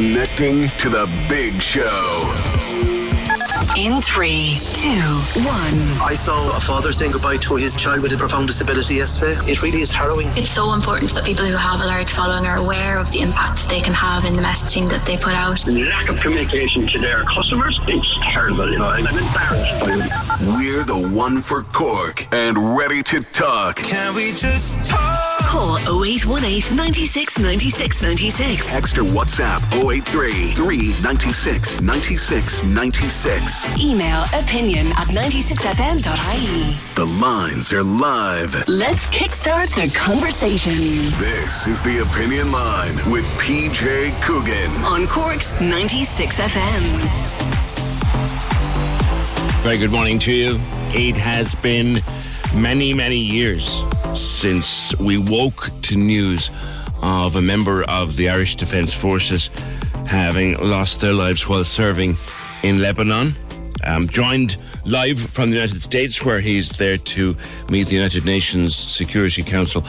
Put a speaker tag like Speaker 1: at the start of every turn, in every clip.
Speaker 1: Connecting to the big show.
Speaker 2: In three, two, one.
Speaker 3: I saw a father saying goodbye to his child with a profound disability yesterday. It really is harrowing.
Speaker 4: It's so important that people who have a large following are aware of the impacts they can have in the messaging that they put out.
Speaker 5: The lack of communication to their customers, it's terrible, you know, I'm embarrassed by it.
Speaker 1: We're the one for Cork and ready to talk.
Speaker 6: Can we just talk?
Speaker 2: Call 0818 96 96 96.
Speaker 1: Text or WhatsApp 083 396 96 96.
Speaker 2: Email opinion at 96fm.ie.
Speaker 1: The lines are live.
Speaker 2: Let's kickstart the conversation
Speaker 1: This is the Opinion Line with PJ Coogan.
Speaker 2: on Cork's 96FM.
Speaker 7: Very good morning to you. It has been many, many years since we woke to news of a member of the Irish Defence Forces having lost their lives while serving in Lebanon. Um, joined live from the United States, where he's there to meet the United Nations Security Council,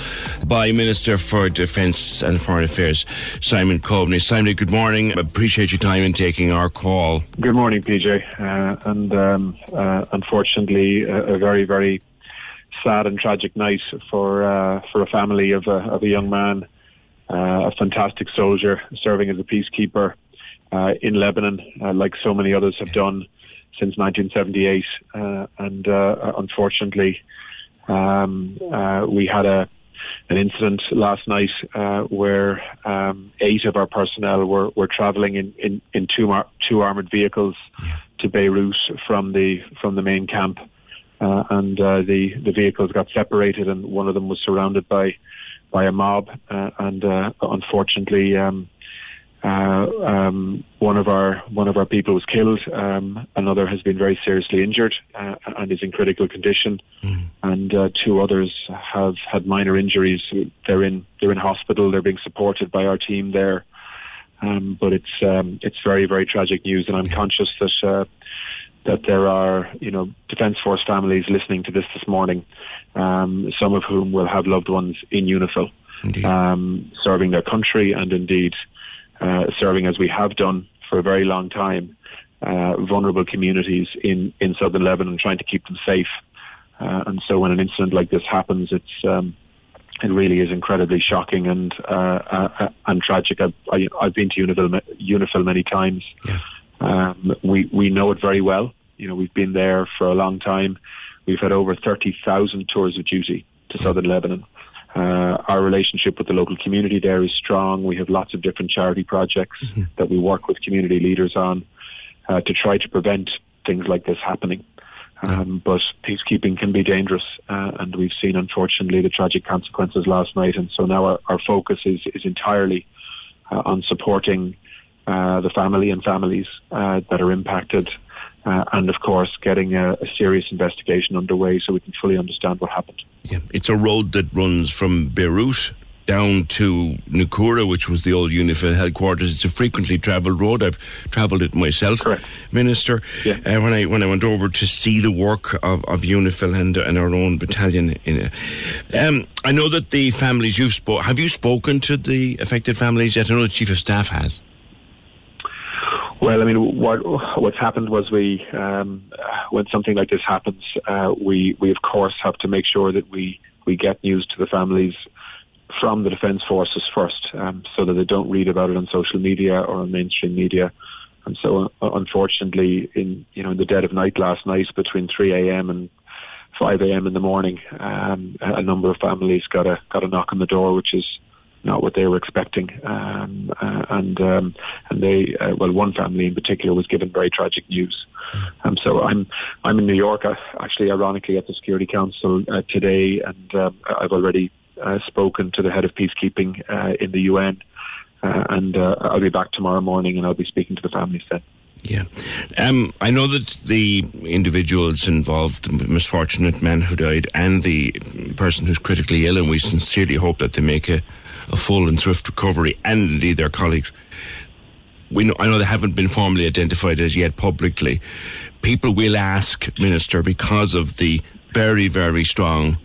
Speaker 7: by Minister for Defence and Foreign Affairs, Simon Coveney. Simon, good morning. Appreciate your time in taking our call.
Speaker 8: Good morning, PJ. Uh, and um, uh, unfortunately, a, a very, very sad and tragic night for uh, for a family of a, of a young man, uh, a fantastic soldier serving as a peacekeeper uh, in Lebanon, uh, like so many others have done since 1978. Uh, and unfortunately, um, we had a an incident last night uh, where um, eight of our personnel were, were travelling in, in, in two, mar- two armoured vehicles to Beirut from the from the main camp, uh, and uh, the the vehicles got separated, and one of them was surrounded by by a mob, uh, and uh, unfortunately. Um, uh, um, one of our one of our people was killed. Um, another has been very seriously injured uh, and is in critical condition, and uh, two others have had minor injuries. They're in they're in hospital. They're being supported by our team there. Um, but it's um, it's very very tragic news, and I'm conscious that uh, that there are you know Defence Force families listening to this this morning, um, some of whom will have loved ones in UNIFIL, um, serving their country, and indeed uh, serving as we have done for a very long time, uh, vulnerable communities in in southern Lebanon, trying to keep them safe. Uh, and so when an incident like this happens, it's um, it really is incredibly shocking and uh, uh, and tragic. I've, I, I've been to Unifil, Unifil many times.
Speaker 7: Yeah.
Speaker 8: Um, we we know it very well. You know, we've been there for a long time. We've had over thirty thousand tours of duty to southern Lebanon. Uh, our relationship with the local community there is strong. We have lots of different charity projects that we work with community leaders on uh, to try to prevent things like this happening. Um, but peacekeeping can be dangerous, uh, and we've seen, unfortunately, the tragic consequences last night. And so now our, our focus is, is entirely uh, on supporting the family and families uh, that are impacted, uh, and of course, getting a, a serious investigation underway so we can fully understand what happened.
Speaker 7: Yeah, it's a road that runs from Beirut down to Nakura, which was the old UNIFIL headquarters. It's a frequently travelled road. I've travelled it myself,
Speaker 8: Correct.
Speaker 7: Minister.
Speaker 8: Yeah.
Speaker 7: Uh, when I when I went over to see the work of, of UNIFIL and, and our own battalion. In it. Um, I know that the families you've spoke. Have you spoken to the affected families yet? I know the chief of staff has.
Speaker 8: Well, I mean, what what's happened was we, um, when something like this happens, uh, we we of course have to make sure that we we get news to the families from the defence forces first, um, so that they don't read about it on social media or on mainstream media. And so, uh, unfortunately, in you know in the dead of night last night, between 3 a.m. and 5 a.m. in the morning, um, a number of families got a got a knock on the door, which is not what they were expecting. Um, uh, and um, and they, uh, well, one family in particular was given very tragic news. Um, so I'm I'm in New York, uh, actually, ironically, at the Security Council uh, today, and um, I've already uh, spoken to the head of peacekeeping uh, in the UN. And I'll be back tomorrow morning, and I'll be speaking to the families then.
Speaker 7: Yeah. Um, I know that the individuals involved, the misfortunate man who died, and the person who's critically ill, and we sincerely hope that they make a, a full and swift recovery, and indeed their colleagues. We know, I know they haven't been formally identified as yet publicly. People will ask, Minister, because of the very, very strong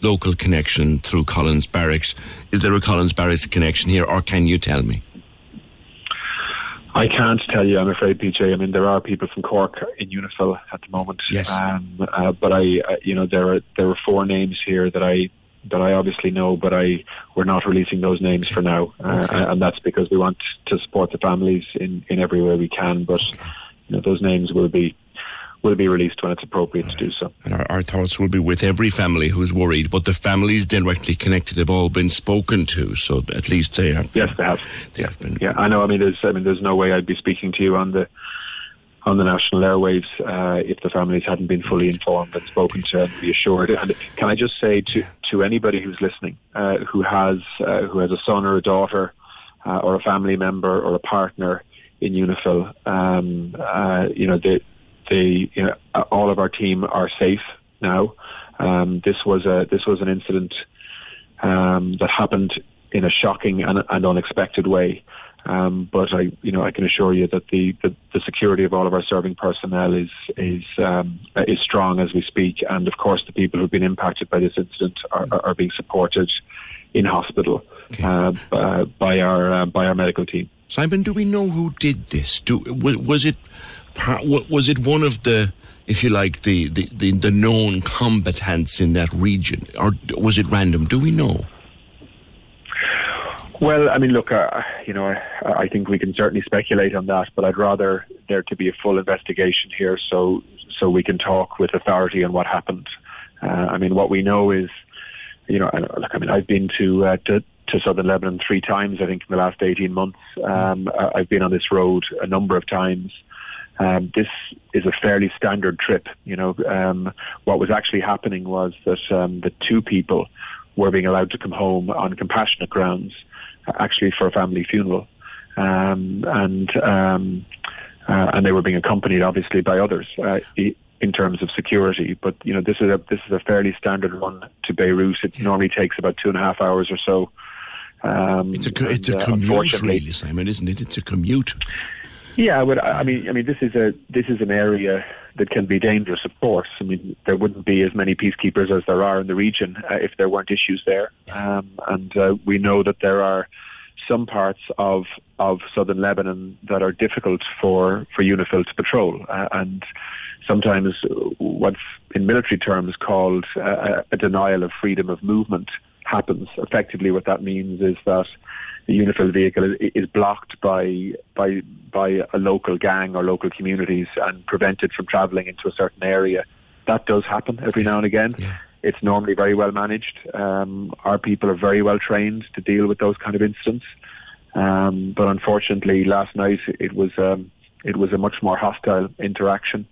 Speaker 7: local connection through Collins Barracks. Is there a Collins Barracks connection here, or can you tell me?
Speaker 8: I can't tell you, I'm afraid, PJ. I mean, there are people from Cork in Unifil at the moment.
Speaker 7: Yes.
Speaker 8: Um, uh, but I, uh, you know, there are there are four names here that I that I obviously know, but I we're not releasing those names for now, uh, and that's because we want to support the families in in every way we can. But you know, those names will be will be released when it's appropriate to do so.
Speaker 7: And our, our thoughts will be with every family who's worried, but the families directly connected have all been spoken to, so at least they have.
Speaker 8: Yes, they have.
Speaker 7: They have been.
Speaker 8: Yeah, I know. I mean, there's I mean, there's no way I'd be speaking to you on the on the national airwaves uh, if the families hadn't been fully informed and spoken to and reassured. And can I just say to to anybody who's listening, uh, who has uh, who has a son or a daughter, uh, or a family member or a partner in Unifil, um, uh, you know, they, they, you know, all of our team are safe now. Um, this was a this was an incident um, that happened in a shocking and, and unexpected way. Um, but I, you know, I can assure you that the, the, the security of all of our serving personnel is is um, is strong as we speak, and of course, the people who've been impacted by this incident are, are being supported in hospital uh, b- by our uh, by our medical team.
Speaker 7: Simon, do we know who did this? Do was, was it was it one of the, if you like, the, the, the, the known combatants in that region, or was it random? Do we know?
Speaker 8: Well, I mean, look, uh, you know, I, I think we can certainly speculate on that, but I'd rather there to be a full investigation here, so so we can talk with authority on what happened. Uh, I mean, what we know is, you know, look, I mean, I've been to, uh, to to southern Lebanon three times, I think, in the last eighteen months. Um, I've been on this road a number of times. Um, this is a fairly standard trip. You know, um, what was actually happening was that um, the two people were being allowed to come home on compassionate grounds, uh, actually for a family funeral, um, and um, uh, and they were being accompanied, obviously, by others. Uh, in terms of security, but you know this is a this is a fairly standard run to Beirut. It normally takes about two and a half hours or so. Um,
Speaker 7: It's a it's
Speaker 8: and,
Speaker 7: a
Speaker 8: uh,
Speaker 7: commute, really, Simon, isn't it? It's a commute.
Speaker 8: Yeah, but I mean, I mean, this is a this is an area that can be dangerous. Of course, I mean, there wouldn't be as many peacekeepers as there are in the region uh, if there weren't issues there. Um, and uh, we know that there are some parts of of southern Lebanon that are difficult for for UNIFIL to patrol, uh, and sometimes what's in military terms called uh, a denial of freedom of movement happens. Effectively, what that means is that the UNIFIL vehicle is, is blocked by by by a local gang or local communities and prevented from travelling into a certain area. That does happen every now and again. It's normally very well managed. Um, our people are very well trained to deal with those kind of incidents. Um, but unfortunately, last night it was um, it was a much more hostile interaction,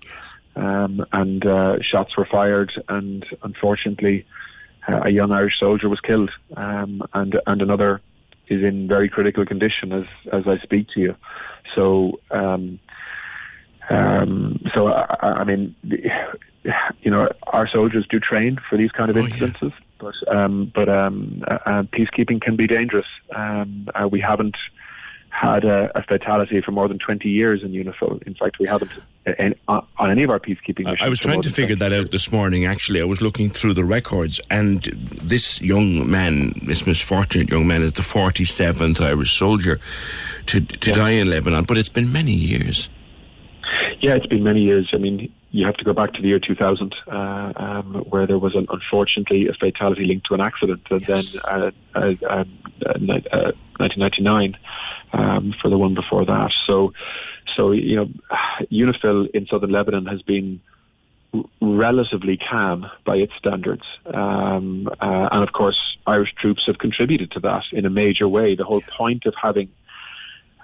Speaker 8: um, and uh, shots were fired, and unfortunately, uh, a young Irish soldier was killed, um, and and another is in very critical condition as as I speak to you. So. Um, um, so I, I mean, you know, our soldiers do train for these kind of incidences, but um, but um, uh, uh, peacekeeping can be dangerous. Um, uh, we haven't had a, a fatality for more than 20 years in UNIFIL. In fact, we haven't uh, in, on, on any of our peacekeeping missions.
Speaker 7: I was trying to figure
Speaker 8: 20
Speaker 7: that out this morning, actually. I was looking through the records, and this young man, this misfortunate young man, is the 47th Irish soldier to, to die in Lebanon, but it's been many years.
Speaker 8: Yeah, it's been many years. I mean, you have to go back to the year 2000, uh, um, where there was an, unfortunately a fatality linked to an accident, and then uh, uh, um, uh, uh, 1999 um, for the one before that. So, so you know, UNIFIL in southern Lebanon has been r- relatively calm by its standards, um, uh, and of course, Irish troops have contributed to that in a major way. The whole point of having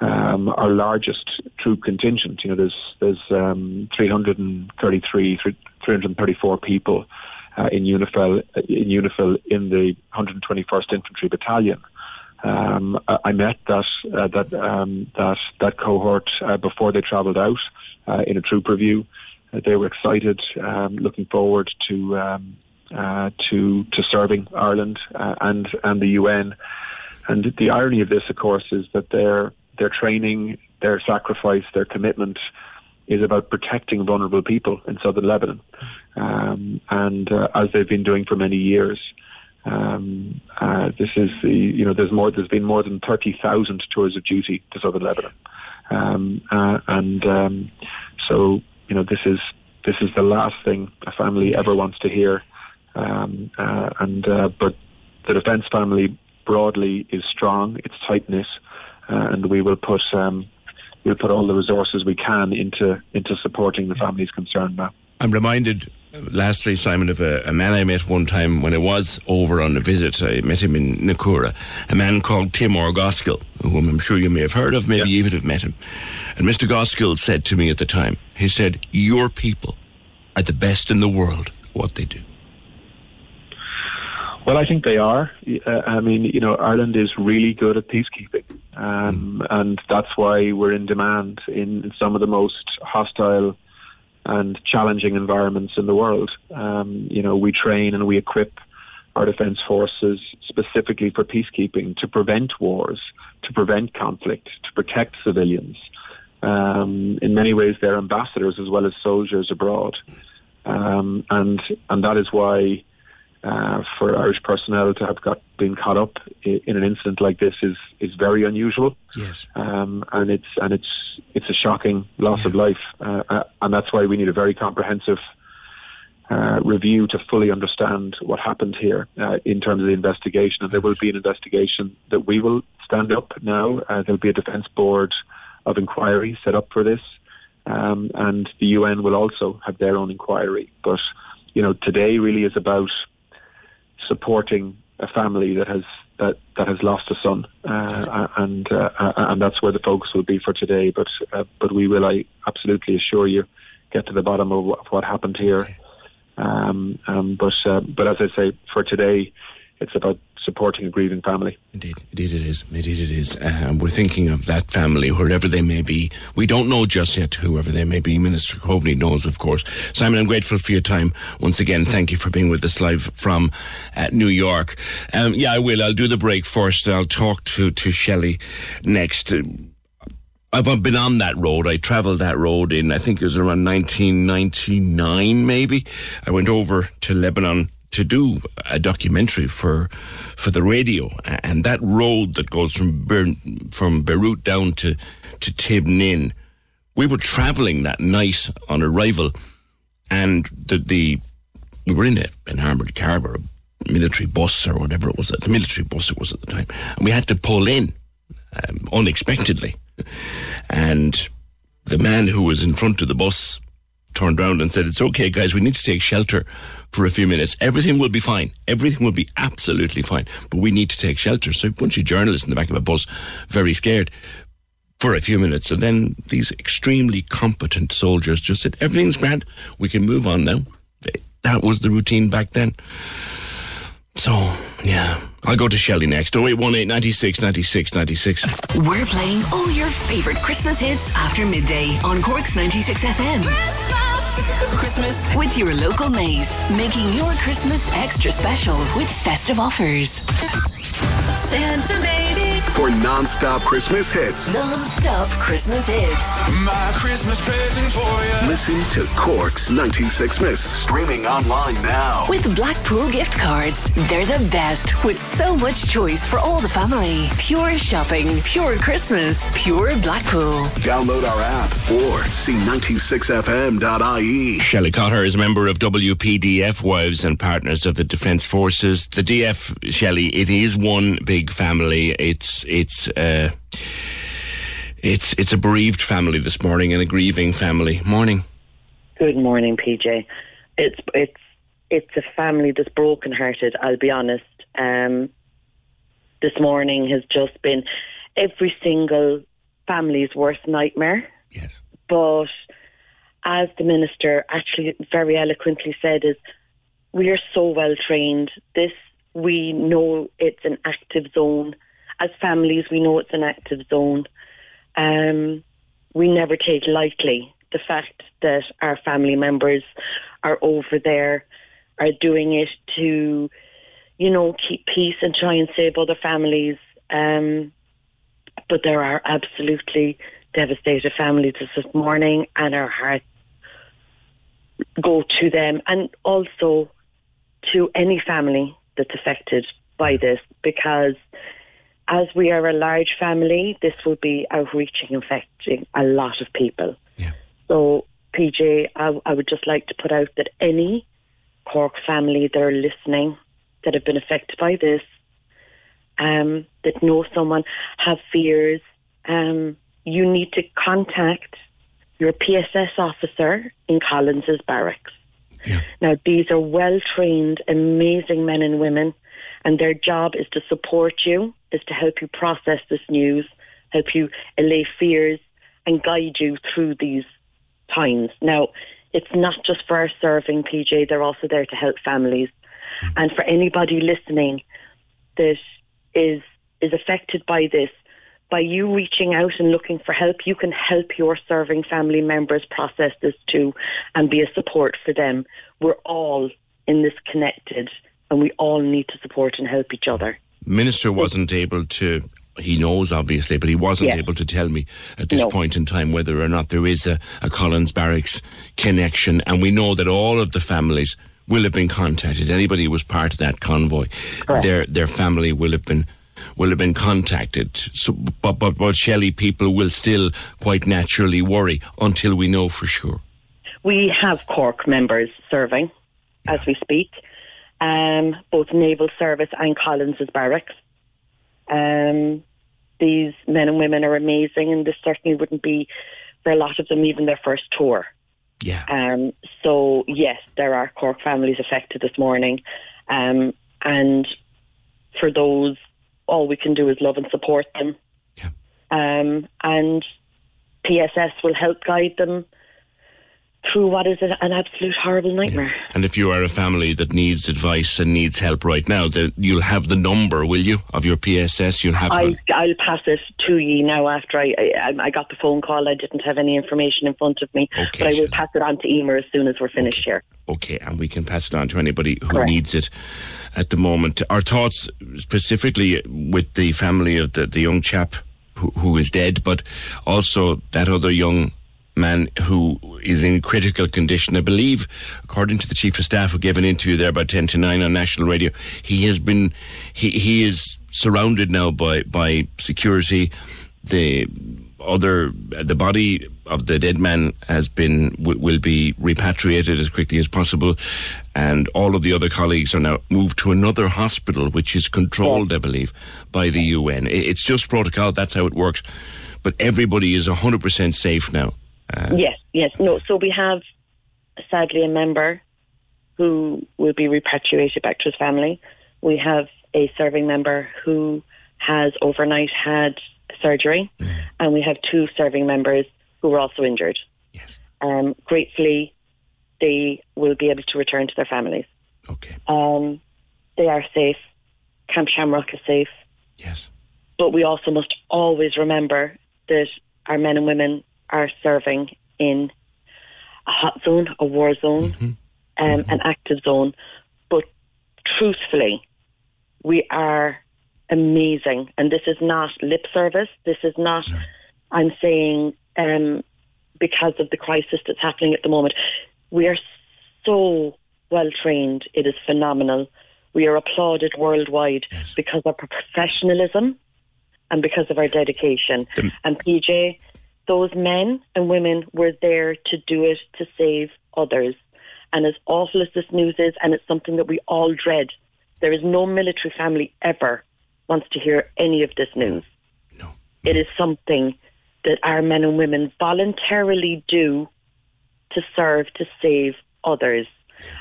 Speaker 8: um, our largest troop contingent. You know, there's there's um, 333, 334 people uh, in UNIFIL in UNIFIL in the 121st Infantry Battalion. Um, I met that uh, that um, that that cohort uh, before they travelled out uh, in a troop review. Uh, they were excited, um, looking forward to um, uh, to to serving Ireland uh, and and the UN. And the irony of this, of course, is that their their training, their sacrifice, their commitment is about protecting vulnerable people in southern Lebanon, um, and uh, as they've been doing for many years. Um, uh, this is the you know there's more there's been more than thirty thousand tours of duty to southern Lebanon, um, uh, and um, so you know this is this is the last thing a family ever wants to hear. Um, uh, and uh, but the defence family broadly is strong. It's tight knit, uh, and we will put um, we'll put all the resources we can into into supporting the families concerned now.
Speaker 7: I'm reminded, lastly, Simon, of a, a, man I met one time when I was over on a visit. I met him in Nakura, a man called Timur Orgoskill, whom I'm sure you may have heard of, maybe yeah. even have met him. And Mr. Goskill said to me at the time, he said, Your people are the best in the world what they do.
Speaker 8: Well, I think they are. Uh, I mean, you know, Ireland is really good at peacekeeping, um, mm. and that's why we're in demand in some of the most hostile and challenging environments in the world. Um, you know, we train and we equip our defence forces specifically for peacekeeping to prevent wars, to prevent conflict, to protect civilians. Um, in many ways, they're ambassadors as well as soldiers abroad, um, and and that is why uh, for Irish personnel to have got been caught up in an incident like this is is very unusual.
Speaker 7: Yes,
Speaker 8: um, and it's and it's it's a shocking loss yeah. of life, uh, uh, and that's why we need a very comprehensive. Uh, review to fully understand what happened here uh, in terms of the investigation, and there will be an investigation that we will stand up now. Uh, there'll be a defence board of inquiry set up for this, um, and the UN will also have their own inquiry. But you know, today really is about supporting a family that has that that has lost a son, uh, and uh, and that's where the focus will be for today. But uh, but we will, I absolutely assure you, get to the bottom of what, what happened here. Um, um, but uh, but as I say, for today, it's about supporting a grieving family.
Speaker 7: Indeed, indeed it is. Indeed it is. Uh, we're thinking of that family, wherever they may be. We don't know just yet whoever they may be. Minister Coveney knows, of course. Simon, I'm grateful for your time once again. Thank you for being with us live from uh, New York. Um, yeah, I will. I'll do the break first. I'll talk to to Shelley next. I've been on that road. I travelled that road in, I think it was around 1999, maybe. I went over to Lebanon to do a documentary for for the radio, and that road that goes from from Beirut down to to Tibnin, we were travelling that night on arrival, and the the we were in a, an armoured car or a military bus or whatever it was, the military bus it was at the time, and we had to pull in um, unexpectedly, and the man who was in front of the bus turned around and said, It's okay, guys, we need to take shelter for a few minutes. Everything will be fine. Everything will be absolutely fine. But we need to take shelter. So a bunch of journalists in the back of a bus, very scared for a few minutes. And then these extremely competent soldiers just said, Everything's grand. We can move on now. That was the routine back then. So, yeah. I'll go to Shelley next. 0818 96 96 96.
Speaker 2: We're playing all your favourite Christmas hits after midday on Cork's 96 FM. Christmas! Christmas with your local Mace, making your Christmas extra special with festive offers.
Speaker 1: Santa baby. For non-stop Christmas hits.
Speaker 2: Non-stop Christmas hits.
Speaker 6: My Christmas present for you.
Speaker 1: Listen to Cork's 96 Miss. Streaming online now.
Speaker 2: With Blackpool gift cards. They're the best with so much choice for all the family. Pure shopping, pure Christmas, pure Blackpool.
Speaker 1: Download our app or see 96fm.ie.
Speaker 7: Shelley Cotter is a member of WPDF Wives and Partners of the Defence Forces. The DF, Shelley, it is one big family. It's it's uh, it's it's a bereaved family this morning and a grieving family. Morning.
Speaker 9: Good morning, PJ. It's it's it's a family that's brokenhearted. I'll be honest. Um, this morning has just been every single family's worst nightmare.
Speaker 7: Yes.
Speaker 9: But as the minister actually very eloquently said, is we are so well trained. This we know it's an active zone. As families, we know it's an active zone. Um, we never take lightly the fact that our family members are over there, are doing it to, you know, keep peace and try and save other families. Um, but there are absolutely devastated families this morning, and our hearts go to them and also to any family that's affected by this because as we are a large family, this will be outreaching, affecting a lot of people.
Speaker 7: Yeah.
Speaker 9: So, PJ, I, I would just like to put out that any Cork family that are listening that have been affected by this, um, that know someone, have fears, um, you need to contact your PSS officer in Collins's barracks.
Speaker 7: Yeah.
Speaker 9: Now, these are well trained, amazing men and women, and their job is to support you, is to help you process this news, help you allay fears, and guide you through these times. Now, it's not just for our serving PJ, they're also there to help families. And for anybody listening that is is affected by this, by you reaching out and looking for help, you can help your serving family members process this too and be a support for them. We're all in this connected and we all need to support and help each other.
Speaker 7: Minister wasn't able to. He knows, obviously, but he wasn't
Speaker 9: Yes.
Speaker 7: able to tell me at this
Speaker 9: No.
Speaker 7: point in time whether or not there is a, a Collins Barracks connection. And we know that all of the families will have been contacted. Anybody who was part of that convoy,
Speaker 9: Correct.
Speaker 7: their their family will have been will have been contacted. So, but but but Shelley, people will still quite naturally worry until we know for sure.
Speaker 9: We have Cork members serving as we speak, um, both Naval Service and Collins's barracks. Um, these men and women are amazing, and this certainly wouldn't be for a lot of them even their first tour.
Speaker 7: Yeah.
Speaker 9: Um, so yes, there are Cork families affected this morning, um, and for those, all we can do is love and support them.
Speaker 7: Yeah.
Speaker 9: Um, and PSS will help guide them through what is an, an absolute horrible nightmare.
Speaker 7: And if you are a family that needs advice and needs help right now, then you'll have the number, will you, of your PSS? You'll have.
Speaker 9: I, I'll pass it to you now after I, I I got the phone call. I didn't have any information in front of me,
Speaker 7: Okay,
Speaker 9: but I will pass it on to Emer as soon as we're finished here.
Speaker 7: Okay, and we can pass it on to anybody who
Speaker 9: Correct.
Speaker 7: needs it at the moment. Our thoughts specifically with the family of the, the young chap who, who is dead, but also that other young man who is in critical condition. I believe, according to the chief of staff who gave an interview there about 10 to 9 on national radio, he has been, he, he is surrounded now by, by security. The other, the body of the dead man has been, will be repatriated as quickly as possible. And all of the other colleagues are now moved to another hospital, which is controlled, I believe, by the UN. It's just protocol. That's how it works. But everybody is 100% safe now. Uh,
Speaker 9: Yes, yes. No, so we have sadly a member who will be repatriated back to his family. We have a serving member who has overnight had surgery, and we have two serving members who were also injured.
Speaker 7: Yes.
Speaker 9: Um, gratefully, they will be able to return to their families.
Speaker 7: Okay.
Speaker 9: Um, they are safe. Camp Shamrock is safe.
Speaker 7: Yes.
Speaker 9: But we also must always remember that our men and women are serving in a hot zone, a war zone, um, an active zone. But truthfully, we are amazing. And this is not lip service. This is not, I'm saying, um, because of the crisis that's happening at the moment. We are so well trained. It is phenomenal. We are applauded worldwide
Speaker 7: Yes.
Speaker 9: because of our professionalism and because of our dedication.
Speaker 7: The-
Speaker 9: and PJ, those men and women were there to do it to save others. And as awful as this news is, and it's something that we all dread, there is no military family ever wants to hear any of this news.
Speaker 7: No.
Speaker 9: It is something that our men and women voluntarily do to serve to save others.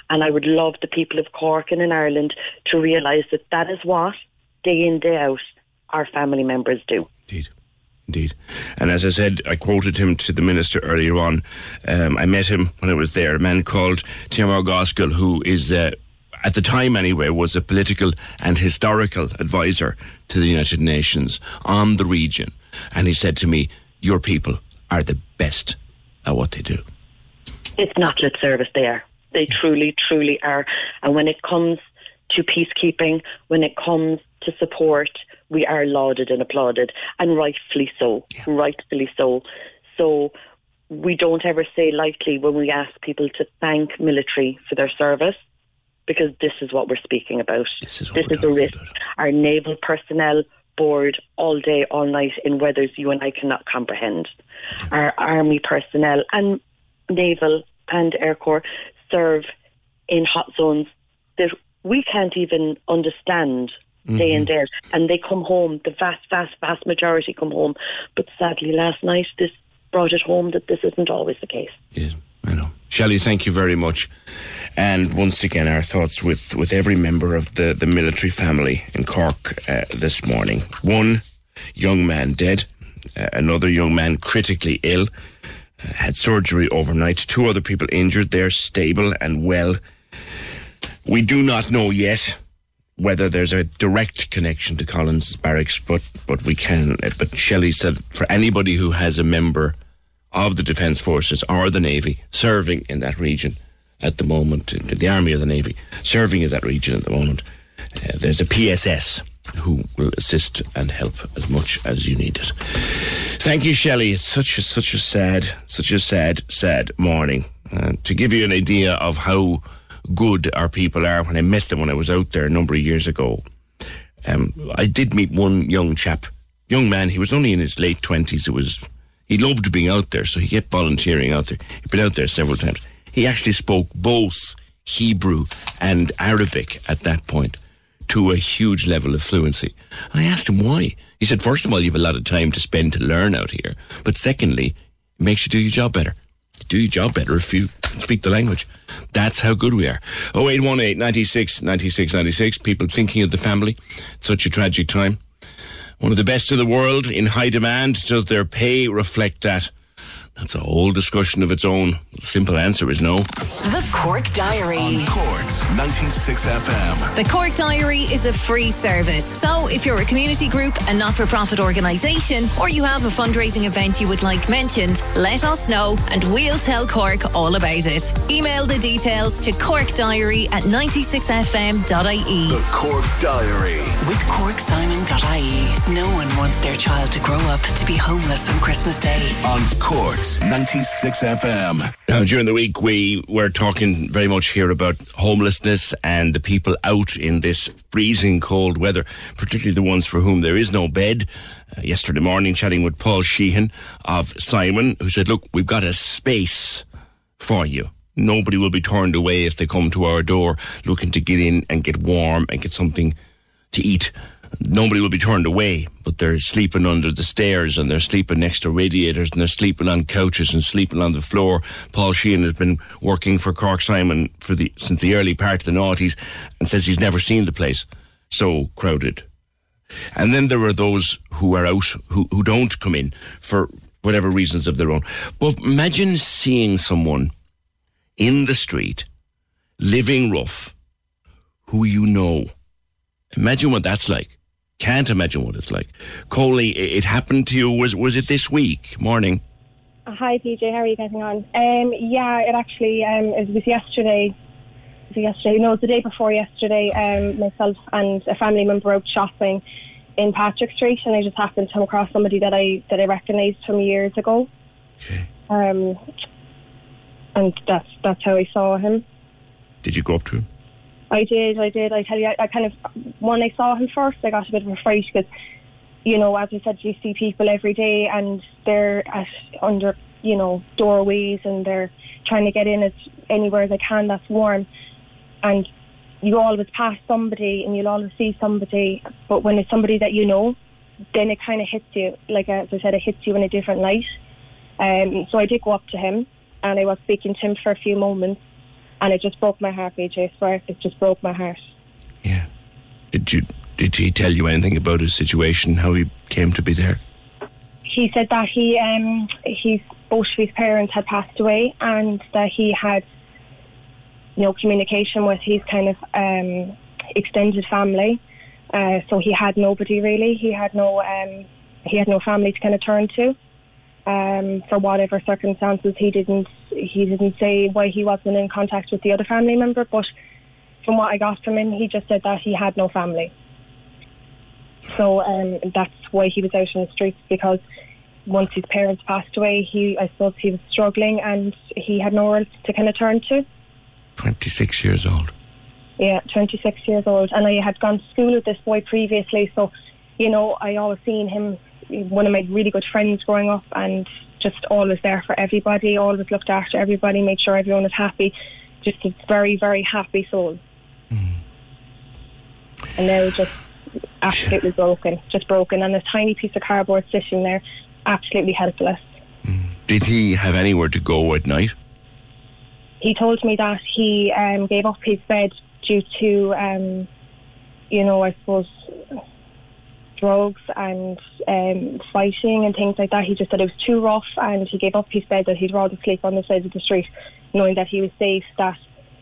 Speaker 9: And I would love the people of Cork and in Ireland to realise that that is what, day in, day out, our family members do.
Speaker 7: Indeed. Indeed. And as I said, I quoted him to the minister earlier on. Um, I met him when I was there, a man called Timur Goskell, who is, uh, at the time anyway, was a political and historical advisor to the United Nations on the region. And he said to me, Your people are the best at what they do.
Speaker 9: It's not lip service there. They truly, truly are. And when it comes to peacekeeping, when it comes to support, we are lauded and applauded, and rightfully so. Rightfully so. So we don't ever say lightly when we ask people to thank military for their service, because this is what we're speaking about.
Speaker 7: This is
Speaker 9: this is a risk.
Speaker 7: about.
Speaker 9: Our naval personnel board all day, all night in weathers you and I cannot comprehend. Our army personnel and naval and air corps serve in hot zones that we can't even understand day in day. And they come home. The vast, vast, vast majority come home. But sadly, last night this brought it home that this isn't always the case.
Speaker 7: Yes, I know. Shelley, thank you very much. And once again, our thoughts with, with every member of the, the military family in Cork uh, this morning. One young man dead, uh, another young man critically ill, uh, had surgery overnight, two other people injured. They're stable and well. We do not know yet whether there's a direct connection to Collins Barracks, but, but we can. But Shelley said for anybody who has a member of the Defence Forces or the Navy serving in that region at the moment, the Army or the Navy, serving in that region at the moment, uh, there's a PSS who will assist and help as much as you need it. Thank you, Shelley. It's such a such a sad, such a sad, sad morning. Uh, to give you an idea of how good our people are, when I met them when I was out there a number of years ago, um, I did meet one young chap, young man. He was only in his late twenties. It was he loved being out there, so he kept volunteering out there. He'd been out there several times. He actually spoke both Hebrew and Arabic at that point to a huge level of fluency. And I asked him why. He said, first of all, you have a lot of time to spend to learn out here. But secondly, it makes you do your job better. You do your job better if you speak the language. That's how good we are. 0818 96 96 96. People thinking of the family. Such a tragic time. One of the best in the world in high demand. Does their pay reflect that? That's a whole discussion of its own. The simple answer is no.
Speaker 2: The Cork Diary.
Speaker 1: On Cork's 96 FM.
Speaker 10: The Cork Diary is a free service. So if you're a community group, a not for profit organisation, or you have a fundraising event you would like mentioned, let us know and we'll tell Cork all about it. Email the details to corkdiary at 96fm.ie.
Speaker 1: The Cork Diary.
Speaker 2: With CorkSimon.ie. No one wants their child to grow up to be homeless on Christmas Day.
Speaker 1: On Cork's 96 FM.
Speaker 7: Now, during the week, we were talking very much here about homelessness and the people out in this freezing cold weather, particularly the ones for whom there is no bed. Uh, yesterday morning, chatting with Paul Sheehan of Simon, who said, Look, we've got a space for you. Nobody will be turned away if they come to our door looking to get in and get warm and get something to eat. Nobody will be turned away, but they're sleeping under the stairs and they're sleeping next to radiators and they're sleeping on couches and sleeping on the floor. Paul Sheehan has been working for Cork Simon for the since the early part of the noughties and says he's never seen the place so crowded. And then there are those who are out who, who don't come in for whatever reasons of their own. But imagine seeing someone in the street, living rough, who you know. Imagine what that's like. Can't imagine what it's like. Coley, it happened to you. Was was it this week morning?
Speaker 11: Hi, PJ. How are you getting on? Um, yeah, it actually um, it was yesterday. Was it yesterday? No, it was the day before yesterday. Um, myself and a family member out shopping in Patrick Street, and I just happened to come across somebody that I that I recognised from years ago.
Speaker 7: Okay.
Speaker 11: Um, and that's that's how I saw him.
Speaker 7: Did you go up to him?
Speaker 11: I did, I did. I tell you, I, I kind of when I saw him first, I got a bit of a fright because, you know, as I said, you see people every day and they're at under, you know, doorways and they're trying to get in as anywhere as they can that's warm, and you always pass somebody and you'll always see somebody, but when it's somebody that you know, then it kind of hits you. Like as I said, it hits you in a different light. Um, so I did go up to him and I was speaking to him for a few moments and it just broke my heart, PJ. Swear, it just broke my heart.
Speaker 7: Yeah. Did you did he tell you anything about his situation, how he came to be there?
Speaker 11: He said that he, um, he's both of his parents had passed away, and that he had no communication with his kind of um, extended family. Uh, so he had nobody really. He had no, um, he had no family to kind of turn to. Um, for whatever circumstances, he didn't he didn't say why he wasn't in contact with the other family member. But from what I got from him, he just said that he had no family. So um, that's why he was out in the streets because once his parents passed away, he I suppose he was struggling and he had nowhere else to kind of turn to.
Speaker 7: Twenty six years old.
Speaker 11: Yeah, 26 years old, and I had gone to school with this boy previously, so you know, I always seen him, one of my really good friends growing up, and just always there for everybody, always looked after everybody, made sure everyone was happy. Just a very, very happy soul.
Speaker 7: Mm.
Speaker 11: And now just absolutely broken, just broken, and a tiny piece of cardboard sitting there, absolutely helpless.
Speaker 7: Did he have anywhere to go at night?
Speaker 11: He told me that he um, gave up his bed due to, um, you know, I suppose drugs and um, fighting and things like that. He just said it was too rough and he gave up his bed that he'd rather sleep on the side of the street, knowing that he was safe, that,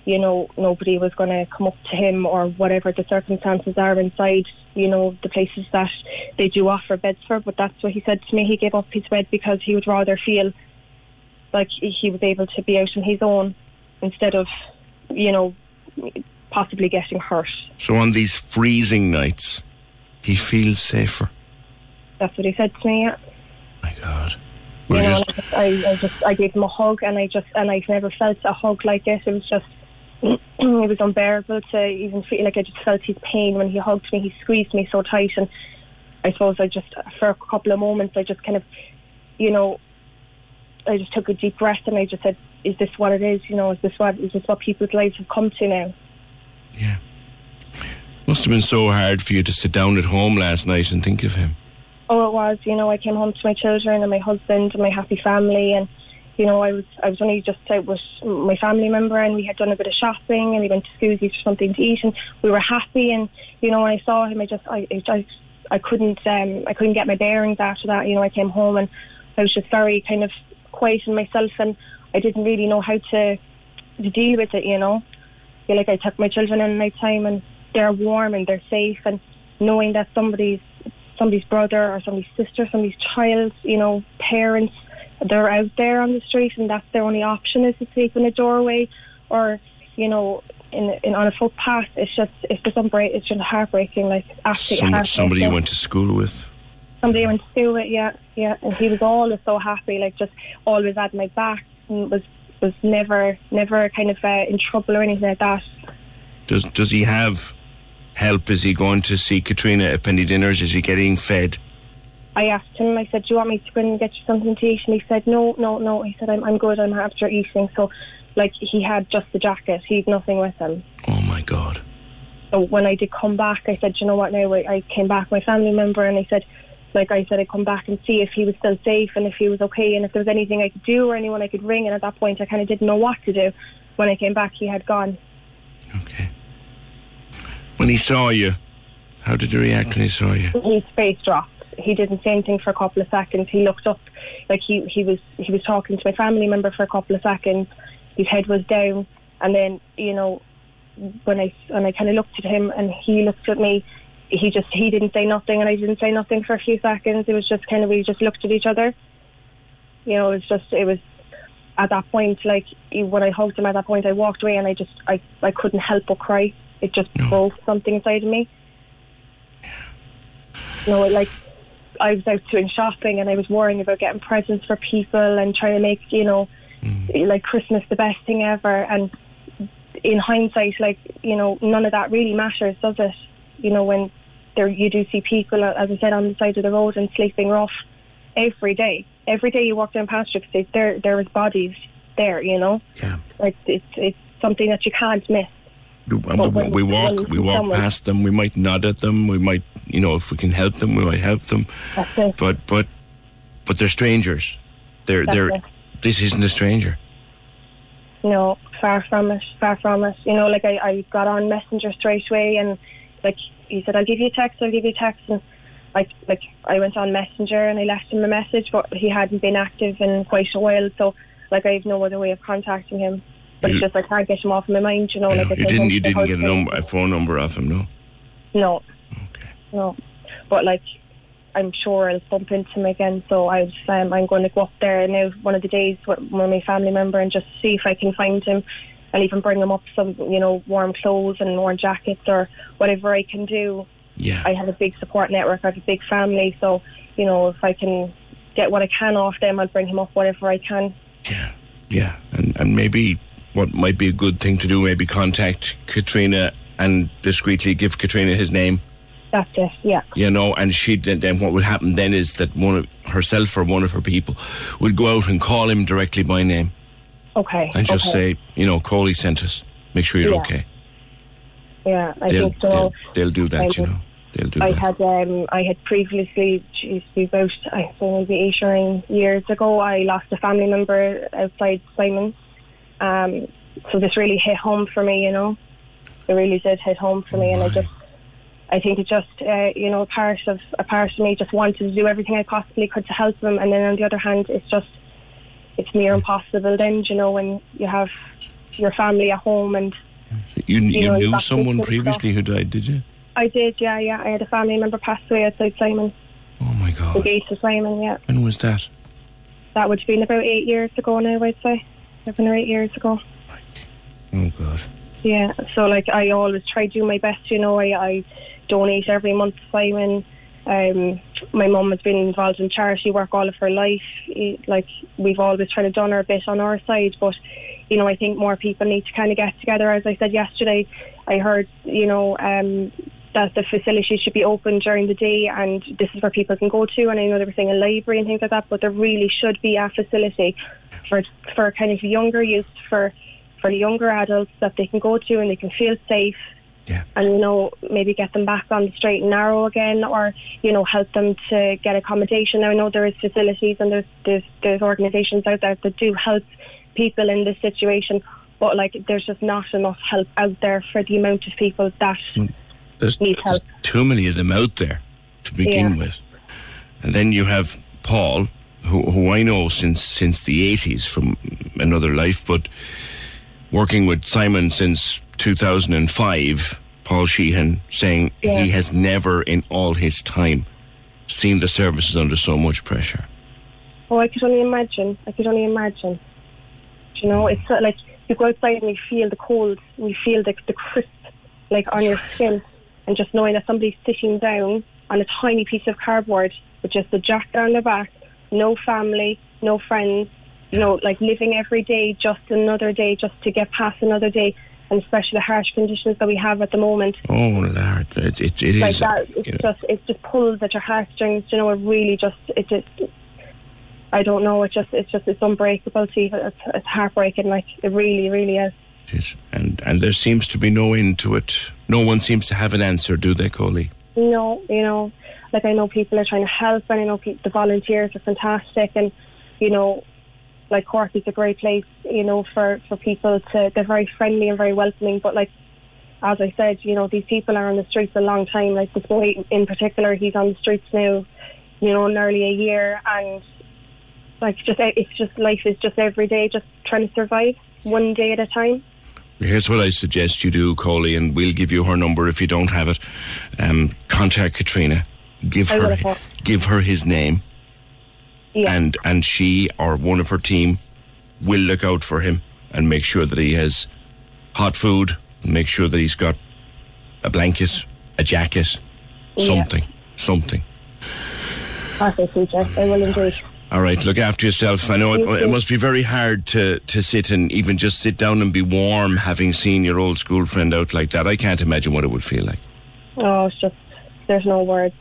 Speaker 11: you know, nobody was going to come up to him or whatever the circumstances are inside, you know, the places that they do offer beds for. But that's what he said to me. He gave up his bed because he would rather feel like he was able to be out on his own instead of, you know, possibly getting hurt.
Speaker 7: So on these freezing nights, he feels safer.
Speaker 11: That's what he said to me. Yeah.
Speaker 7: My God.
Speaker 11: You
Speaker 7: We're
Speaker 11: know,
Speaker 7: just...
Speaker 11: I, I, just I gave him a hug, and I just and I've never felt a hug like this. It was just it was unbearable to even feel like I just felt his pain when he hugged me. He squeezed me so tight, and I suppose I just for a couple of moments I just kind of, you know, I just took a deep breath and I just said, "Is this what it is? You know, is this what is this what people's lives have come to now?"
Speaker 7: Must have been so hard for you to sit down at home last night and think of him.
Speaker 11: Oh, it was. You know, I came home to my children and my husband and my happy family, and you know, I was I was only just out with my family member, and we had done a bit of shopping, and we went to Scoozi's for something to eat, and we were happy. And you know, when I saw him, I just I I, I, I couldn't um I couldn't get my bearings after that. You know, I came home and I was just very kind of quiet in myself, and I didn't really know how to to deal with it. You know, feel like I took my children in night time, and they're warm and they're safe, and knowing that somebody's somebody's brother or somebody's sister, somebody's child, you know, parents, they're out there on the street and that's their only option is to sleep in a doorway or, you know, in, in on a footpath. It's just it's just unbreak it's just heartbreaking, like absolutely
Speaker 7: Some,
Speaker 11: heartbreaking.
Speaker 7: somebody you went to school with.
Speaker 11: Somebody I went to school with, yeah, yeah. And he was always so happy, like just always at my back and was was never never kind of uh, in trouble or anything like that.
Speaker 7: Does does he have help? Is he going to see Katrina at Penny Dinners? Is he getting fed?
Speaker 11: I asked him, I said, Do you want me to go and get you something to eat? And he said, No, no, no. He said, I'm, I'm good, I'm after eating. So, like, he had just the jacket, he had nothing with him.
Speaker 7: Oh my God.
Speaker 11: So, when I did come back, I said, You know what, now I, I came back, my family member, and I said, like I said, I'd come back and see if he was still safe and if he was okay and if there was anything I could do or anyone I could ring. And at that point, I kind of didn't know what to do. When I came back, he had gone.
Speaker 7: When he saw you, how did he react when he saw you?
Speaker 11: his face dropped. He didn't say anything for a couple of seconds. He looked up, like he he was he was talking to my family member for a couple of seconds. His head was down, and then you know when I when I kind of looked at him and he looked at me, he just he didn't say nothing and I didn't say nothing for a few seconds. It was just kind of we just looked at each other. You know, it was just it was at that point like when I hugged him at that point I walked away and I just I I couldn't help but cry. It just broke something inside of me. Know, like I was out doing shopping and I was worrying about getting presents for people and trying to make, you know, mm. like Christmas the best thing ever. And in hindsight, like, you know, none of that really matters, does it? You know, when there you do see people, uh, as I said, on the side of the road and sleeping rough every day. Every day you walk down Patrick Street, there there is bodies there, you know?
Speaker 7: Yeah.
Speaker 11: Like it's it's something that you can't miss.
Speaker 7: Um,
Speaker 11: and
Speaker 7: we, walk, we walk past them. We might nod at them. We might, you know, if we can help them, we might help them. But, but, but they're strangers. They're, they're. This isn't a stranger.
Speaker 11: No, far from it, far from it. You know, like I, I got on Messenger straight away, and like he said, I'll give you a text, I'll give you a text, and like like I went on Messenger and I left him a message, but he hadn't been active in quite a while, so like I have no other way of contacting him. But
Speaker 7: You-
Speaker 11: it's just I can't get him off my mind, you know. like
Speaker 7: You didn't. You didn't get a number, a phone number off him. No.
Speaker 11: No. Okay. No. But like, I'm sure I'll bump into him again. So I was, um, I'm going to go up there now one of the days with with my family member and just see if I can find him. I'll even bring him up some, you know, warm clothes and warm jackets or whatever I can do.
Speaker 7: Yeah.
Speaker 11: I have a big support network. I have a big family. So, you know, if I can get what I can off them, I'll bring him up whatever I can.
Speaker 7: Yeah, yeah, and and maybe what might be a good thing to do, maybe contact Katrina and discreetly give Katrina his name.
Speaker 11: That's it. Yeah.
Speaker 7: You know, and she then, what would happen then is that one of herself or one of her people would go out and call him directly by name
Speaker 11: Okay.
Speaker 7: and just
Speaker 11: okay.
Speaker 7: say, you know, Coley sent us. Make sure you're
Speaker 11: Yeah.
Speaker 7: okay.
Speaker 11: Yeah, I
Speaker 7: They'll,
Speaker 11: think so.
Speaker 7: they'll, they'll do that,
Speaker 11: Kind
Speaker 7: you know. They'll do
Speaker 11: I
Speaker 7: that.
Speaker 11: had um I had previously geez, about I think maybe eight or nine years ago I lost a family member outside Simon. Um so this really hit home for me, you know. It really did hit home for me and I just I think it just uh, you know, a part of a part of me just wanted to do everything I possibly could to help them and then on the other hand it's just it's near impossible then, you know, when you have your family at home and
Speaker 7: You, you,
Speaker 11: you know,
Speaker 7: knew someone previously who died, did you?
Speaker 11: I did, yeah, yeah. I had a family member pass away outside Simon.
Speaker 7: Oh my
Speaker 11: The
Speaker 7: God.
Speaker 11: gate of Simon, yeah.
Speaker 7: When was that?
Speaker 11: That would have been about eight years ago now, I'd say. Seven or eight years ago.
Speaker 7: Oh God.
Speaker 11: Yeah. So like I always try to do my best, you know, I, I donate every month to Simon. Um my mum has been involved in charity work all of her life. Like we've always tried to done our bit on our side, but you know, I think more people need to kind of get together. As I said yesterday, I heard, you know, um, that the facilities should be open during the day and this is where people can go to. And I know they were saying a library and things like that, but there really should be a facility for for kind of younger youth, for for younger adults that they can go to and they can feel safe. Yeah. And you know, maybe get them back on the straight and narrow again, or you know, help them to get accommodation. Now, I know there is facilities and there's there's, there's organisations out there that do help people in this situation, but like there's just not enough help out there for the amount of people that hmm.
Speaker 7: There's,
Speaker 11: need help.
Speaker 7: there's too many of them out there to begin
Speaker 11: Yeah.
Speaker 7: with. And then you have Paul, who, who I know since since the 80s from another life, but working with Simon since 2005, Paul Sheehan saying
Speaker 11: Yeah.
Speaker 7: he has never in all his time seen the services under so much pressure.
Speaker 11: Oh, I could only imagine. I could only imagine. Do You know, it's like you go outside and you feel the cold, and you feel the, the crisp, like on your skin, and just knowing that somebody's sitting down on a tiny piece of cardboard with just a jacket on their back, no family, no friends, you know, like living every day, just another day, just to get past another day, and especially the harsh conditions that we have at the moment.
Speaker 7: Oh, Lord, it, it, it
Speaker 11: like
Speaker 7: is.
Speaker 11: that, it's
Speaker 7: know,
Speaker 11: just it just pulls at your heartstrings. You know, it really just it just. I don't know. It just it's just it's unbreakable. See, it's, it's heartbreaking. Like it really, really is.
Speaker 7: Is. And, and there seems to be no end to it. No one seems to have an answer, do they, Coley?
Speaker 11: No, you know, like I know people are trying to help, and I know the volunteers are fantastic, and you know, like Cork is a great place, you know, for for people to. They're very friendly and very welcoming, but like. As I said, you know, these people are on the streets a long time. Like this boy in particular, he's on the streets now, you know, nearly a year, and like just it's just life is just every day, just trying to survive one day at a time.
Speaker 7: Here's what I suggest you do, Coley, and we'll give you her number if you don't have it. Um, contact Katrina. Give
Speaker 11: I
Speaker 7: her give her his name,
Speaker 11: Yeah.
Speaker 7: and and she or one of her team will look out for him and make sure that he has hot food, and make sure that he's got a blanket, a jacket,
Speaker 11: Yeah.
Speaker 7: something, something.
Speaker 11: Okay, PJ, I will indeed.
Speaker 7: All right, look after yourself. I know it, it must be very hard to, to sit and even just sit down and be warm having seen your old school friend out like that. I can't imagine what it would feel like.
Speaker 11: Oh, it's just there's no words.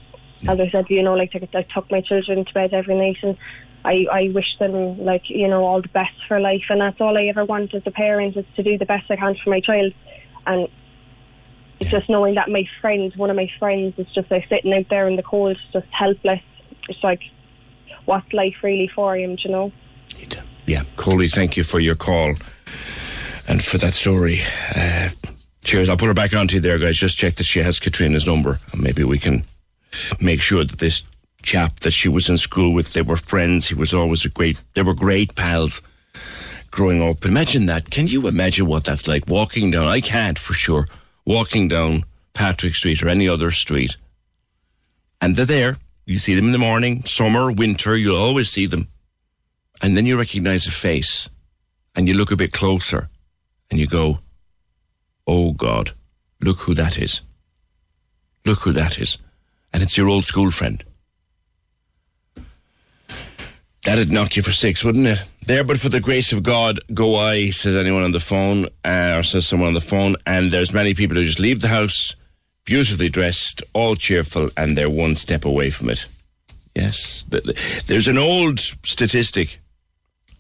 Speaker 11: As I said, you know, like I, I took my children to bed every night, and I I wish them like you know all the best for life, and that's all I ever want as a parent is to do the best I can for my child, and it's just knowing that my friend, one of my friends, is just like sitting out there in the cold, just helpless. It's like, what's life really for him? do You know.
Speaker 7: Yeah, Coley, thank you for your call and for that story. Uh, cheers. I'll put her back onto you there, guys. Just check that she has Katrina's number, and maybe we can make sure that this chap that she was in school with, they were friends. He was always a great. They were great pals growing up. Imagine that. Can you imagine what that's like? Walking down. I can't for sure. Walking down Patrick Street or any other street, and they're there. You see them in the morning, summer, winter. You'll always see them and then you recognize a face and you look a bit closer and you go, Oh God, look who that is. Look who that is. And it's your old school friend. That'd knock you for six, wouldn't it? There, but for the grace of God, go I, says anyone on the phone, uh, or says someone on the phone. And there's many people who just leave the house, beautifully dressed, all cheerful, and they're one step away from it. Yes, there's an old statistic.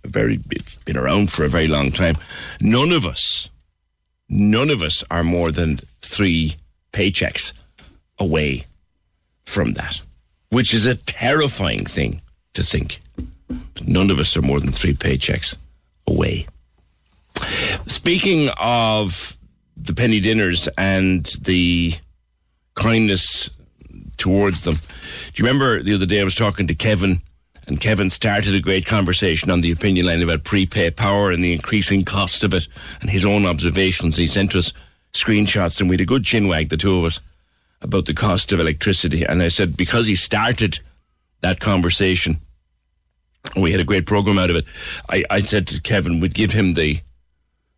Speaker 7: Very, it's been around for a very long time. None of us, none of us are more than three paychecks away from that, which is a terrifying thing to think. None of us are more than three paychecks away. Speaking of the penny dinners and the kindness towards them, do you remember the other day I was talking to Kevin? And Kevin started a great conversation on the opinion line about prepaid power and the increasing cost of it and his own observations. He sent us screenshots and we had a good chinwag, the two of us, about the cost of electricity. And I said, because he started that conversation, we had a great program out of it. I, I said to Kevin, we'd give him the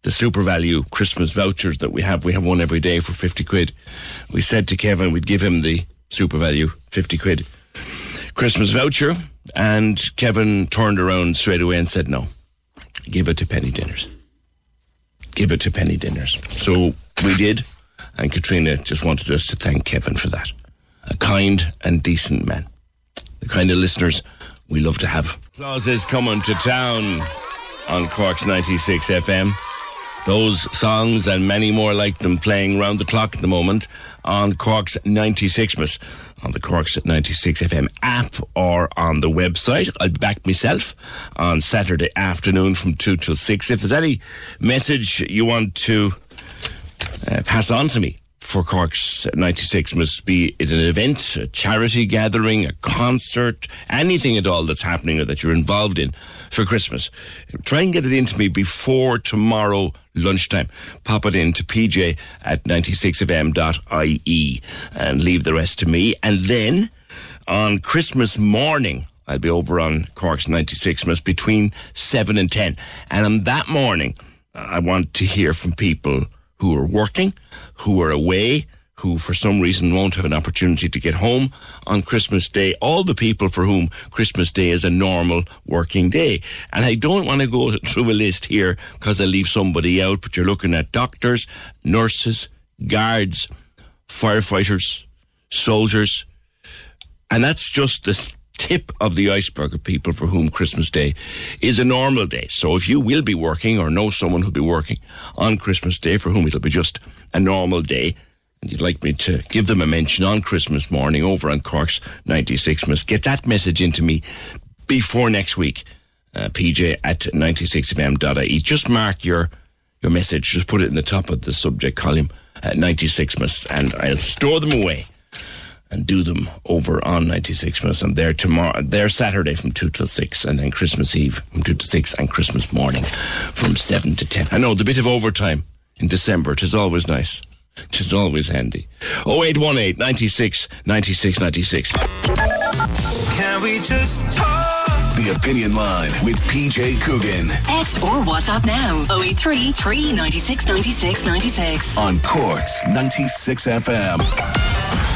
Speaker 7: the SuperValu Christmas vouchers that we have. We have one every day for 50 quid. We said to Kevin we'd give him the SuperValu 50 quid Christmas voucher. And Kevin turned around straight away and said, no, give it to Penny Dinners. Give it to Penny Dinners. So we did. And Katrina just wanted us to thank Kevin for that. A kind and decent man. The kind of listeners we love to have. Claus is coming to town on Cork's 96 FM. Those songs and many more like them playing round the clock at the moment on Cork's 96 on the Cork's 96 FM app or on the website. I'll be back myself on Saturday afternoon from 2 till 6. If there's any message you want to uh, pass on to me, for Cork's 96 must be it an event, a charity gathering, a concert, anything at all that's happening or that you're involved in for Christmas. Try and get it into me before tomorrow lunchtime. Pop it into pj at 96fm.ie and leave the rest to me. And then on Christmas morning, I'll be over on Cork's 96 must between 7 and 10. And on that morning, I want to hear from people who are working, who are away, who for some reason won't have an opportunity to get home on Christmas Day, all the people for whom Christmas Day is a normal working day. And I don't want to go through a list here because I leave somebody out, but you're looking at doctors, nurses, guards, firefighters, soldiers, and that's just the tip of the iceberg of people for whom Christmas Day is a normal day. So if you will be working or know someone who'll be working on Christmas Day for whom it'll be just a normal day, and you'd like me to give them a mention on Christmas morning over on Cork's 96 must get that message into me before next week. Uh, PJ at 96fm.ie. Just mark your your message. Just put it in the top of the subject column at 96 must, and I'll store them away and do them over on 96 minutes. I'm there tomorrow, there Saturday from 2 till 6, and then Christmas Eve from 2 to 6, and Christmas morning from 7 to 10. I know the bit of overtime in December, it is always nice. It is always handy. 0818 96 96 96.
Speaker 6: Can we just talk?
Speaker 1: The Opinion Line with PJ Coogan.
Speaker 2: Text or WhatsApp now 083 396 96 96.
Speaker 1: On Cork's 96 FM.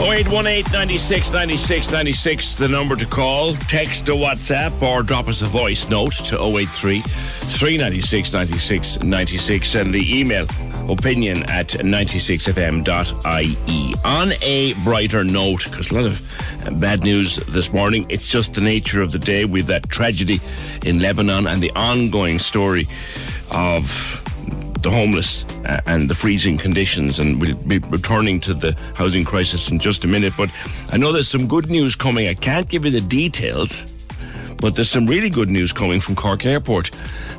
Speaker 7: 0818 96 96 96, the number to call. Text to WhatsApp or drop us a voice note to 083 396 96 96 and the email opinion at 96fm.ie. On a brighter note, because a lot of uh, bad news this morning, it's just the nature of the day with that tragedy in Lebanon and the ongoing story of the homeless uh, and the freezing conditions, and we'll be returning to the housing crisis in just a minute. But I know there's some good news coming. I can't give you the details, but there's some really good news coming from Cork Airport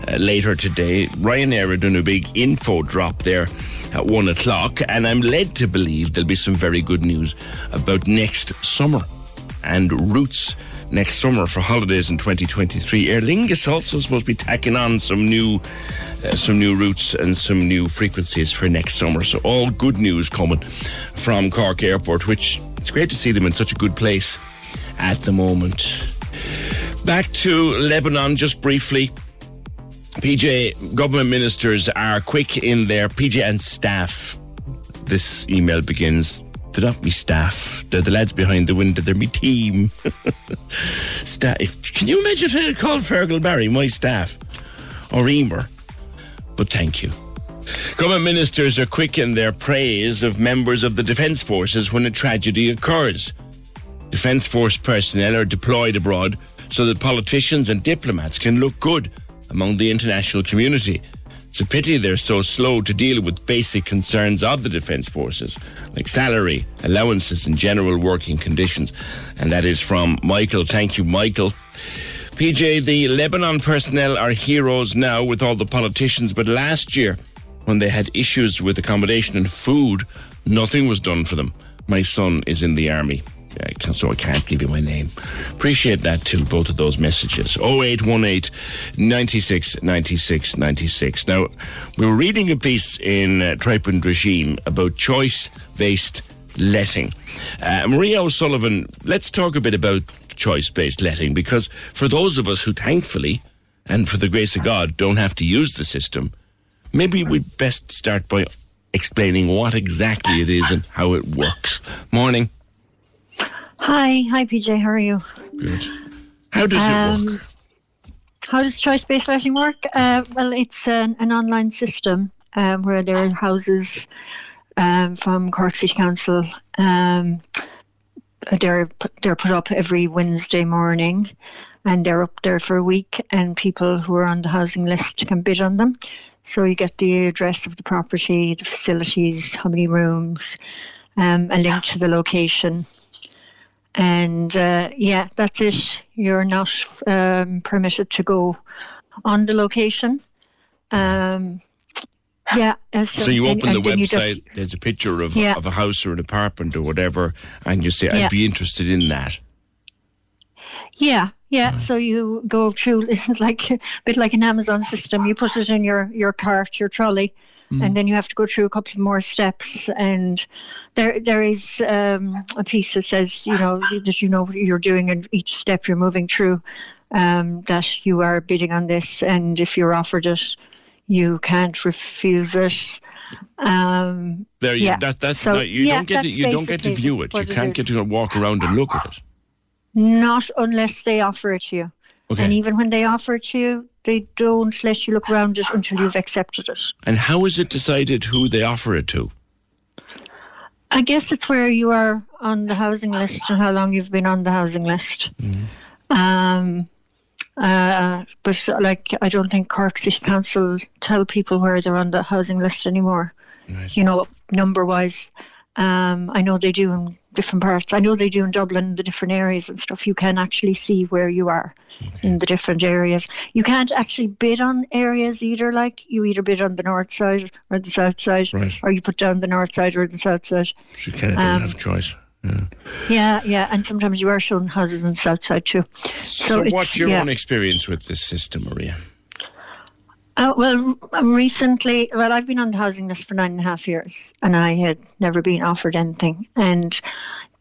Speaker 7: uh, later today. Ryanair are doing a big info drop there at one o'clock, and I'm led to believe there'll be some very good news about next summer and routes next summer for holidays in 2023. Aer Lingus also supposed to be tacking on some new uh, some new routes and some new frequencies for next summer. So all good news coming from Cork Airport, which it's great to see them in such a good place at the moment. Back to Lebanon just briefly. PJ, government ministers are quick in their PJ and staff. This email begins. They're not me staff. They're the lads behind the window. They're me team. staff. Can you imagine trying to call Fergal Barry my staff? Or Emer? But thank you. Government ministers are quick in their praise of members of the Defence Forces when a tragedy occurs. Defence Force personnel are deployed abroad so that politicians and diplomats can look good among the international community. It's a pity they're so slow to deal with basic concerns of the Defence Forces, like salary, allowances, and general working conditions. And that is from Michael. Thank you, Michael. PJ, the Lebanon personnel are heroes now with all the politicians, but last year, when they had issues with accommodation and food, nothing was done for them. My son is in the army so I can't give you my name. Appreciate that too, both of those messages. 0818 96 96 96. Now, we were reading a piece in uh, Tripe Regime about choice based letting. Uh, Maria O'Sullivan, let's talk a bit about choice based letting because for those of us who thankfully and for the grace of God don't have to use the system, maybe we'd best start by explaining what exactly it is and how it works. Morning.
Speaker 12: Hi, hi PJ, how are you?
Speaker 7: Good. How does um, it work?
Speaker 12: How does choice based letting work? Uh, well, it's an, an online system um, where there are houses um, from Cork City Council. Um, they're they're put up every Wednesday morning, and they're up there for a week. And people who are on the housing list can bid on them. So you get the address of the property, the facilities, how many rooms, um, a link to the location and uh, yeah, that's it. You're not um, permitted to go on the location. Um, yeah.
Speaker 7: So, so, you open and, the and website. Just, there's a picture of yeah. of a house or an apartment or whatever, and you say, "I'd yeah. be interested in that."
Speaker 12: Yeah, yeah. So you go through. It's like a bit like an Amazon system. You put it in your your cart, your trolley, Mm. And then you have to go through a couple more steps. And there, there is um, a piece that says, you know, that you know what you're doing, and each step you're moving through, um, that you are bidding on this, and if you're offered it, you can't refuse it. Um,
Speaker 7: there, you, yeah. that, that's so, not, you yeah, don't get to, you don't get to view it. You can't get to walk around and look at it.
Speaker 12: Not unless they offer it to you. Okay. And even when they offer it to you, they don't let you look around it until you've accepted it.
Speaker 7: And how is it decided who they offer it to?
Speaker 12: I guess it's where you are on the housing list and how long you've been on the housing list. Mm. Um, uh, but like, I don't think Cork City Council tell people where they're on the housing list anymore. Right. You know, number wise. Um, I know they do in different parts. I know they do in Dublin, the different areas and stuff. You can actually see where you are okay. in the different areas. You can't actually bid on areas either. Like you either bid on the north side or the south side, right. or you put down the north side or the south side.
Speaker 7: So you kind of um, have a choice.
Speaker 12: Yeah. yeah, yeah, and sometimes you are shown houses on the south side too.
Speaker 7: So, so what's your yeah. own experience with this system, Maria?
Speaker 12: Uh, well, recently, well, I've been on the housing list for nine and a half years, and I had never been offered anything. And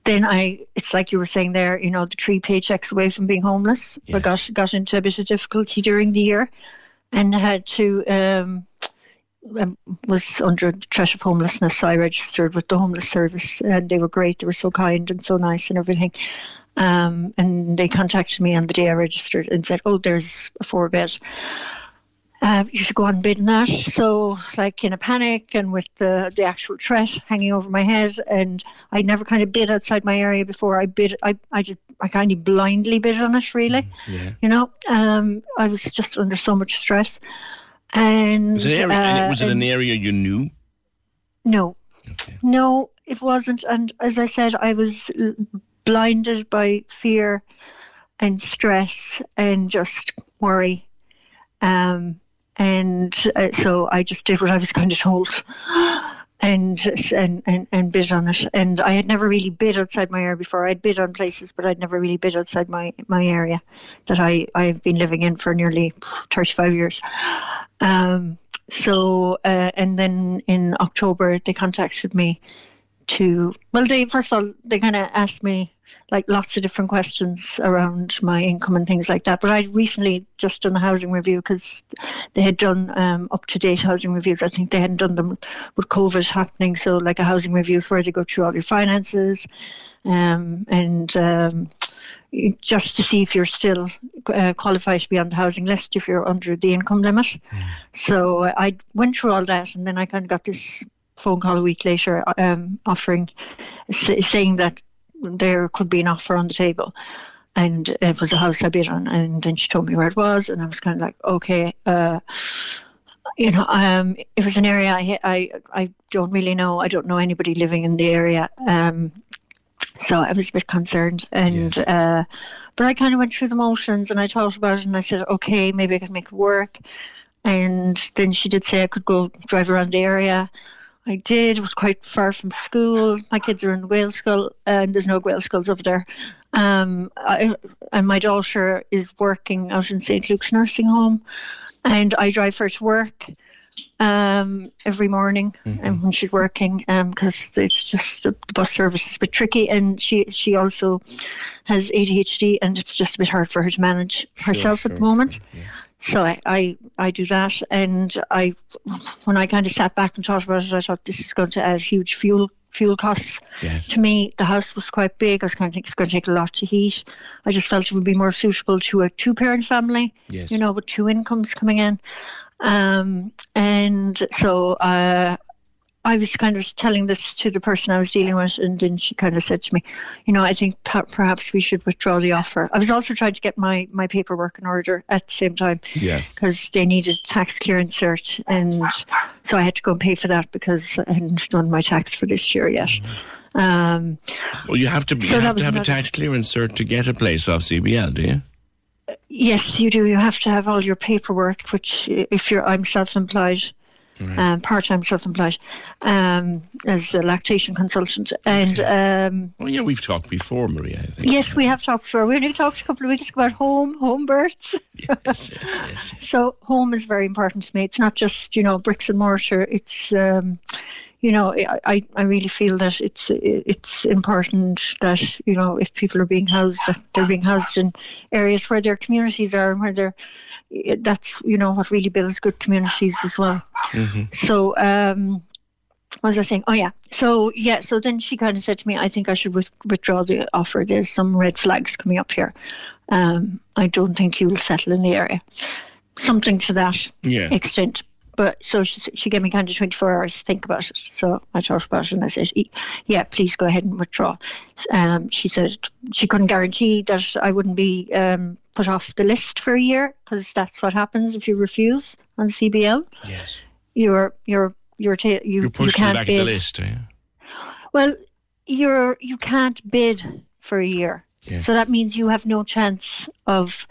Speaker 12: then I, it's like you were saying there, you know, the three paychecks away from being homeless. Yes. I got got into a bit of difficulty during the year, and had to. Um, um, was under the threat of homelessness. So I registered with the homeless service, and they were great. They were so kind and so nice and everything. Um, and they contacted me on the day I registered and said, "Oh, there's a four bed." Uh, you should go on bidding that. So, like in a panic and with the, the actual threat hanging over my head, and I never kind of bid outside my area before. I bid, I, I just, I kind of blindly bid on it, really. Mm, yeah. You know, um, I was just under so much stress. And
Speaker 7: was it, area, uh, and was it an area you knew?
Speaker 12: No, okay. no, it wasn't. And as I said, I was blinded by fear and stress and just worry. Um, and uh, so I just did what I was kind of told. And, and and and bid on it. And I had never really bid outside my area before. I'd bid on places, but I'd never really bid outside my, my area that I I've been living in for nearly thirty five years. Um, so uh, and then in October they contacted me to well they first of all they kind of asked me like lots of different questions around my income and things like that. But I'd recently just done a housing review because they had done um, up to date housing reviews. I think they hadn't done them with COVID happening. So, like a housing review is where they go through all your finances um, and um, just to see if you're still uh, qualified to be on the housing list if you're under the income limit. So I went through all that, and then I kind of got this phone call a week later um, offering, saying that there could be an offer on the table. And it was a house I bid on, and then she told me where it was, and I was kind of like, okay, uh, you know, um, it was an area I, I I don't really know. I don't know anybody living in the area, um, so I was a bit concerned. And uh, but I kind of went through the motions, and I thought about it, and I said, okay, maybe I could make it work. And then she did say I could go drive around the area. I did. It was quite far from school. My kids are in Gaelscoil, and there's no Gaelscoils over there. Um, I, and my daughter is working out in St. Luke's nursing home, and I drive her to work um, every morning and when she's working because it's just the bus service is a bit tricky and she she also has ADHD and it's just a bit hard for her to manage herself at the moment. So I, I I do that and I when I kind of sat back and thought about it I thought this is going to add huge fuel fuel costs. To me the house was quite big. I was kind of thinking it's going to take a lot to heat. I just felt it would be more suitable to a two parent family
Speaker 13: Yes.
Speaker 12: you know with two incomes coming in. Um, and so uh, I was kind of telling this to the person I was dealing with, and then she kind of said to me, "You know, I think per- perhaps we should withdraw the offer." I was also trying to get my my paperwork in order at the same time
Speaker 7: Yeah.
Speaker 12: because they needed tax clearance cert, and so I had to go and pay for that because I hadn't done my tax for this year yet. Um,
Speaker 7: Well, you have to, you
Speaker 12: So
Speaker 7: have to have a tax clearance cert to get a place off CBL, do you?
Speaker 12: Yes, you do. You have to have all your paperwork, which if you're, I'm self-employed, um, part-time self-employed, um, as a lactation consultant, and um,
Speaker 7: Well, yeah, we've talked before, Maria. I think.
Speaker 12: yes, we have talked before. We only talked a couple of weeks about home, home births. Yes, yes. So home is very important to me. It's not just you know bricks and mortar. It's um, you know I, I- I really feel that it's it's important that you know if people are being housed that they're being housed in areas where their communities are and where they're that's you know what really builds good communities as well. So um, what was I saying? Oh yeah. So yeah. So then she kind of said to me, "I think I should with- withdraw the offer. There's some red flags coming up here. Um, I don't think you'll settle in the area. Something to that
Speaker 7: Yeah.
Speaker 12: extent." But so she, she gave me kind of 24 hours to think about it. So I thought about it and I said, "E- yeah, please go ahead and withdraw. Um, she said she couldn't guarantee that I wouldn't be um, put off the list for a year because that's what happens if you refuse on CBL.
Speaker 7: Yes.
Speaker 12: You're, you're, you're, ta- you,
Speaker 7: You're
Speaker 12: you can't
Speaker 7: back
Speaker 12: bid.
Speaker 7: list, you?
Speaker 12: Well, you're you can't bid for a year,
Speaker 7: Yeah.
Speaker 12: so that means you have no chance of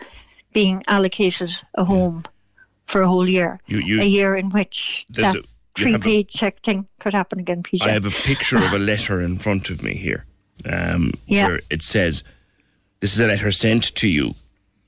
Speaker 12: being allocated a home for a whole year.
Speaker 7: You- you-
Speaker 12: a year in which that
Speaker 7: a-
Speaker 12: three
Speaker 7: a-
Speaker 12: page check thing could happen again, PJ.
Speaker 7: I have a picture of a letter in front of me here. Um,
Speaker 12: Yeah.
Speaker 7: Where it says, "This is a letter sent to you."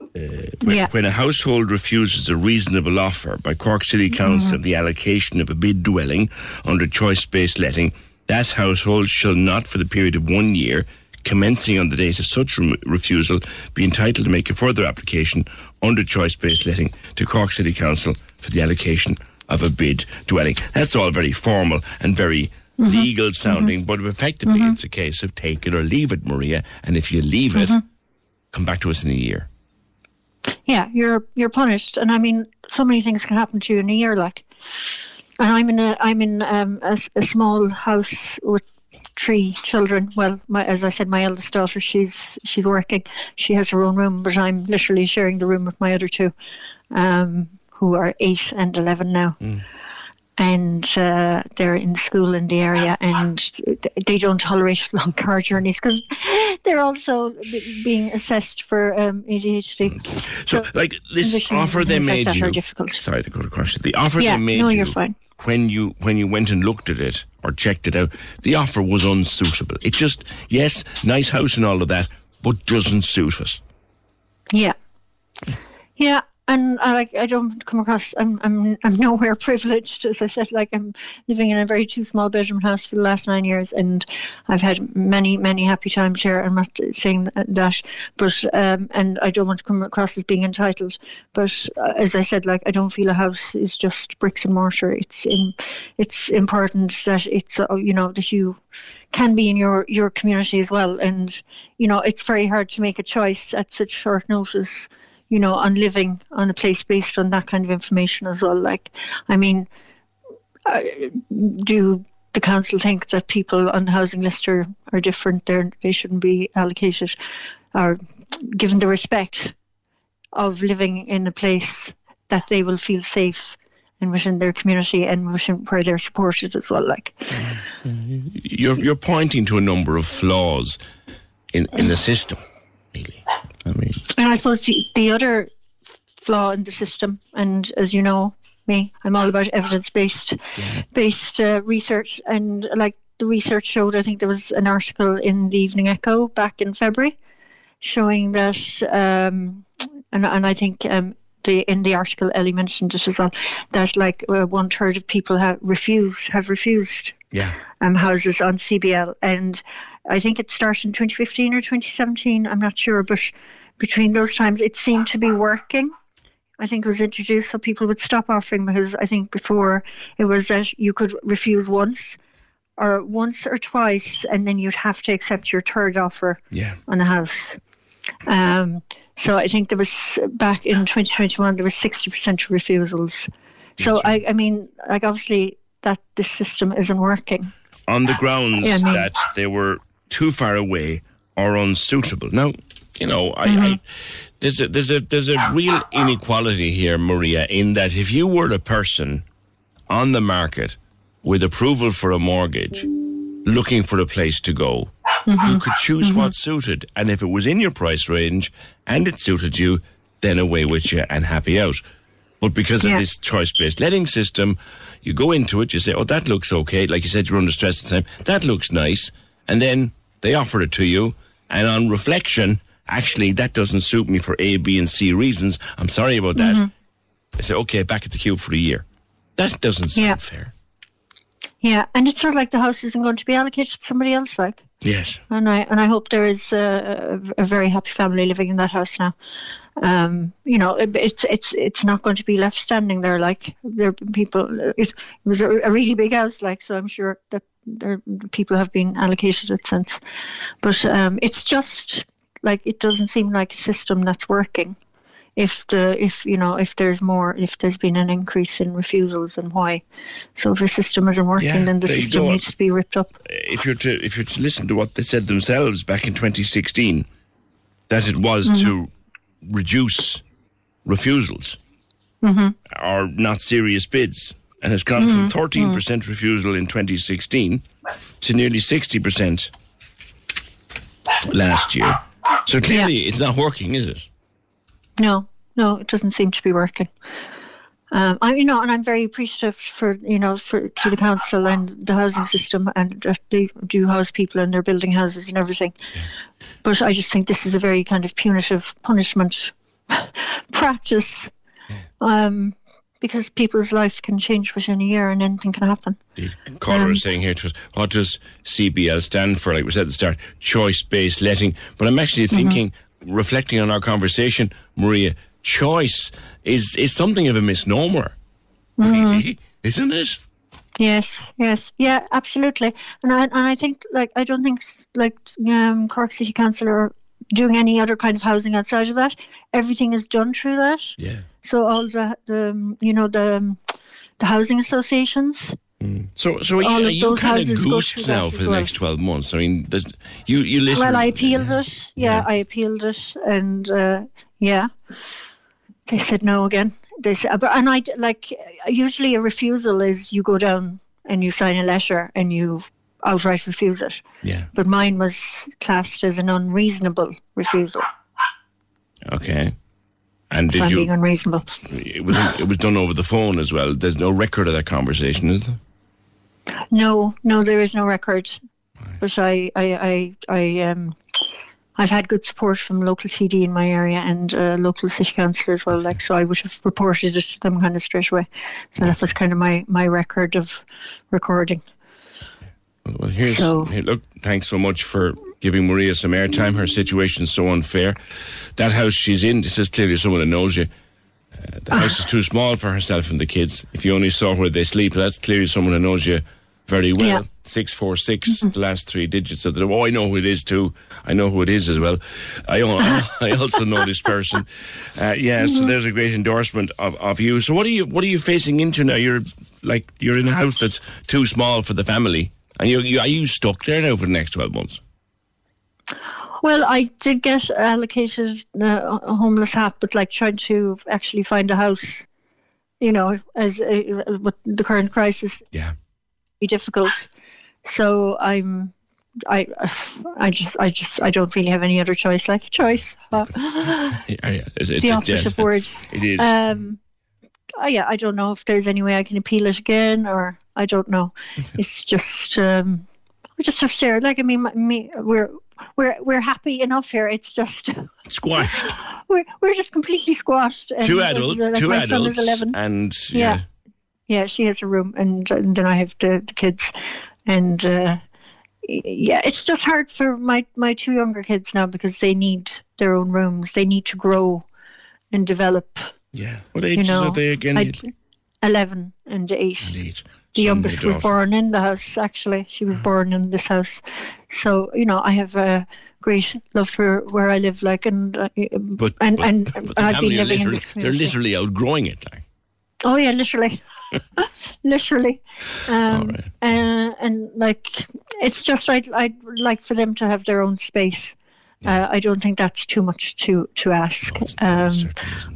Speaker 7: Uh, when,
Speaker 12: Yeah.
Speaker 7: when a household refuses a reasonable offer by Cork City Council
Speaker 12: Mhm.
Speaker 7: the allocation of a bid dwelling under choice-based letting, that household shall not, for the period of one year, commencing on the date of such rem- refusal, be entitled to make a further application under choice-based letting to Cork City Council for the allocation of a bid dwelling. That's all very formal and very
Speaker 12: Mhm.
Speaker 7: legal sounding, but effectively it's a case of take it or leave it, Maria. And if you leave it,
Speaker 12: Mhm.
Speaker 7: come back to us in a year.
Speaker 12: yeah, you're you're punished, and I mean, so many things can happen to you in a year. Like, and I'm in a I'm in um, a, a small house with three children. Well, my as I said, my eldest daughter, she's she's working. She has her own room, but I'm literally sharing the room with my other two, um, who are eight and eleven now. And uh, they're in school in the area, and they don't tolerate long car journeys because they're also b- being assessed for um, ADHD.
Speaker 7: So, like this offer they
Speaker 12: like
Speaker 7: made
Speaker 12: that
Speaker 7: you.
Speaker 12: difficult.
Speaker 7: Sorry to go across. The offer
Speaker 12: Yeah,
Speaker 7: they made
Speaker 12: no,
Speaker 7: you
Speaker 12: you're fine.
Speaker 7: When you when you went and looked at it or checked it out. The offer was unsuitable. It just yes, nice house and all of that, but doesn't suit us.
Speaker 12: Yeah. Yeah. And I like I don't come across. I'm I'm I'm nowhere privileged, as I said. Like I'm living in a very two small bedroom house for the last nine years, and I've had many many happy times here. I'm not saying that, but um, and I don't want to come across as being entitled. But uh, as I said, like I don't feel a house is just bricks and mortar. It's in, it's important that it's uh, you know that you can be in your your community as well, and you know it's very hard to make a choice at such short notice you know, on living on a place based on that kind of information as well. Like, I mean, uh, do the council think that people on the housing list are, are different? They're, they shouldn't be allocated or given the respect of living in a place that they will feel safe and within their community and within where they're supported as well. Like,
Speaker 7: you're you're pointing to a number of flaws in in the system, really. I mean,
Speaker 12: and I suppose the, the other flaw in the system, and as you know me, I'm all about evidence based yeah. based uh, research, and like the research showed, I think there was an article in the Evening Echo back in February showing that, um, and and I think. Um, the, in the article, Ellie mentioned it as well. That like uh, one third of people have refused have refused
Speaker 7: yeah.
Speaker 12: um, houses on CBL, and I think it started in 2015 or 2017. I'm not sure, but between those times, it seemed to be working. I think it was introduced so people would stop offering because I think before it was that you could refuse once or once or twice, and then you'd have to accept your third offer
Speaker 7: yeah.
Speaker 12: on the house. Um, so I think there was back in 2021 there was 60% refusals. So I, I mean, like obviously that this system isn't working
Speaker 7: on the grounds yeah, I mean, that they were too far away or unsuitable. Now, you know, I, mm-hmm. I, there's a there's a there's a real inequality here, Maria, in that if you were a person on the market with approval for a mortgage, looking for a place to go, mm-hmm. you could choose mm-hmm. what suited, and if it was in your price range and it suited you, then away with you and happy out. But because yeah. of this choice-based letting system, you go into it, you say, "Oh, that looks okay." Like you said, you're under stress at the time. That looks nice, and then they offer it to you, and on reflection, actually, that doesn't suit me for A, B, and C reasons. I'm sorry about that. Mm-hmm. I say, okay, back at the queue for a year. That doesn't sound yeah. fair.
Speaker 12: Yeah, and it's not like the house isn't going to be allocated to somebody else, like.
Speaker 7: Yes.
Speaker 12: And I and I hope there is a, a very happy family living in that house now. Um, you know, it, it's it's it's not going to be left standing there like there people. It, it was a, a really big house, like so. I'm sure that there people have been allocated it since, but um, it's just like it doesn't seem like a system that's working. If the if you know if there's more if there's been an increase in refusals and why, so if a system isn't working, yeah, then the system needs to be ripped up.
Speaker 7: If you're to if you're to listen to what they said themselves back in 2016, that it was mm-hmm. to reduce refusals
Speaker 12: mm-hmm.
Speaker 7: or not serious bids and has gone mm-hmm. from 13% mm-hmm. refusal in 2016 to nearly 60% last year. So clearly yeah. it's not working, is it?
Speaker 12: No, no, it doesn't seem to be working. Um, I, you know, and I'm very appreciative for you know for to the council and the housing system, and that they do house people and they're building houses and everything. But I just think this is a very kind of punitive punishment practice. Um, because people's life can change within a year and anything can happen.
Speaker 7: The caller um, is saying here to us, what does CBL stand for? Like we said at the start, choice based letting. But I'm actually mm-hmm. thinking, mm-hmm. reflecting on our conversation, Maria, choice is, is something of a misnomer. Mm-hmm. Really, isn't it?
Speaker 12: Yes, yes, yeah, absolutely. And I and I think like I don't think like um, Cork City Council are doing any other kind of housing outside of that. Everything is done through that.
Speaker 7: Yeah.
Speaker 12: So all the, the you know the the housing associations.
Speaker 7: Mm. So, so are you, are you kind of goosed now for the well. next twelve months? I mean, you you listen.
Speaker 12: Well, I appealed it. Yeah, yeah. I appealed it, and uh, yeah, they said no again. They said, and I like usually a refusal is you go down and you sign a letter and you outright refuse it.
Speaker 7: Yeah.
Speaker 12: But mine was classed as an unreasonable refusal.
Speaker 7: Okay. And did
Speaker 12: I'm
Speaker 7: you?
Speaker 12: Being unreasonable.
Speaker 7: It was it was done over the phone as well. There's no record of that conversation, is there?
Speaker 12: No, no, there is no record. Right. But I, I, I, I, um, I've had good support from local TD in my area and uh, local city councillor as well. Like, so I would have reported it to them kind of straight away. So that was kind of my my record of recording.
Speaker 7: Well, here's
Speaker 12: So-
Speaker 7: here, look. Thanks so much for giving Maria some airtime. Her situation's so unfair. That house she's in. This is clearly someone that knows you. Uh, the house is too small for herself and the kids. If you only saw where they sleep, that's clearly someone that knows you very well.
Speaker 12: Yeah.
Speaker 7: Six four six, the last three digits of the. Oh, I know who it is too. I know who it is as well. I I also know this person. Uh, yeah, so there's a great endorsement of, of you. So what are you what are you facing into now? You're like you're in a house that's too small for the family, and you, you are you stuck there now for the next twelve months?
Speaker 12: Well, I did get allocated uh, a homeless HAP, but like trying to actually find a house, you know, as uh, with the current crisis,
Speaker 7: yeah,
Speaker 12: be difficult. So I'm, I, I just, I just, I don't really have any other choice. Like choice,
Speaker 7: Yeah, yeah, it's, it's,
Speaker 12: the
Speaker 7: yeah,
Speaker 12: word.
Speaker 7: It is.
Speaker 12: Um, oh yeah, I don't know if there's any way I can appeal it again, or I don't know. It's just, um, we just have share. Like I mean, my- me, we're we're we're happy enough here. It's just
Speaker 7: Squashed.
Speaker 12: we're we're just completely squashed. And
Speaker 7: two adults,
Speaker 12: like
Speaker 7: two adults,
Speaker 12: 11.
Speaker 7: and
Speaker 12: Yeah.
Speaker 7: yeah.
Speaker 12: Yeah, she has a room, and, and then I have the, the kids, and uh, yeah, it's just hard for my my two younger kids now because they need their own rooms. They need to grow and develop.
Speaker 7: Yeah. What
Speaker 12: you
Speaker 7: ages
Speaker 12: know,
Speaker 7: are they again?
Speaker 12: I- Eleven and eight.
Speaker 7: Eight.
Speaker 12: The
Speaker 7: Son,
Speaker 12: youngest
Speaker 7: my
Speaker 12: was born in the house. Actually, she was born in this house. So you know, I have a great love for where I live. Like, and uh,
Speaker 7: But,
Speaker 12: and
Speaker 7: but,
Speaker 12: and,
Speaker 7: but
Speaker 12: I've been living in this
Speaker 7: they're literally outgrowing it. Like.
Speaker 12: Oh yeah, literally, literally, um, uh, and like it's just I'd I'd like for them to have their own space. Uh, I don't think that's too much to to ask. Um,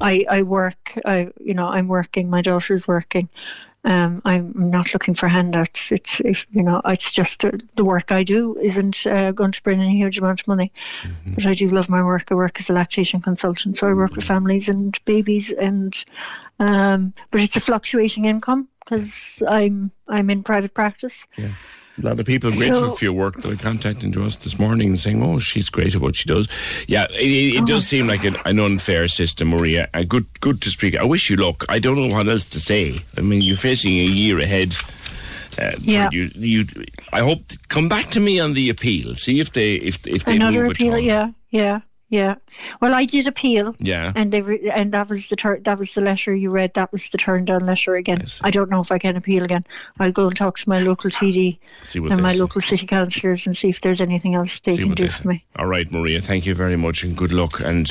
Speaker 12: I I work. I you know I'm working. My daughter's working. Um, I'm not looking for handouts. It's if, you know it's just uh, the work I do isn't uh, going to bring in a huge amount of money, but I do love my work. I work as a lactation consultant, so I work with families and babies, and um, but it's a fluctuating income because I'm I'm in private practice.
Speaker 7: Yeah. A lot of people are grateful
Speaker 12: So-
Speaker 7: for your work. They're contacting to us this morning and saying, "Oh, she's great at what she does." Yeah, it, it, it does seem like an, an unfair system, Maria. Uh, good, good to speak. I wish you luck. I don't know what else to say. I mean, you're facing a year ahead. Uh,
Speaker 12: Yeah.
Speaker 7: You, you, I hope come back to me on the appeal. See if they, if if they
Speaker 12: Another appeal, yeah, yeah, yeah. Well, I did appeal.
Speaker 7: Yeah.
Speaker 12: And they re- and that was the tur- that was the letter you read. That was the turn down letter again. I don't know if I can appeal again. I'll go and talk to my local TD
Speaker 7: See what
Speaker 12: and my
Speaker 7: say.
Speaker 12: local city councillors and see if there's anything else they
Speaker 7: See
Speaker 12: can do
Speaker 7: they
Speaker 12: for
Speaker 7: say.
Speaker 12: me.
Speaker 7: All right, Maria. Thank you very much and good luck. And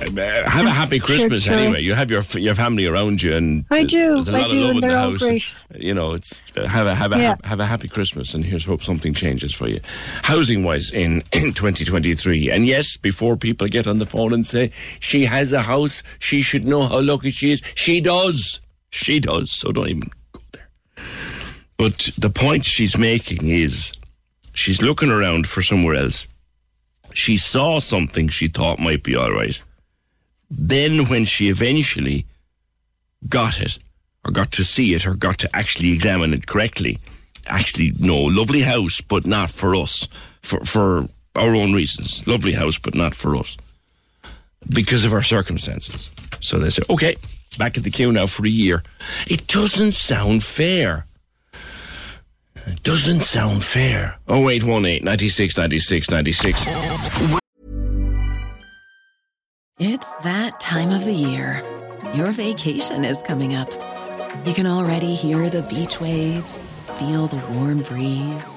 Speaker 7: uh, have a happy Christmas
Speaker 12: sure.
Speaker 7: anyway. You have your your family around you, and
Speaker 12: I do,
Speaker 7: There's a
Speaker 12: I do,
Speaker 7: of love
Speaker 12: and
Speaker 7: in the
Speaker 12: they're all
Speaker 7: house.
Speaker 12: great.
Speaker 7: You know, it's have a have a
Speaker 12: Yeah.
Speaker 7: have a happy Christmas, and here's hope something changes for you, housing wise in in 2023. And yes, before people get on the phone and say she has a house, she should know how lucky she is. She does. She does. So don't even go there. But the point she's making is she's looking around for somewhere else. She saw something she thought might be all right. Then, when she eventually got it, or got to see it, or got to actually examine it correctly, actually, no, lovely house, but not for us, for, for our own reasons. Lovely house, but not for us, because of our circumstances. So they say, okay, back at the queue now for a year. It doesn't sound fair. It doesn't sound fair. 0818 96 96 96.
Speaker 13: It's that time of the year. Your vacation is coming up. You can already hear the beach waves, feel the warm breeze,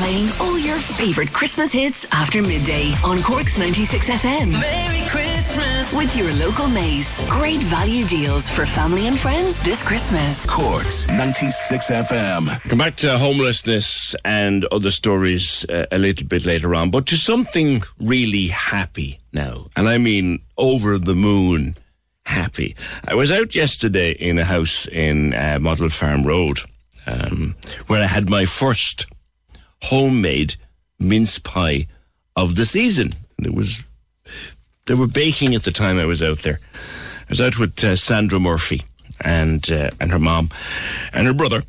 Speaker 2: You're playing all your favorite Christmas hits after midday on Cork's 96 FM.
Speaker 6: Merry Christmas.
Speaker 2: With your local Mace. Great value deals for family and friends this Christmas.
Speaker 1: Cork's 96 FM.
Speaker 7: Come back to homelessness and other stories uh, a little bit later on, but to something really happy now. And I mean over the moon happy. I was out yesterday in a house in uh, Model Farm Road um, where I had my first homemade mince pie of the season. And it was they were baking at the time I was out there. I was out with uh, Sandra Murphy and uh, and her mom and her brother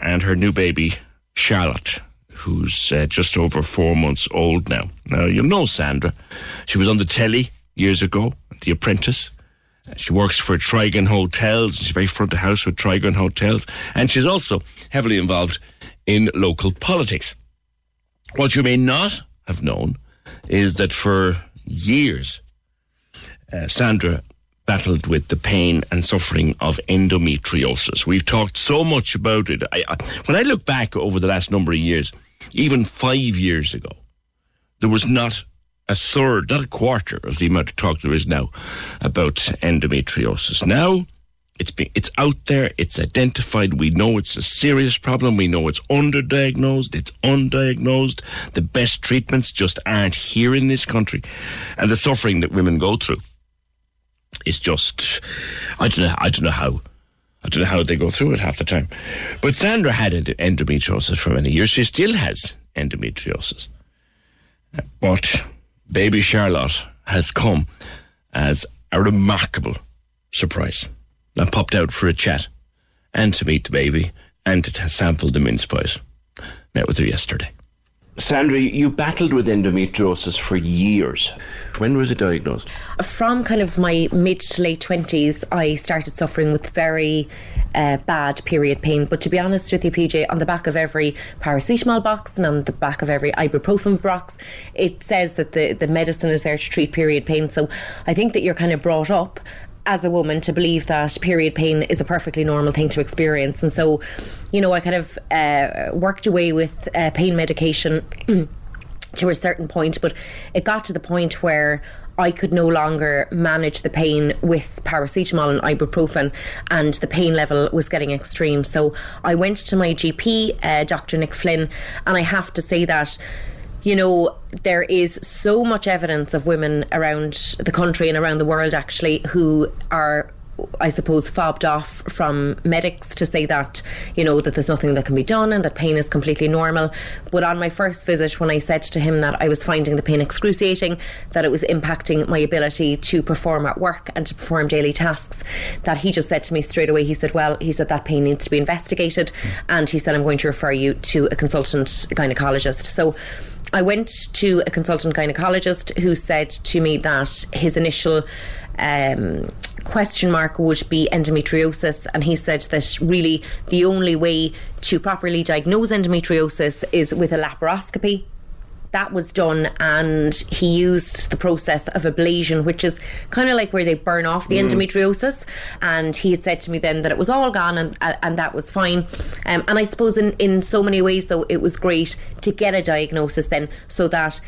Speaker 7: and her new baby Charlotte, who's uh, just over four months old now. Now you know Sandra. She was on the telly years ago, The Apprentice. She works for Trigon Hotels. She's very front of house with Trigon Hotels, and she's also heavily involved in local politics. What you may not have known is that for years, uh, Sandra battled with the pain and suffering of endometriosis. We've talked so much about it. I, I, when I look back over the last number of years, even five years ago, there was not a third, not a quarter of the amount of talk there is now about endometriosis. Now, it's been, it's out there, it's identified, we know it's a serious problem, we know it's underdiagnosed, it's undiagnosed, the best treatments just aren't here in this country. And the suffering that women go through is just I don't know I don't know how I don't know how they go through it half the time. But Sandra had endometriosis for many years. She still has endometriosis. But baby Charlotte has come as a remarkable surprise. I popped out for a chat and to meet the baby and to t- sample the mince pies. Met with her yesterday. Sandra, you battled with endometriosis for years. When was it diagnosed?
Speaker 14: From kind of my mid to late 20s, I started suffering with very uh, bad period pain. But to be honest with you, PJ, on the back of every paracetamol box and on the back of every ibuprofen box, it says that the, the medicine is there to treat period pain. So I think that you're kind of brought up as a woman to believe that period pain is a perfectly normal thing to experience. And so, you know, I kind of uh, worked away with uh, pain medication to a certain point, but it got to the point where I could no longer manage the pain with paracetamol and ibuprofen, and the pain level was getting extreme. So I went to my GP, uh, Dr. Nick Flynn, and I have to say that you know, there is so much evidence of women around the country and around the world actually who are I suppose fobbed off from medics to say that you know that there's nothing that can be done and that pain is completely normal. But on my first visit when I said to him that I was finding the pain excruciating that it was impacting my ability to perform at work and to perform daily tasks that he just said to me straight away he said well he said that pain needs to be investigated. And he said I'm going to refer you to a consultant gynecologist. So I went to a consultant gynecologist who said to me that his initial um, question mark would be endometriosis, and he said that really the only way to properly diagnose endometriosis is with a laparoscopy. That was done, and he used the process of ablation, which is kind of like where they burn off the
Speaker 15: Mm.
Speaker 14: endometriosis. And he had said to me then that it was all gone, and and that was fine. Um, and I suppose in in so many ways, though, it was great to get a diagnosis then, so that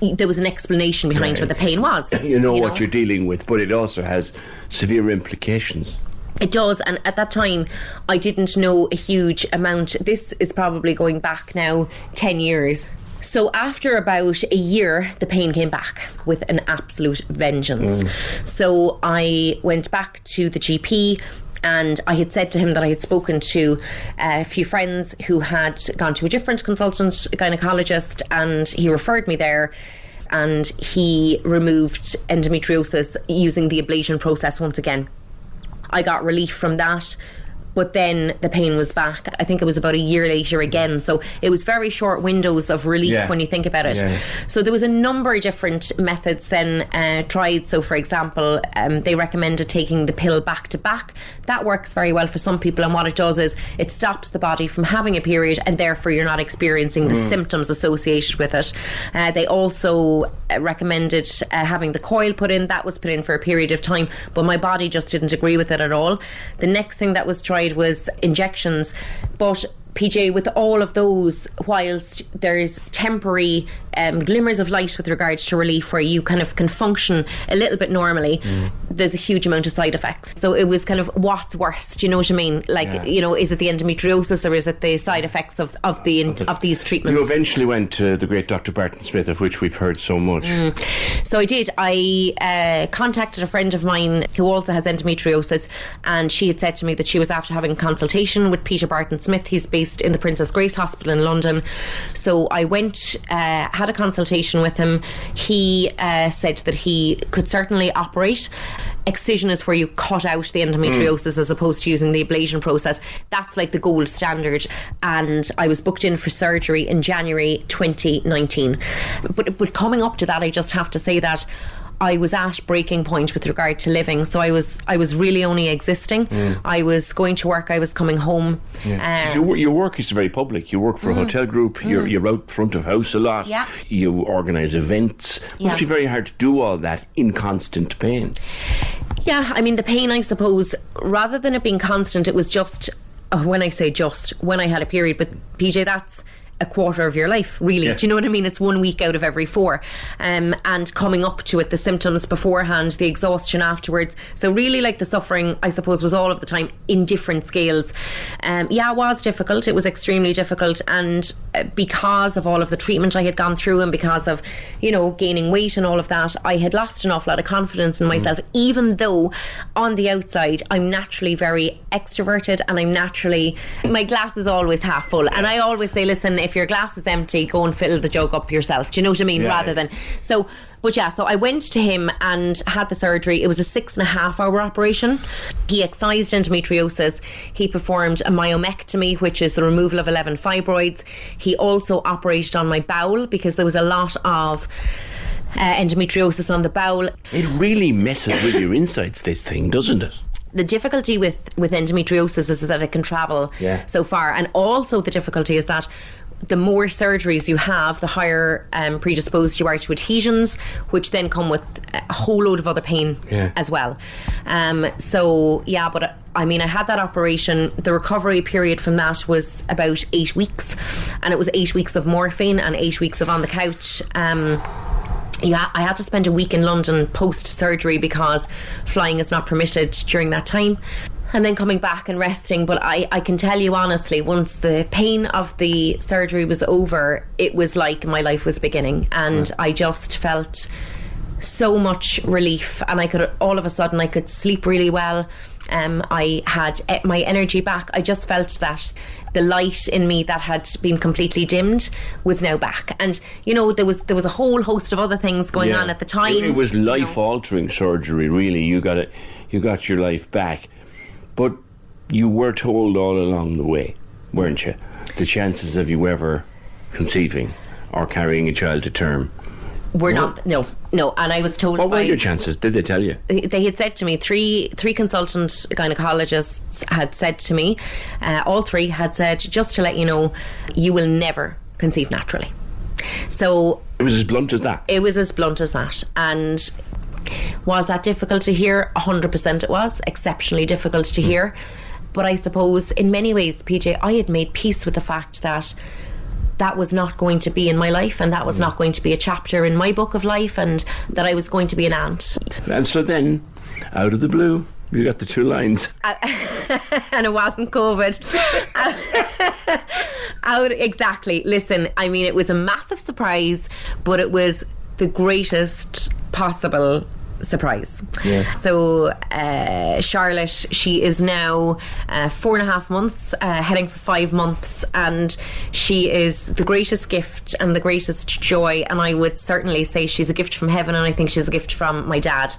Speaker 14: there was an explanation behind
Speaker 7: Right.
Speaker 14: what the pain was.
Speaker 7: You know what you're dealing with, but it also has severe implications.
Speaker 14: It does, and at that time, I didn't know a huge amount. This is probably going back now 10 years. So, after about a year, the pain came back with an absolute vengeance.
Speaker 15: Mm.
Speaker 14: So, I went back to the GP. And I had said to him that I had spoken to uh, a few friends who had gone to a different consultant gynecologist, and he referred me there and he removed endometriosis using the ablation process once again. I got relief from that but then the pain was back. I think it was about a year later again. So it was very short windows of relief
Speaker 15: Yeah.
Speaker 14: when you think about it.
Speaker 15: Yeah.
Speaker 14: So there was a number of different methods then uh, tried. So, for example, um, they recommended taking the pill back to back. That works very well for some people, and what it does is it stops the body from having a period, and therefore you're not experiencing the
Speaker 15: Mm.
Speaker 14: symptoms associated with it. Uh, they also uh, recommended uh, having the coil put in. That was put in for a period of time, but my body just didn't agree with it at all. The next thing that was tried was injections, but PJ, with all of those, whilst there's temporary um, glimmers of light with regards to relief where you kind of can function a little bit normally, there's a huge amount of side effects. So it was kind of what's worse? Do you know what I mean? Like,
Speaker 7: Yeah.
Speaker 14: you know, is it the endometriosis or is it the side effects of, of the of these treatments?
Speaker 7: You eventually went to the great Dr. Barton Smith, of which we've heard so much.
Speaker 14: Mm. So I did. I uh, contacted a friend of mine who also has endometriosis, and she had said to me that she was after having a consultation with Peter Barton Smith. He's based in the Princess Grace Hospital in London. So I went, uh, had a consultation with him. He uh, said that he could certainly operate. Excision is where you cut out the endometriosis as opposed to using the ablation process. That's like the gold standard. And I was booked in for surgery in January 2019. But, but coming up to that, I just have to say that. I was at breaking point with regard to living, so I was I was really only existing.
Speaker 7: Mm.
Speaker 14: I was going to work, I was coming home.
Speaker 7: Yeah.
Speaker 14: Um,
Speaker 7: your, your work is very public. You work for a
Speaker 14: Mm.
Speaker 7: hotel group. You're,
Speaker 14: Mm.
Speaker 7: you're out front of house a lot.
Speaker 14: Yeah.
Speaker 7: You organise events.
Speaker 14: Yeah.
Speaker 7: Must be very hard to do all that in constant pain.
Speaker 14: Yeah, I mean, the pain, I suppose, rather than it being constant, it was just, uh, when I say just, when I had a period, but PJ, that's a quarter of your life, really.
Speaker 15: Yeah.
Speaker 14: Do you know what I mean? It's one week out of every four. Um, and coming up to it, the symptoms beforehand, the exhaustion afterwards. So, really, like the suffering, I suppose, was all of the time in different scales. Um, yeah, it was difficult. It was extremely difficult. And uh, because of all of the treatment I had gone through and because of, you know, gaining weight and all of that, I had lost an awful lot of confidence in myself, even though on the outside, I'm naturally very extroverted and I'm naturally, my glass is always half full. And I always say, listen, if your glass is empty, go and fill the jug up yourself. Do you know what I mean?
Speaker 15: Yeah.
Speaker 14: Rather than, so, but yeah, so I went to him and had the surgery. It was a six and a half hour operation. He excised endometriosis. He performed a myomectomy, which is the removal of 11 fibroids. He also operated on my bowel because there was a lot of uh, endometriosis on the bowel.
Speaker 7: It really messes with your insides, this thing, doesn't it?
Speaker 14: the difficulty with with endometriosis is that it can travel
Speaker 7: Yeah.
Speaker 14: so far and also the difficulty is that the more surgeries you have, the higher um, predisposed you are to adhesions, which then come with a whole load of other pain
Speaker 15: Yeah.
Speaker 14: as well. Um, so, yeah, but I mean, I had that operation. The recovery period from that was about eight weeks, and it was eight weeks of morphine and eight weeks of on the couch. Um, yeah, I had to spend a week in London post surgery because flying is not permitted during that time. And then coming back and resting. But I, I can tell you honestly, once the pain of the surgery was over, it was like my life was beginning. And I just felt so much relief. And I could, all of a sudden, I could sleep really well. Um, I had my energy back. I just felt that the light in me that had been completely dimmed was now back. And you know, there was there was a whole host of other things going
Speaker 7: Yeah.
Speaker 14: on at the time.
Speaker 7: It, it was life altering surgery, really. You got it. You got your life back, but you were told all along the way, weren't you? The chances of you ever conceiving or carrying a child to term.
Speaker 14: We're not no no. And I was told
Speaker 7: What were your chances? Did they tell you?
Speaker 14: they had said to me three three consultant gynecologists had said to me, uh, all three had said just to let you know, you will never conceive naturally. So
Speaker 7: It was as blunt as that.
Speaker 14: it was as blunt as that. And was that difficult to hear? 100% it was. Exceptionally difficult to hear. But I suppose in many ways, PJ, I had made peace with the fact that that was not going to be in my life and that was not going to be a chapter in my book of life and that I was going to be an aunt.
Speaker 7: And so then, out of the blue, you got the two lines.
Speaker 14: Uh, and it wasn't COVID. Out exactly. Listen, I mean, it was a massive surprise, but it was the greatest possible surprise.
Speaker 7: Yeah.
Speaker 14: So uh, Charlotte, she is now uh, four and a half months, uh, heading for five months, and she is the greatest gift and the greatest joy. And I would certainly say she's a gift from heaven, and I think she's a gift from my dad.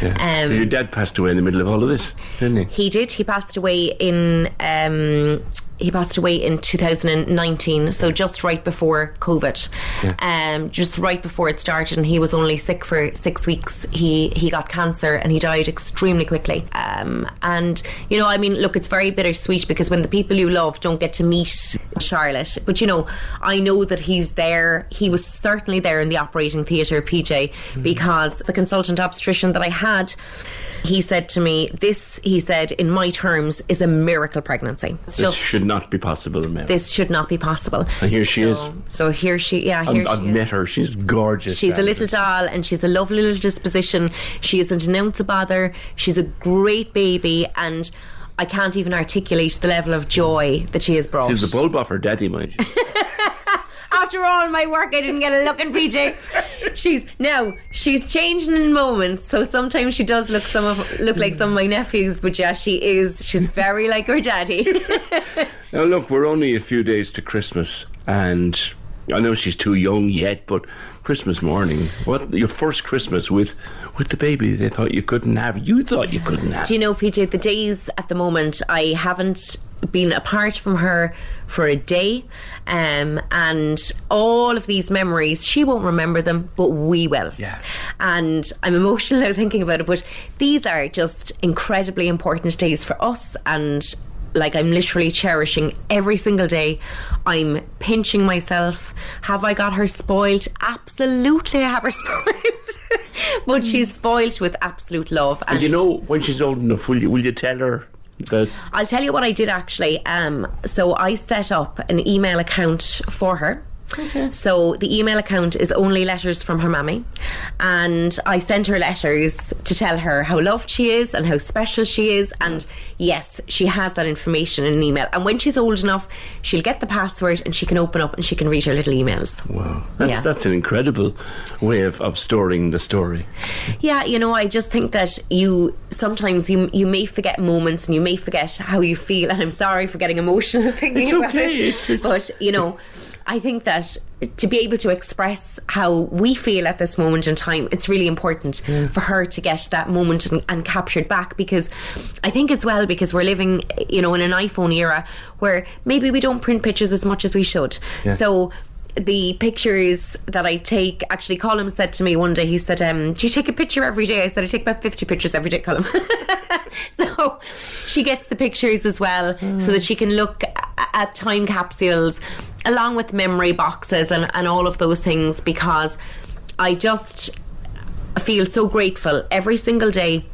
Speaker 7: Yeah.
Speaker 14: Um,
Speaker 7: Your dad passed away in the middle of all of this, didn't he?
Speaker 14: He did. He passed away in. Um, he passed away in 2019, so just right before COVID, um, just right before it started, and he was only sick for six weeks. He he got cancer and he died extremely quickly. Um, and you know, I mean, look, it's very bittersweet because when the people you love don't get to meet Charlotte, but you know, I know that he's there. He was certainly there in the operating theatre, PJ, because the consultant obstetrician that I had. He said to me, This, he said, in my terms, is a miracle pregnancy. It's
Speaker 7: This
Speaker 14: just,
Speaker 7: should not be possible, remember.
Speaker 14: this should not be possible.
Speaker 7: and here she is.
Speaker 14: So here she, yeah, here
Speaker 7: I've,
Speaker 14: she
Speaker 7: I've met her. She's gorgeous.
Speaker 14: She's a little doll and she's a lovely little disposition. She isn't an ounce of bother. She's a great baby and I can't even articulate the level of joy that she has brought.
Speaker 7: She's a bulb off her daddy, mind you.
Speaker 14: After all my work, I didn't get a look in PJ. She's now she's changing in moments, so sometimes she does look some of look like some of my nephews. But yeah, she is. She's very like her daddy.
Speaker 7: Now, look, we're only a few days to Christmas, and I know she's too young yet, but Christmas morning, what your first Christmas with with the baby they thought you couldn't have. You thought you couldn't have.
Speaker 14: Do you know, PJ, the days at the moment, I haven't been apart from her for a day. Um, and all of these memories, she won't remember them, but we will.
Speaker 7: Yeah.
Speaker 14: And I'm emotional now thinking about it, but these are just incredibly important days for us. And like I'm literally cherishing every single day. I'm pinching myself. Have I got her spoiled? Absolutely, I have her spoiled. but she's spoiled with absolute love.
Speaker 7: And you know, when she's old enough, will you will you tell her that
Speaker 14: I'll tell you what I did actually. Um, so I set up an email account for her. So the email account is only letters from her mammy, and I sent her letters to tell her how loved she is and how special she is. And yes, she has that information in an email. And when she's old enough, she'll get the password and she can open up and she can read her little emails.
Speaker 7: Wow, that's
Speaker 14: Yeah.
Speaker 7: that's an incredible way of, of storing the story.
Speaker 14: Yeah, you know, I just think that you sometimes you you may forget moments and you may forget how you feel, and I'm sorry for getting emotional thinking
Speaker 7: It's
Speaker 14: about
Speaker 7: okay,
Speaker 14: it.
Speaker 7: it's- it's-
Speaker 14: But you know, I think that to be able to express how we feel at this moment in time, it's really important for her to get that moment and, and captured back because I think as well because we're living, you know, in an iPhone era where maybe we don't print pictures as much as we should.
Speaker 15: Yeah.
Speaker 14: So the pictures that I take, actually, Colin said to me one day, he said, um, Do you take a picture every day? I said, I take about 50 pictures every day, Colin. so she gets the pictures as well so that she can look at time capsules along with memory boxes and, and all of those things because I just feel so grateful every single day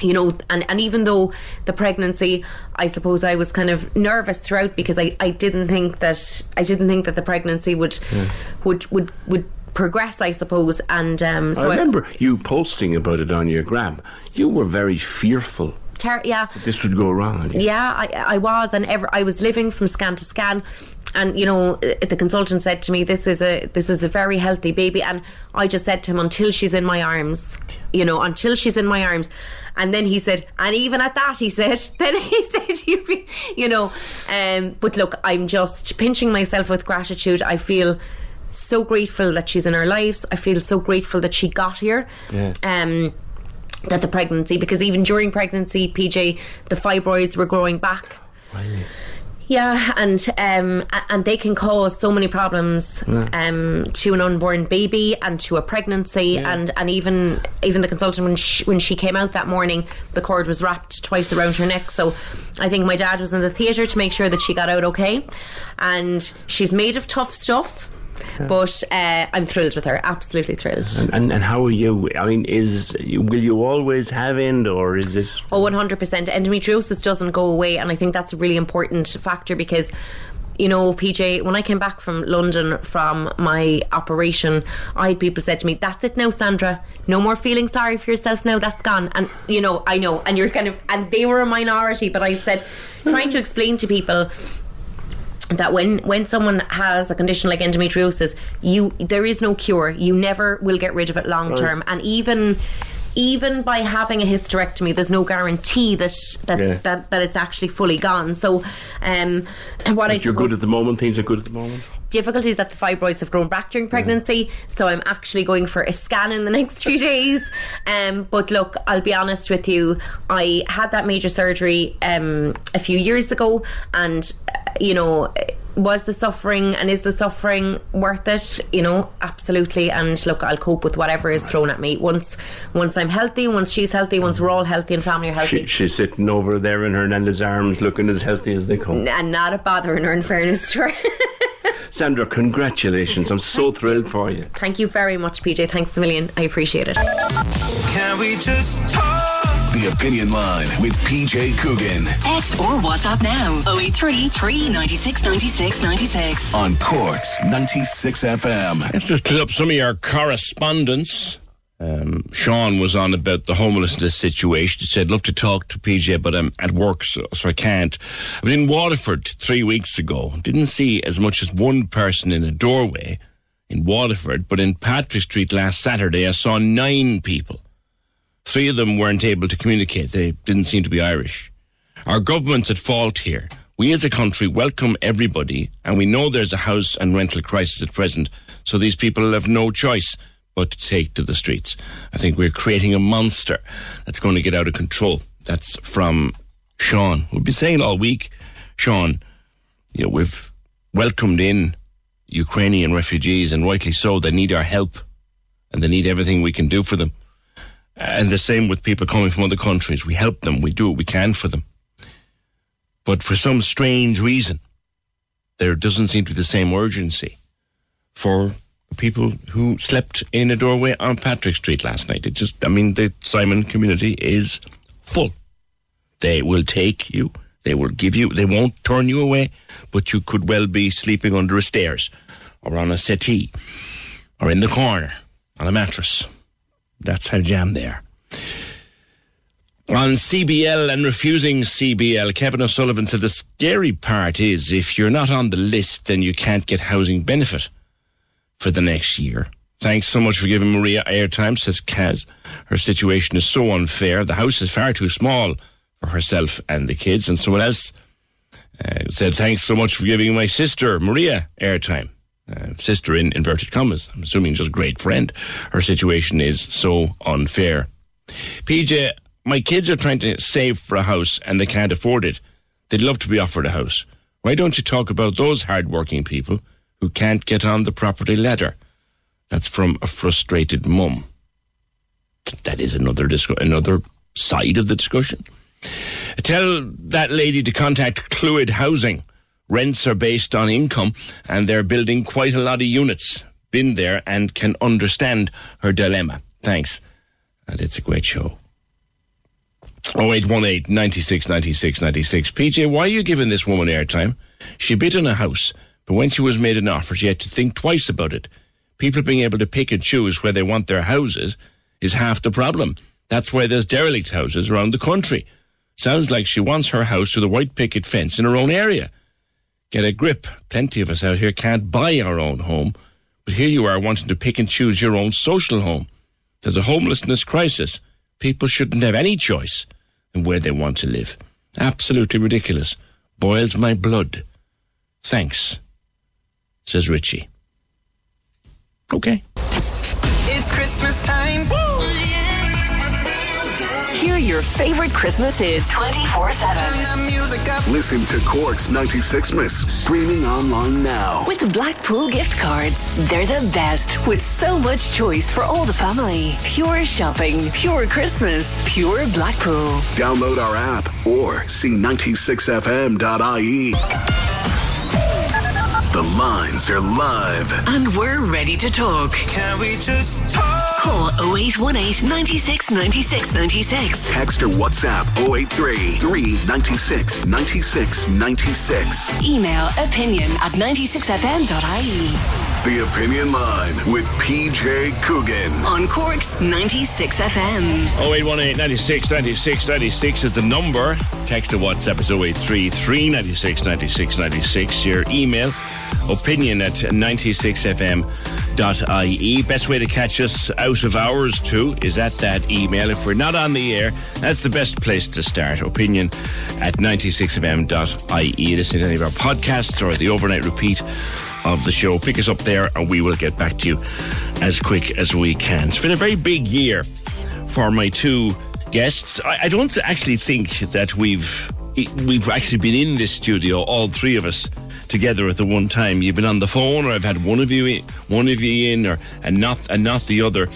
Speaker 14: you know and, and even though the pregnancy i suppose i was kind of nervous throughout because i, I didn't think that i didn't think that the pregnancy would would would would progress i suppose and um
Speaker 7: I
Speaker 14: so
Speaker 7: remember you posting about it on your gram. You were very fearful
Speaker 14: ter- yeah
Speaker 7: that this would go wrong.
Speaker 14: Yeah, I, I was, and ever I was living from scan to scan, and you know, uh, the consultant said to me, "This is a this is a very healthy baby," and I just said to him, "Until she's in my arms, you know, until she's in my arms." And then he said, and even at that, he said, then he said, you, be, you know, um, but look, I'm just pinching myself with gratitude. I feel so grateful that she's in our lives. I feel so grateful that she got here.
Speaker 7: Yeah.
Speaker 14: Um, that the pregnancy because even during pregnancy PJ the fibroids were growing back yeah and um and they can cause so many problems
Speaker 15: Yeah.
Speaker 14: um to an unborn baby and to a pregnancy and and even even the consultant when she, when she came out that morning the cord was wrapped twice around her neck. So I think my dad was in the theatre to make sure that she got out okay. And she's made of tough stuff but uh, I'm thrilled with her absolutely thrilled
Speaker 7: And, and and how are you? I mean, is will you always have end, or is it?
Speaker 14: Oh, 100%. Endometriosis doesn't go away. And I think that's a really important factor because, you know, PJ, when I came back from London from my operation, I had people said to me, That's it now, Sandra. No more feeling sorry for yourself now. That's gone. And, you know, I know. And you're kind of, and they were a minority, but I said, trying to explain to people that when when someone has a condition like endometriosis you there is no cure you never will get rid of it long
Speaker 15: Right.
Speaker 14: term and even even by having a hysterectomy, there's no guarantee that that,
Speaker 7: Yeah.
Speaker 14: that, that it's actually fully gone. So, um, what I
Speaker 7: you're good at the moment, things are good at the moment.
Speaker 14: Difficulties that the fibroids have grown back during pregnancy. So I'm actually going for a scan in the next few days. Um, but look, I'll be honest with you. I had that major surgery um, a few years ago, and uh, you know. Was the suffering and is the suffering worth it? You know, absolutely. And look, I'll cope with whatever is thrown at me. Once, once I'm healthy, once she's healthy, once we're all healthy and family are healthy,
Speaker 7: She, she's sitting over there in Hernanda's arms, looking as healthy as they come.
Speaker 14: and not a bother in her. In fairness to her.
Speaker 7: Sandra, congratulations! I'm so thrilled for you.
Speaker 14: Thank you very much, PJ. Thanks a million. I appreciate it.
Speaker 6: Can we just talk?
Speaker 1: The Opinion Line with PJ Coogan
Speaker 2: Text or WhatsApp now 083 396 96 96.
Speaker 1: on Cork's 96 FM.
Speaker 7: Let's just clear up some of your correspondence. Um, Sean was on about the homelessness situation. He said, love to talk to PJ, but I'm at work, so, so I can't. I was in Waterford three weeks ago. Didn't see as much as one person in a doorway in Waterford, but in Patrick Street last Saturday, I saw nine people. Three of them weren't able to communicate. They didn't seem to be Irish. Our government's at fault here. We as a country welcome everybody, and we know there's a house and rental crisis at present, so these people have no choice to take to the streets. I think we're creating a monster that's going to get out of control. That's from Sean. We've been saying all week, Sean, you know, we've welcomed in Ukrainian refugees, and rightly so. They need our help, and they need everything we can do for them. And the same with people coming from other countries. We help them. We do what we can for them. But for some strange reason, there doesn't seem to be the same urgency for people who slept in a doorway on Patrick Street last night. It just, I mean, the Simon community is full. They will take you. They will give you, they won't turn you away, but you could well be sleeping under a stairs or on a settee or in the corner on a mattress. That's how jammed they are. On CBL and refusing CBL, Kevin O'Sullivan said the scary part is if you're not on the list, then you can't get housing benefit for the next year. Thanks so much for giving Maria airtime, says Kaz. Her situation is so unfair. The house is far too small for herself and the kids. And someone else uh, said, Thanks so much for giving my sister, Maria, airtime. Uh, sister in inverted commas. I'm assuming just great friend. Her situation is so unfair. PJ, my kids are trying to save for a house and they can't afford it. They'd love to be offered a house. Why don't you talk about those hardworking people who can't get on the property ladder? That's from a frustrated mum. That is another discu- another side of the discussion. Tell that lady to contact Cluid Housing. Rents are based on income and they're building quite a lot of units. Been there and can understand her dilemma. Thanks. And it's a great show. 0818 96 96 96. PJ, why are you giving this woman airtime? She bid on a house, but when she was made an offer, she had to think twice about it. People being able to pick and choose where they want their houses is half the problem. That's why there's derelict houses around the country. Sounds like she wants her house with a white picket fence in her own area. Get a grip. Plenty of us out here can't buy our own home, but here you are wanting to pick and choose your own social home. There's a homelessness crisis. People shouldn't have any choice in where they want to live. Absolutely ridiculous. Boils my blood. Thanks, says Richie. Okay.
Speaker 6: It's Christmas time.
Speaker 2: Hear your favorite Christmas hits 24 7.
Speaker 1: Listen to Cork's 96 Miss streaming online now.
Speaker 2: With the Blackpool gift cards, they're the best with so much choice for all the family. Pure shopping, pure Christmas, pure Blackpool.
Speaker 1: Download our app or see 96fm.ie. The lines are live.
Speaker 2: And we're ready to talk.
Speaker 6: Can we just talk?
Speaker 2: Call 0818 96 96 96.
Speaker 1: Text or WhatsApp 083 396 96 96.
Speaker 2: Email opinion at 96fm.ie.
Speaker 1: the Opinion Line with PJ Coogan.
Speaker 2: On Cork's 96 FM.
Speaker 7: 0818 96 96 96 is the number. Text to WhatsApp is 083 396 96 96. Your email, opinion at 96fm.ie. Best way to catch us out of hours too is at that email. If we're not on the air, that's the best place to start. Opinion at 96fm.ie. Listen to any of our podcasts or the overnight repeat of the show. Pick us up there and we will get back to you as quick as we can. It's been a very big year for my two guests. I, I don't actually think that we've we've actually been in this studio, all three of us together at the one time. You've been on the phone, or I've had one of you in, one of you in, or and not and not the other.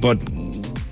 Speaker 7: But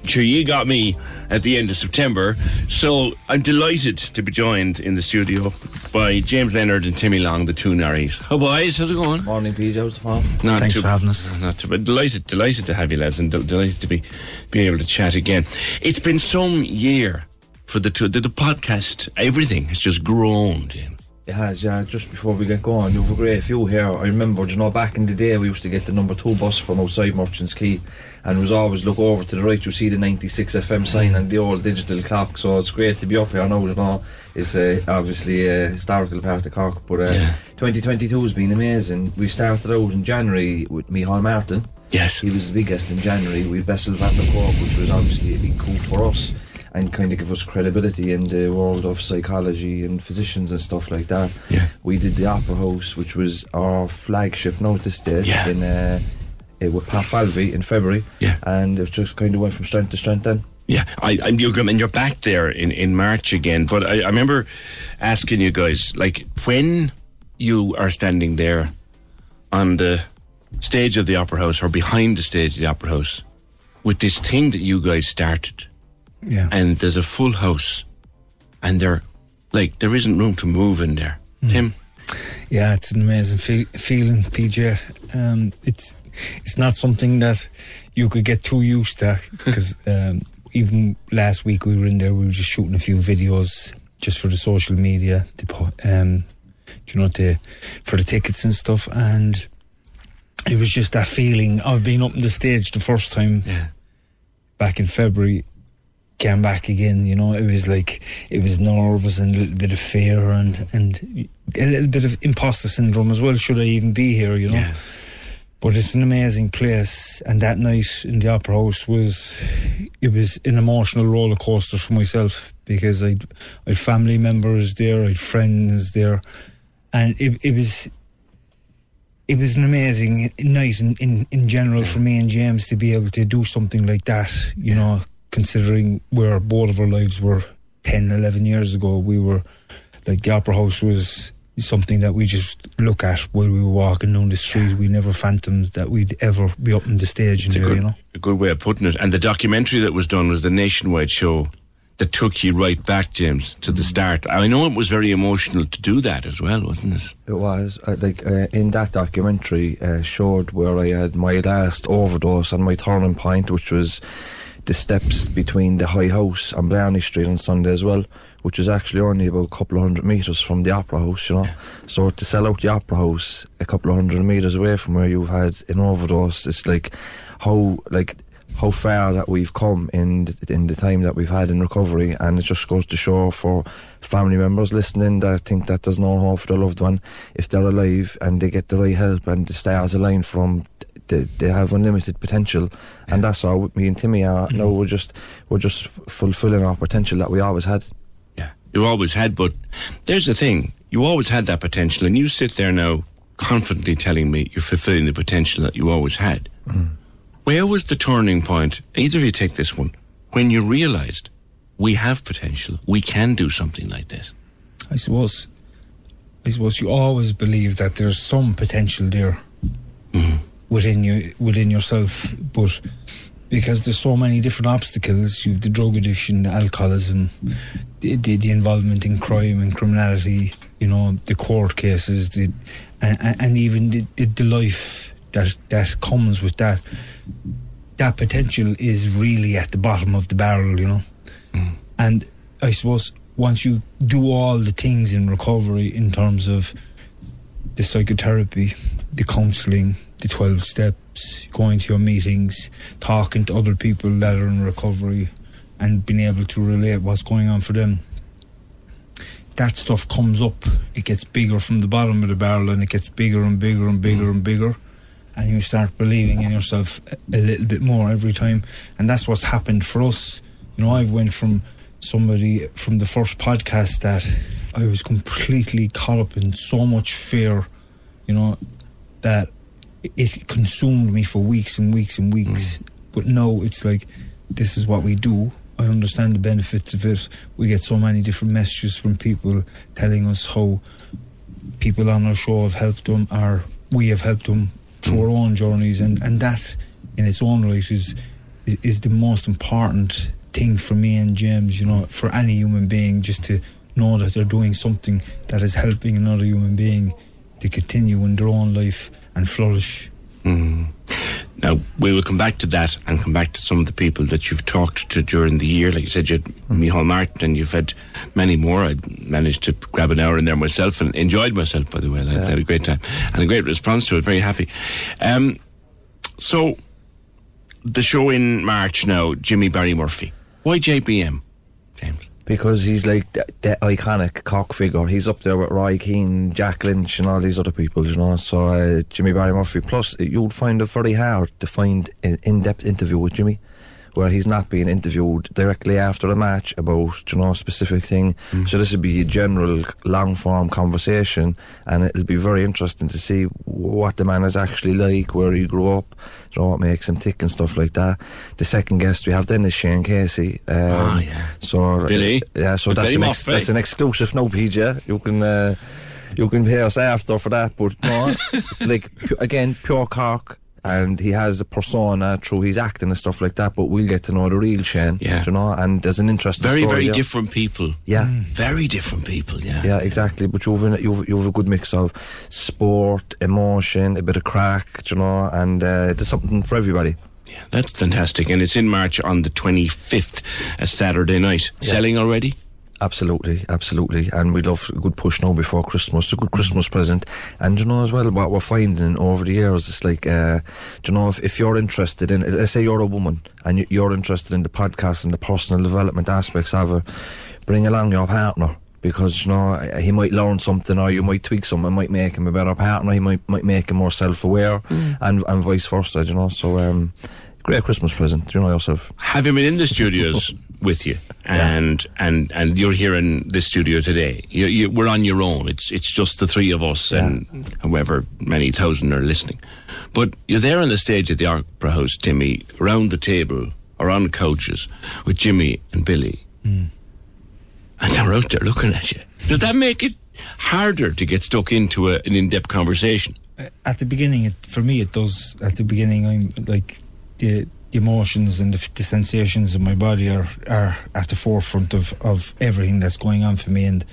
Speaker 7: sure, you got me at the end of September, so I'm delighted to be joined in the studio by James Leonard and Timmy Long, the two Norries. Oh boys, how's it going?
Speaker 15: Morning, PJ. How's the phone?
Speaker 7: Not
Speaker 15: Thanks
Speaker 7: too,
Speaker 15: for having us.
Speaker 7: Not too bad. Delighted, delighted to have you, lads, and del- delighted to be be able to chat again. It's been some year for the two. The, the podcast, everything has just grown, James.
Speaker 15: It has, yeah. Just before we get going, you've a great few here. I remember, you know, back in the day, we used to get the number two bus from outside Merchants Quay, and it was always look over to the right, you see the 96 FM sign and the old digital clock. So it's great to be up here now, you know. It's uh, obviously a historical part of Cork, but uh, 2022 has been amazing. We started out in January with Micheál Martin.
Speaker 7: Yes.
Speaker 15: He was the biggest in January. We Bessel van der Kolk, which was obviously a big coup for us and kind of give us credibility in the world of psychology and physicians and stuff like that.
Speaker 7: Yeah.
Speaker 15: We did the Opera House, which was our flagship now this
Speaker 7: Yeah.
Speaker 15: in uh, it with Pat Falvey in February.
Speaker 7: Yeah.
Speaker 15: And it just kind of went from strength to strength then.
Speaker 7: Yeah, I, I'm you're, and you're back there in, in March again. But I, I remember asking you guys, like, when you are standing there on the stage of the Opera House or behind the stage of the Opera House with this thing that you guys started,
Speaker 16: Yeah.
Speaker 7: and there's a full house, and there, like, there isn't room to move in there. Tim,
Speaker 16: Yeah, it's an amazing feel, feeling, PJ. Um, it's it's not something that you could get too used to because um, even last week we were in there, we were just shooting a few videos just for the social media, put, um, you know, to, for the tickets and stuff, and it was just that feeling of being up on the stage the first time yeah. back in February. Came back again, you know. It was like it was nervous and a little bit of fear and and a little bit of imposter syndrome as well. Should I even be here, you know? But it's an amazing place, and that night in the Opera House was it was an emotional roller coaster for myself because I'd I'd family members there, I'd friends there, and it it was it was an amazing night in, in, in general for me and James to be able to do something like that, you know, considering where both of our lives were 10, 11 years ago. We were, like, the Opera House was something that we just look at while we were walking down the street. We never phantoms that we'd ever be up on the stage in
Speaker 7: It's a
Speaker 16: there,
Speaker 7: good,
Speaker 16: you know.
Speaker 7: a good way of putting it. And the documentary that was done was the nationwide show that took you right back, James, to the start. I know it was very emotional to do that as well, wasn't it?
Speaker 15: It was uh, like uh, in that documentary uh, showed where I had my last overdose and my turning point, which was the steps between the High House and Blarney Street on Sunday's Well, which was actually only about a couple of hundred metres from the Opera House, you know. So to sell out the Opera House a couple of hundred metres away from where you've had an overdose, it's like how like how far that we've come in in the time that we've had in recovery, and it just goes to show for family members listening that I think that there's no hope for their loved one if they're alive and they get the right help and the stars align from. They, they have unlimited potential, and that's how me and Timmy are.
Speaker 7: Mm.
Speaker 15: now we're just we're just fulfilling our potential that we always had.
Speaker 7: Yeah, you always had, but there's the thing. You always had that potential, and you sit there now confidently telling me you're fulfilling the potential that you always had. Where was the turning point? Either of you take this one. When you realised we have potential, we can do something like this.
Speaker 16: I suppose, I suppose you always believe that there's some potential there within you, within yourself, but because there's so many different obstacles, you've the drug addiction, the alcoholism, the, the, the involvement in crime and criminality, you know, the court cases, the, and, and even the, the, the life that that comes with that. That potential is really at the bottom of the barrel, you know. Mm. And I suppose once you do all the things in recovery in terms of the psychotherapy, the counselling, the 12 steps, going to your meetings, talking to other people that are in recovery, and being able to relate what's going on for them. That stuff comes up, it gets bigger from the bottom of the barrel and it gets bigger and bigger and bigger mm. and bigger. And you start believing in yourself a, a little bit more every time. And that's what's happened for us. You know, I've went from somebody from the first podcast that I was completely caught up in so much fear, you know, that it consumed me for weeks and weeks and weeks.
Speaker 7: Mm.
Speaker 16: But no, it's like this is what we do. I understand the benefits of it. We get so many different messages from people telling us how people on our show have helped them, or we have helped them through our own journeys, and, and that in its own right is, is is the most important thing for me and James. You know, for any human being, just to know that they're doing something that is helping another human being to continue in their own life and flourish.
Speaker 7: Mm. Now, we will come back to that and come back to some of the people that you've talked to during the year. Like you said, you had Micheál Martin and you've had many more. I managed to grab an hour in there myself and enjoyed myself, by the way. I had a great time and a great response to it. Very happy. Um, so, the show in March now, Jimmy Barry Murphy. Why JBM?
Speaker 15: Because he's like the, the iconic Cork figure. He's up there with Roy Keane, Jack Lynch, and all these other people, you know. So uh, Jimmy Barry Murphy. Plus, you'd find it very hard to find an in-depth interview with Jimmy. Where he's not being interviewed directly after a match about you know a specific thing, so this would be a general long form conversation, and it'll be very interesting to see what the man is actually like, where he grew up, you know what makes him tick and stuff like that. The second guest we have then is Shane Casey. Um,
Speaker 7: Ah, yeah.
Speaker 15: So
Speaker 7: Billy.
Speaker 15: yeah, so that's an, ex- that's an exclusive no, PJ. You can uh, you can pay us after for that, but no, like pu- again pure Cork. And he has a persona through his acting and stuff like that, but we'll get to know the real Shane,
Speaker 7: Yeah.
Speaker 15: you know. And there's an interesting
Speaker 7: Very,
Speaker 15: story
Speaker 7: very
Speaker 15: there.
Speaker 7: different people.
Speaker 15: Yeah.
Speaker 7: Very different people, yeah.
Speaker 15: Yeah, exactly. But you've an, you've you've a good mix of sport, emotion, a bit of crack, you know, and uh, there's something for everybody.
Speaker 7: Yeah, that's fantastic. And it's in March on the 25th, a Saturday night. Selling already?
Speaker 15: Absolutely, absolutely. And we'd love a good push now before Christmas, a good Christmas present. And you know as well what we're finding over the years, it's like, uh, you know, if, if you're interested in, let's say you're a woman and you- you're interested in the podcast and the personal development aspects of it, bring along your partner. Because you know he might learn something, or you might tweak something, might make him a better partner. He might might make him more self-aware, and and vice versa. You know, so um, great Christmas present. You know yourself.
Speaker 7: Have him in the studios with you, and and and you're here in this studio today. You, you, we're on your own. It's it's just the three of us, and however many thousand are listening. But you're there on the stage at the Opera House, Timmy, around the table or on couches with Jimmy and Billy, mm. and they're out there looking at you. Does that make it harder to get stuck into a, an in-depth conversation?
Speaker 16: Uh, at the beginning, it, for me, it does. At the beginning, I'm like the, the emotions and the, the sensations of my body are are at the forefront of of everything that's going on for me. And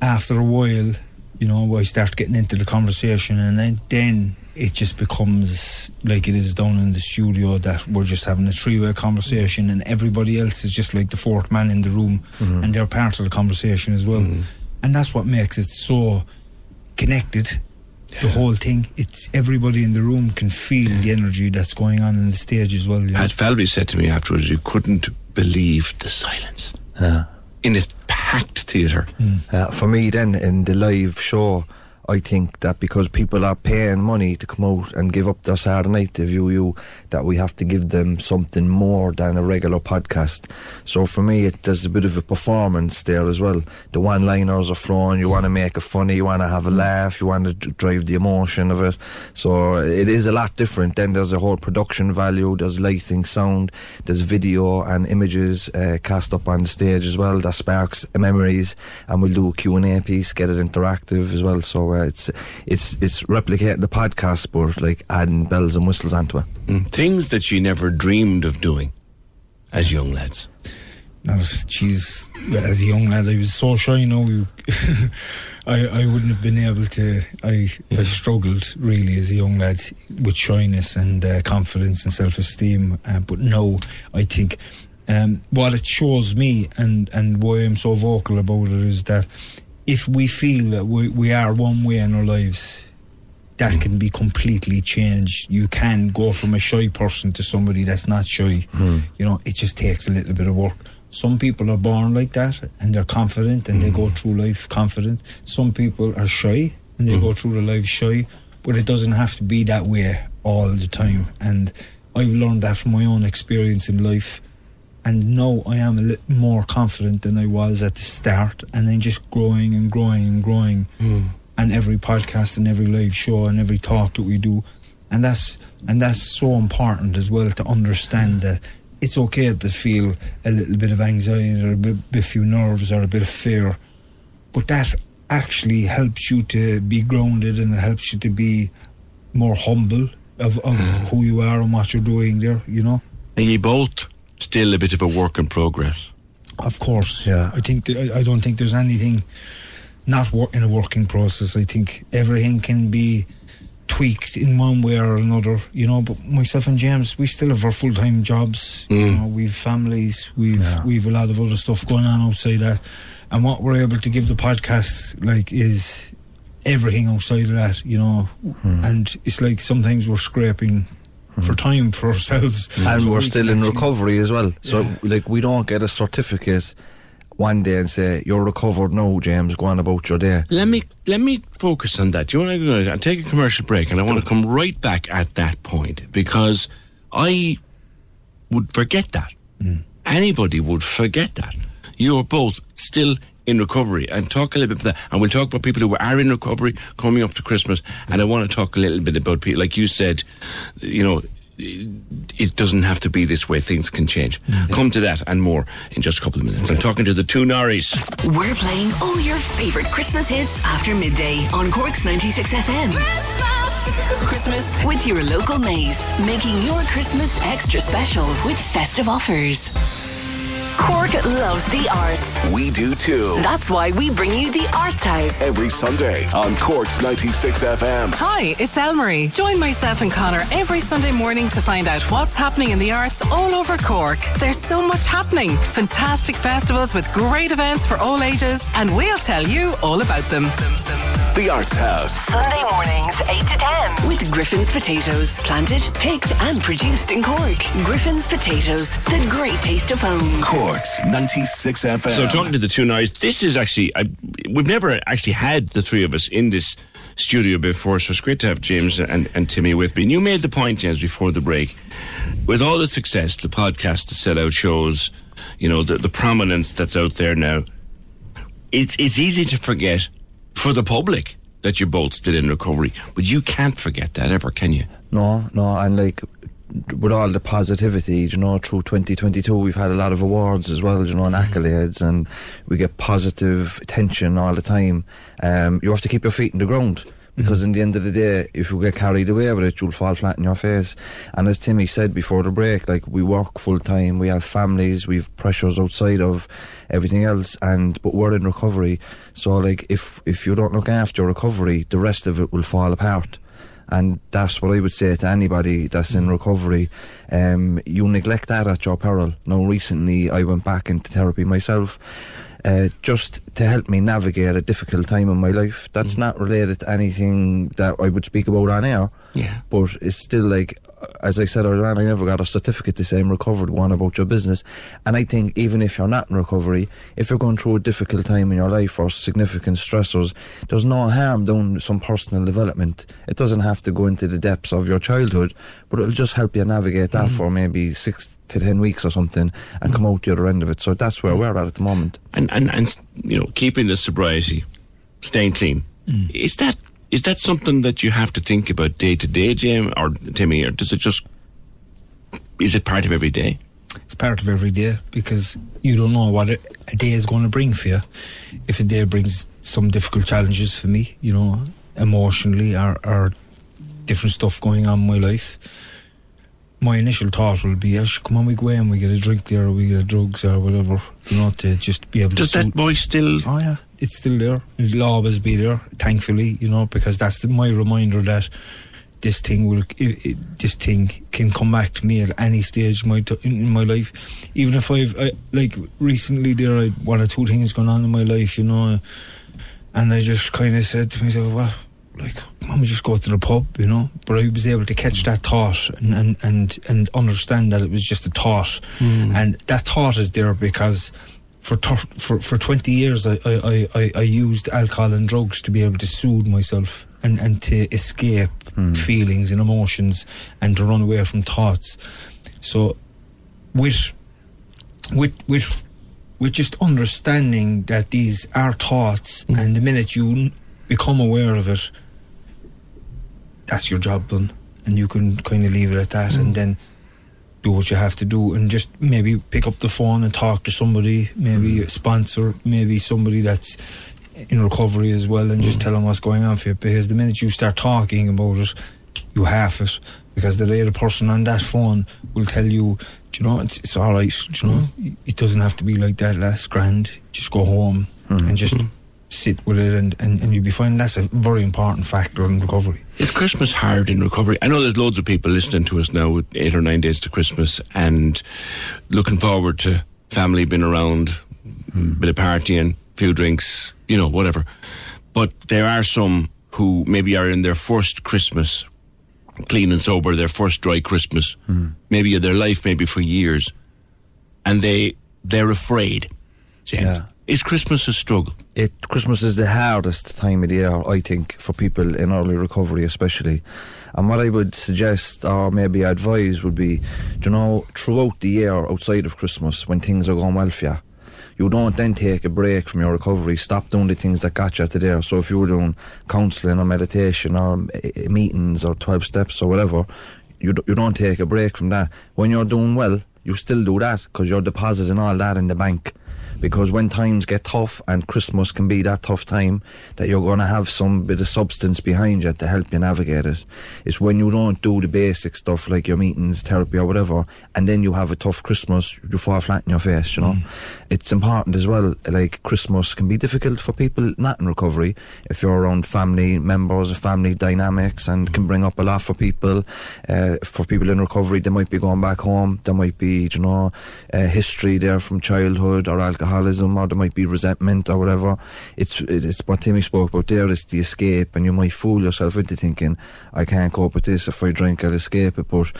Speaker 16: after a while, you know, I start getting into the conversation, and then then it just becomes like it is down in the studio that we're just having a three way conversation, and everybody else is just like the fourth man in the room,
Speaker 15: Mhm.
Speaker 16: and they're part of the conversation as well. And that's what makes it so connected the whole thing. It's everybody in the room can feel the energy that's going on in the stage as well. You know?
Speaker 7: Pat Falvey said to me afterwards, you couldn't believe the silence
Speaker 15: Yeah.
Speaker 7: in a packed theatre.
Speaker 15: Uh, for me, then in the live show, I think that because people are paying money to come out and give up their Saturday night to view you, that we have to give them something more than a regular podcast. So for me, it there's a bit of a performance there as well. The one-liners are flowing. You want to make it funny. You want to have a laugh. You want to drive the emotion of it. So it is a lot different. Then there's a whole production value. There's lighting, sound. There's video and images uh, cast up on the stage as well. That sparks memories. And we'll do a Q and A piece, get it interactive as well. So uh, it's it's it's replicating the podcast, but like adding bells and whistles onto it.
Speaker 7: Mm. Things that she never dreamed of doing as young lads.
Speaker 16: Now, geez, as a young lad, I was so shy. You know, you, I I wouldn't have been able to. I I struggled really as a young lad with shyness and uh, confidence and self esteem. Uh, but no, I think um, what it shows me and and why I'm so vocal about it is that if we feel that we we are one way in our lives, that hmm. can be completely changed. You can go from a shy person to somebody that's not shy.
Speaker 15: Hmm.
Speaker 16: You know, it just takes a little bit of work. Some people are born like that and they're confident and they go hmm. through life confident. Some people are shy and they hmm. go through the life shy, but it doesn't have to be that way all the time. And I've learned that from my own experience in life. And now I am a little more confident than I was at the start, and then just growing and growing and growing. Hmm. And every podcast and every live show and every talk that we do. And that's and that's so important as well to understand hmm. that it's okay to feel a little bit of anxiety or a bit, bit few nerves or a bit of fear. But that actually helps you to be grounded and it helps you to be more humble of, of hmm. who you are and what you're doing there you know?
Speaker 7: And you both still a bit of a work in progress.
Speaker 16: Of course, yeah. I think th- I don't think there's anything not wor- in a working process. I think everything can be tweaked in one way or another, you know. But myself and James, we still have our full time jobs. You mm. know, we've families, we've we've a lot of other stuff going on outside that, and what we're able to give the podcast like is everything outside of that, you know. Hmm. And it's like sometimes we're scraping for mm. time for ourselves,
Speaker 15: and
Speaker 16: So
Speaker 15: we're
Speaker 16: we
Speaker 15: still in recovery as well. So, like, we don't get a certificate one day and say you're recovered now, James. Go on about your day.
Speaker 7: Let me let me focus on that. Do you want to I'll take a commercial break, and I want to come right back at that point because I would forget that. Mm. Anybody would forget that. You are both still in recovery, and talk a little bit about that. And we'll talk about people who are in recovery coming up to Christmas. And I want to talk a little bit about people, like you said, you know. It doesn't have to be this way. Things can change. Mm-hmm. Come to that and more in just a couple of minutes. I'm talking to the two Norries.
Speaker 2: We're playing all your favourite Christmas hits after midday on Cork's 96 FM. Christmas with your local Mace, making your Christmas extra special with festive offers. Cork loves the arts.
Speaker 1: We do too.
Speaker 2: That's why we bring you the Arts House.
Speaker 1: Every Sunday on Cork's 96 FM.
Speaker 17: Hi, it's Elmarie. Join myself and Connor every Sunday morning to find out what's happening in the arts all over Cork. There's so much happening. Fantastic festivals with great events for all ages, and we'll tell you all about them.
Speaker 1: The Arts House.
Speaker 2: Sunday mornings, 8 to 10. With Griffin's Potatoes. Planted, picked, and produced in Cork. Griffin's Potatoes. The great taste of home.
Speaker 1: Cork's 96 FM.
Speaker 7: So talking to the two Norries, this is actually I, we've never actually had the three of us in this studio before, so it's great to have James and, and Timmy with me. And you made the point, James, before the break, with all the success, the podcast, the sellout shows, you know, the, the prominence that's out there now. It's it's easy to forget for the public that you're both still in recovery, but you can't forget that ever, can you?
Speaker 15: No, no, and like with all the positivity, you know, through 2022, we've had a lot of awards as well, you know, and accolades, and we get positive attention all the time. Um, you have to keep your feet in the ground. Because in the end of the day, if you get carried away with it, you'll fall flat in your face. And as Timmy said before the break, like we work full time, we have families, we've pressures outside of everything else, and but we're in recovery. So like if if you don't look after your recovery, the rest of it will fall apart and that's what I would say to anybody that's in recovery. Um, you neglect that at your peril. Now, recently I went back into therapy myself. Uh, just to help me navigate a difficult time in my life. That's not related to anything that I would speak about on air.
Speaker 7: Yeah.
Speaker 15: But it's still like, as I said earlier on, I never got a certificate to say I'm recovered, one about your business. And I think even if you're not in recovery, if you're going through a difficult time in your life or significant stressors, there's no harm doing some personal development. It doesn't have to go into the depths of your childhood, but it'll just help you navigate that mm. for maybe six to ten weeks or something and come out the other end of it. So that's where we're at at the moment.
Speaker 7: and and and you know keeping the sobriety, staying clean. Mm. Is that is that something that you have to think about day to day, Jim or Timmy, or does it just is it part of every day?
Speaker 16: It's part of every day because you don't know what a, day is going to bring for you. If a day brings some difficult challenges for me, you know, emotionally or, or different stuff going on in my life, my initial thought will be, sh- come on, we go and we get a drink there or we get a drugs or whatever, you know, to just be able
Speaker 7: Does
Speaker 16: to.
Speaker 7: that voice still?
Speaker 16: Oh, yeah. It's still there. It'll always be there, thankfully, you know, because that's my reminder that this thing will, it, it, this thing can come back to me at any stage in my, in my life. Even if I've, I, like, recently there, I one or two things going on in my life, you know, and I just kind of said to myself, well, like, don't just go to the pub, you know? But I was able to catch that thought and, and, and, and understand that it was just a thought.
Speaker 7: Mm.
Speaker 16: And that thought is there because for for, for 20 years I, I, I, I used alcohol and drugs to be able to soothe myself and, and to escape hmm. feelings and emotions and to run away from thoughts. So with with with with just understanding that these are thoughts hmm. and the minute you become aware of it that's your job done. And you can kind of leave it at that hmm. and then do what you have to do and just maybe pick up the phone and talk to somebody maybe a sponsor maybe somebody that's in recovery as well and just mm. tell them what's going on for you. Because the minute you start talking about it you half it. Because the other person on that phone will tell you do you know it's, it's all right do you know? Mm. It doesn't have to be like that last grand. Just go home and just sit with it and, and, and you'll be fine that's a very important factor in recovery
Speaker 7: Is Christmas hard in recovery? I know there's loads of people listening to us now with eight or nine days to Christmas and looking forward to family being around, hmm. bit of partying, few drinks, you know, whatever. But there are some who maybe are in their first Christmas, clean and sober, their first dry Christmas, hmm. maybe of their life, maybe for years, and they they're afraid. James.
Speaker 15: Yeah.
Speaker 7: Is Christmas a struggle?
Speaker 15: It Christmas is the hardest time of the year, I think, for people in early recovery, especially. And what I would suggest, or maybe advise, would be, you know, throughout the year outside of Christmas, when things are going well for you, you don't then take a break from your recovery. Stop doing the things that got you to there. So if you were doing counselling or meditation or eh, meetings or twelve steps or whatever, you you don't take a break from that. When you're doing well, you still do that because you're depositing all that in the bank. Because when times get tough and Christmas can be that tough time, that you're going to have some bit of substance behind you to help you navigate it. It's when you don't do the basic stuff like your meetings, therapy, or whatever, and then you have a tough Christmas, you fall flat in your face. You know, it's important as well. Like Christmas can be difficult for people not in recovery if you're around family members, or family dynamics, and can bring up a lot for people. Uh, for people in recovery, they might be going back home. There might be, you know, uh, history there from childhood or alcoholism, or there might be resentment or whatever. It's it's what Timmy spoke about there. It's the escape, and you might fool yourself into thinking, "I can't cope with this. If I drink, I'll escape it." But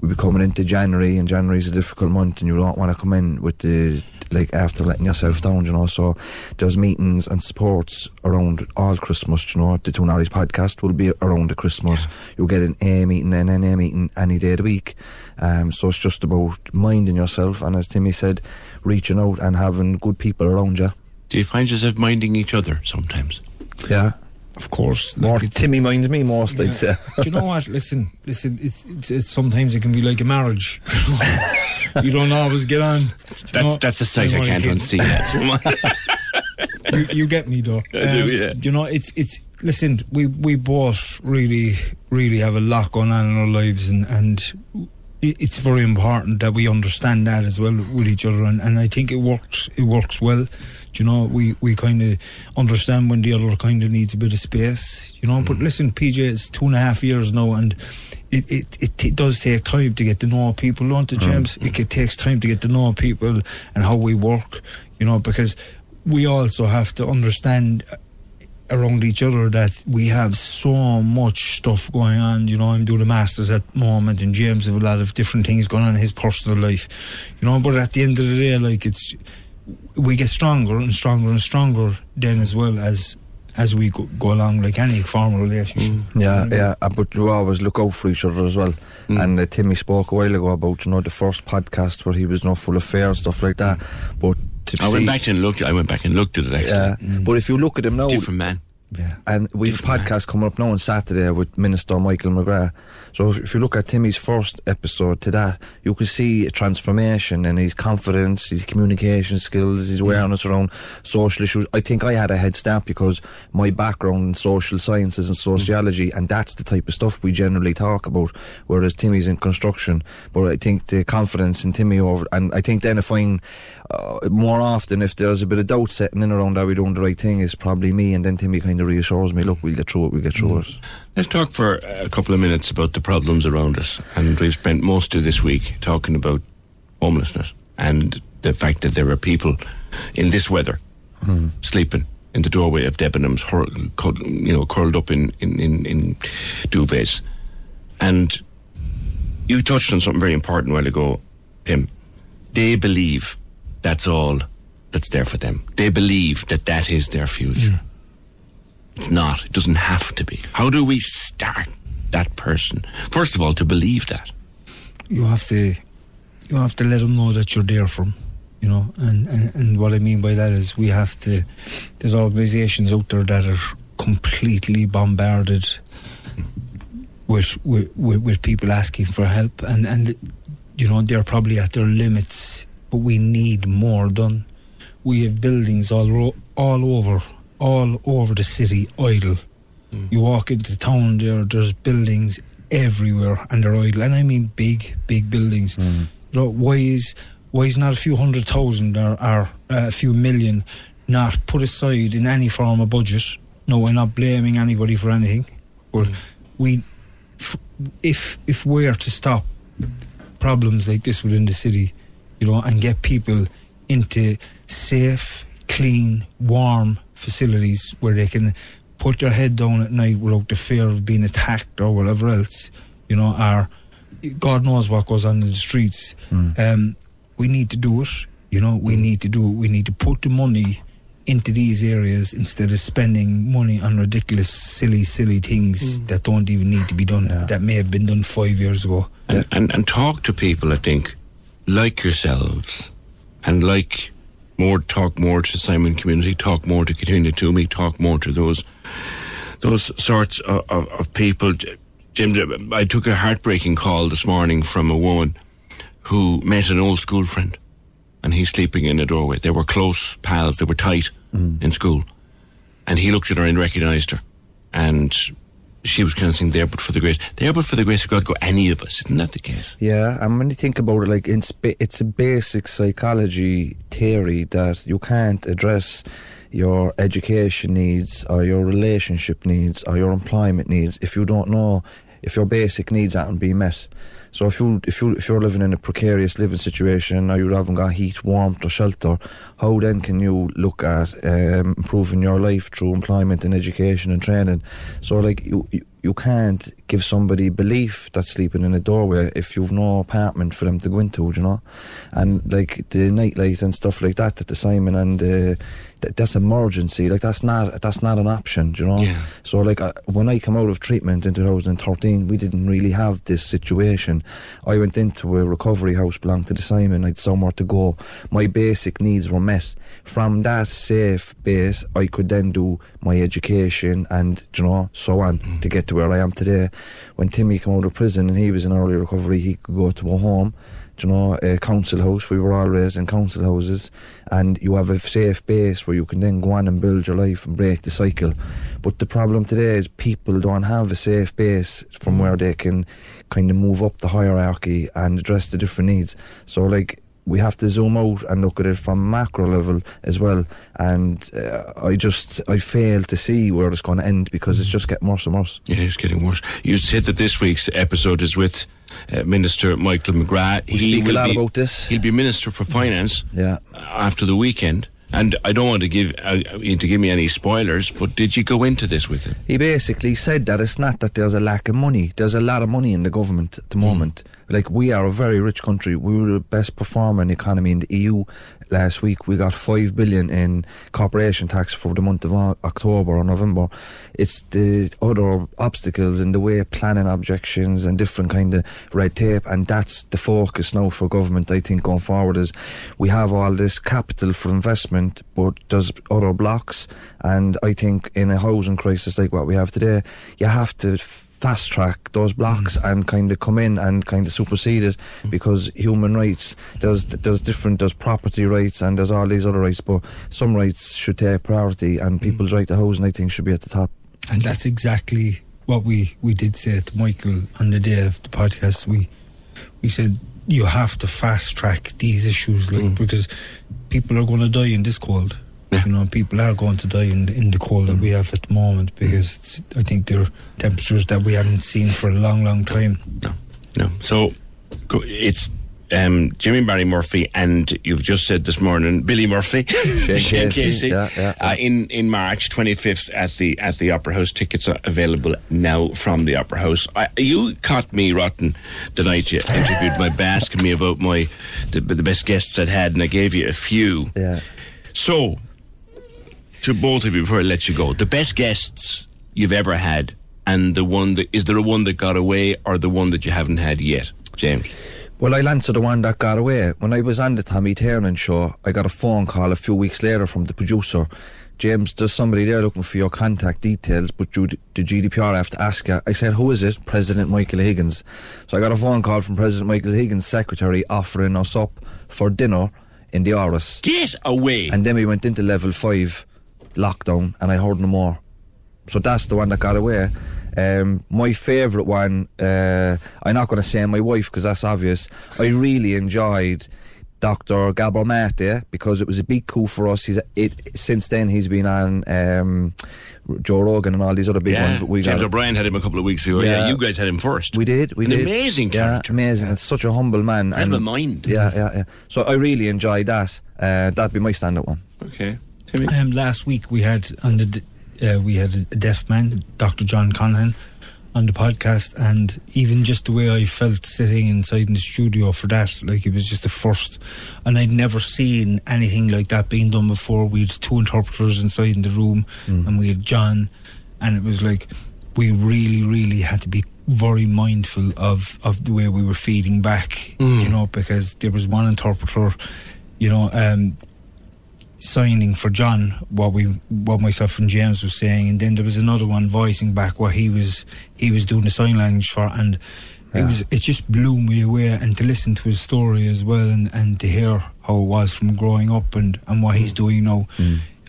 Speaker 15: we'll be coming into January, and January is a difficult month, and you don't want to come in with the like after letting yourself down, you know. So there's meetings and supports around all Christmas, you know. The Two Norries podcast will be around the Christmas. You'll get an A meeting and an A meeting any day of the week. Um, so it's just about minding yourself, and as Timmy said, reaching out and having good people around you.
Speaker 7: Do you find yourself minding each other sometimes?
Speaker 15: Yeah.
Speaker 16: Of course.
Speaker 15: More Timmy minds me most, I'd say.
Speaker 16: Do you know what? Listen, listen. It's, it's, it's sometimes it can be like a marriage. you don't always get on.
Speaker 7: That's
Speaker 16: know?
Speaker 7: that's a sight I
Speaker 16: only
Speaker 7: can't
Speaker 16: kidding.
Speaker 7: unsee. That.
Speaker 16: you, you get me though.
Speaker 7: I do,
Speaker 16: Um,
Speaker 7: yeah.
Speaker 16: You know, it's it's. Listen, we we both really really have a lot going on in our lives, and and i- it's very important that we understand that as well with each other, and, and I think it works. It works well. Do you know, we we kind of understand when the other kind of needs a bit of space. You know,
Speaker 7: Mm.
Speaker 16: but listen, PJ, it's two and a half years now, and. It, it, it, it does take time to get to know people, don't it, James? It, it takes time to get to know people and how we work, you know, because we also have to understand around each other that we have so much stuff going on. You know, I'm doing a masters at the moment, and James have a lot of different things going on in his personal life. You know, but at the end of the day, like it's we get stronger and stronger and stronger then as well as as we go, go along, like any formal relationship.
Speaker 15: Yeah, yeah, uh, but you always look out for each other as well. And uh, Timmy spoke a while ago about you know the first podcast where he was not full of fear and stuff like that. But
Speaker 7: I went back and looked. I went back and looked at it actually.
Speaker 15: yeah, but if you look at him now,
Speaker 7: Different man.
Speaker 15: And we've podcast coming up now on Saturday with Minister Michael McGrath. So if, you look at Timmy's first episode to that, you can see a transformation in his confidence, his communication skills, his awareness around social issues. I think I had a head start because my background in social sciences and sociology, and that's the type of stuff we generally talk about. Whereas Timmy's in construction, but I think the confidence in Timmy over, and I think then if I'm uh, more often if there's a bit of doubt setting in around are we doing the right thing is probably me, and then Timmy kind of reassures me, look, we'll get through it, we'll get through mm. it.
Speaker 7: Let's talk for a couple of minutes about the problems around us. And we've spent most of this week talking about homelessness and the fact that there are people in this weather mm. sleeping in the doorway of Debenhams, you know, curled up in, in, in, in duvets. And you touched on something very important a while ago, Tim. They believe that's all that's there for them. They believe that that is their future. It's not. It doesn't have to be. How do we start that person? First of all, to believe that.
Speaker 16: you have to you have to let them know that you're there for them you know and, and and what i mean by that is we have to there's organizations out there that are completely bombarded with with, with, people asking for help and and you know they're probably at their limits but we need more done we have buildings all all over all over the city idle. Mm. You walk into the town there there's buildings everywhere and they're idle. And i mean big big buildings. Mm. You know why is why is not a few hundred thousand or, or uh, a few million not put aside in any form of budget? No we're not blaming anybody for anything. But mm. we if if we're to stop problems like this within the city you know and get people into safe clean warm facilities where they can put their head down at night without the fear of being attacked or whatever else, you know, or God knows what goes on in the streets. Hmm. Um, we need to do it, you know, we hmm. need to do it. We need to put the money into these areas instead of spending money on ridiculous, silly, silly things hmm. that don't even need to be done, that may have been done five years ago.
Speaker 7: and, and, and talk to people, I think, like yourselves, and like more talk more to Simon community, talk more to Caitríona Twomey, talk more to those those sorts of, of, of people. Jim, I took a heartbreaking call this morning from a woman who met an old school friend, and he's sleeping in a doorway. They were close pals. They were tight mm. in school, and he looked at her and recognised her, and she was saying, "There, but for the grace, there, but for the grace of God, go any of us." Isn't that the case?
Speaker 15: Yeah, and when you think about it, like it's a basic psychology theory that you can't address your education needs or your relationship needs or your employment needs if you don't know if your basic needs aren't being met. So if you if you if you're living in a precarious living situation or you haven't got heat, warmth or shelter, how then can you look at um, improving your life through employment and education and training? So like you, you you can't give somebody belief that's sleeping in a doorway if you've no apartment for them to go into, you know, and like the nightlight and stuff like that that the Simon and uh, th- that's emergency. Like that's not that's not an option, you know.
Speaker 7: Yeah.
Speaker 15: So like when I come out of treatment in 2013, we didn't really have this situation. I went into a recovery house belonged to the Simon. I'd somewhere to go. My basic needs were met. From that safe base, I could then do my education and you know so on to get to where I am today. When Timmy came out of prison and he was in early recovery, he could go to a home. You know, a council house. We were all raised in council houses, and you have a safe base where you can then go on and build your life and break the cycle. But the problem today is people don't have a safe base from where they can kind of move up the hierarchy and address the different needs. So, like, we have to zoom out and look at it from macro level as well. And uh, I just I fail to see where it's going to end because it's just getting worse and worse.
Speaker 7: Yeah, It is getting worse. You said that this week's episode is with uh, Minister Michael McGrath.
Speaker 15: We speak a lot
Speaker 7: be-
Speaker 15: about this.
Speaker 7: He'll be Minister for Finance
Speaker 15: Yeah.
Speaker 7: after the weekend. And I don't want to give uh, to give me any spoilers, but did you go into this with him?
Speaker 15: He basically said that it's not that there's a lack of money. There's a lot of money in the government at the moment. Like we are a very rich country. We were the best performing economy in the EU last week. We got five billion in corporation tax for the month of October or November. It's the other obstacles in the way planning objections and different kind of red tape, and that's the focus now for government. I think going forward is we have all this capital for investment, but there's other blocks, and I think in a housing crisis like what we have today, you have to fast track those blocks mm. and kind of come in and kind of supersede it mm. because human rights there's there's different there's property rights and there's all these other rights but some rights should take priority and mm. people's right to housing I think should be at the top.
Speaker 16: And that's exactly what we, we did say to Michael on the day of the podcast. We we said you have to fast track these issues, like because people are going to die in this cold. You know, people are going to die in the, in the cold that we have at the moment because it's, I think they're temperatures that we haven't seen for a long, long time.
Speaker 7: No. No. So it's um, Jimmy Barry Murphy and you've just said this morning Billy Murphy,
Speaker 15: Shane Casey, yeah, yeah,
Speaker 7: Uh, in in March 25th at the at the Opera House. Tickets are available now from the Opera House. I, you caught me rotten the night you interviewed my by asking me about my the, the best guests I'd had, and I gave you a few.
Speaker 15: Yeah.
Speaker 7: So, to both of you before I let you go, the best guests you've ever had, and the one that is there a one that got away, or the one that you haven't had yet, James?
Speaker 15: Well, I'll answer the one that got away. When I was on the Tommy Tiernan show, I got a phone call a few weeks later from the producer. James, there's somebody there looking for your contact details, but you, the GDPR I have to ask you. I said, who is it? President Michael Higgins. So I got a phone call from President Michael Higgins' secretary offering us up for dinner in the Áras.
Speaker 7: Get away!
Speaker 15: And then we went into level five lockdown, and I heard no more. So that's the one that got away. Um, my favourite one, uh, I'm not going to say my wife because that's obvious. I really enjoyed Dr. Gabor Mate because it was a big coup for us. He's it, since then he's been on um, Joe Rogan and all these other big
Speaker 7: yeah.
Speaker 15: ones. But we
Speaker 7: James O'Brien had him a couple of weeks ago. Yeah,
Speaker 15: Yeah.
Speaker 7: you guys had him first.
Speaker 15: we did. We
Speaker 7: An
Speaker 15: did.
Speaker 7: amazing
Speaker 15: yeah,
Speaker 7: character.
Speaker 15: amazing. It's such a humble man.
Speaker 7: Of a mind.
Speaker 15: Yeah, yeah, yeah. So I really enjoyed that. Uh, that'd be my stand-up one.
Speaker 7: Okay.
Speaker 16: Um, last week we had on the uh, we had a deaf man, Dr. John Conama, on the podcast, and even just the way I felt sitting inside in the studio for that, like it was just the first, and I'd never seen anything like that being done before. We had two interpreters inside in the room, and we had John, and it was like we really, really had to be very mindful of of the way we were feeding back, you know, because there was one interpreter, you know, um, signing for John what we what myself and James was saying, and then there was another one voicing back what he was he was doing the sign language for, and it was it just blew me away. And to listen to his story as well, and, and to hear how it was from growing up and and what he's doing now.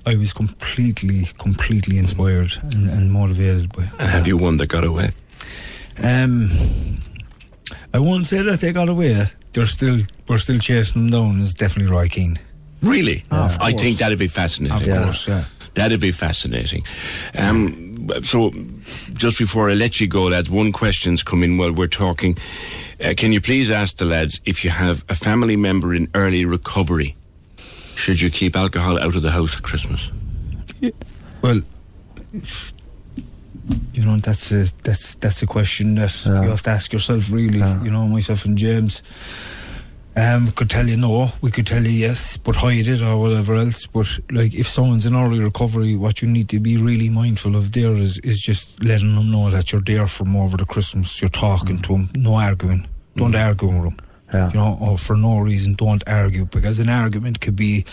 Speaker 16: I was completely, completely inspired and, and motivated by.
Speaker 7: And have you one that got away?
Speaker 16: Um, I won't say that they got away. They're still, we're still chasing them down. It's definitely Roy Keane.
Speaker 7: Really?
Speaker 16: Oh,
Speaker 7: I think that'd be fascinating.
Speaker 16: Of course, yeah.
Speaker 7: That'd be fascinating. Um, so, just before I let you go, lads, one question's come in while we're talking. Uh, can you please ask the lads if you have a family member in early recovery? Should you keep alcohol out of the house at Christmas?
Speaker 16: Well, you know that's a that's that's a question that you have to ask yourself. Really, you know, myself and James. Um, we could tell you no, we could tell you yes, but hide it or whatever else. But like, if someone's in early recovery, what you need to be really mindful of there is is just letting them know that you're there for them over the Christmas. You're talking to them, no arguing. Don't argue with them.
Speaker 15: Yeah.
Speaker 16: You know, or for no reason, don't argue because an argument could be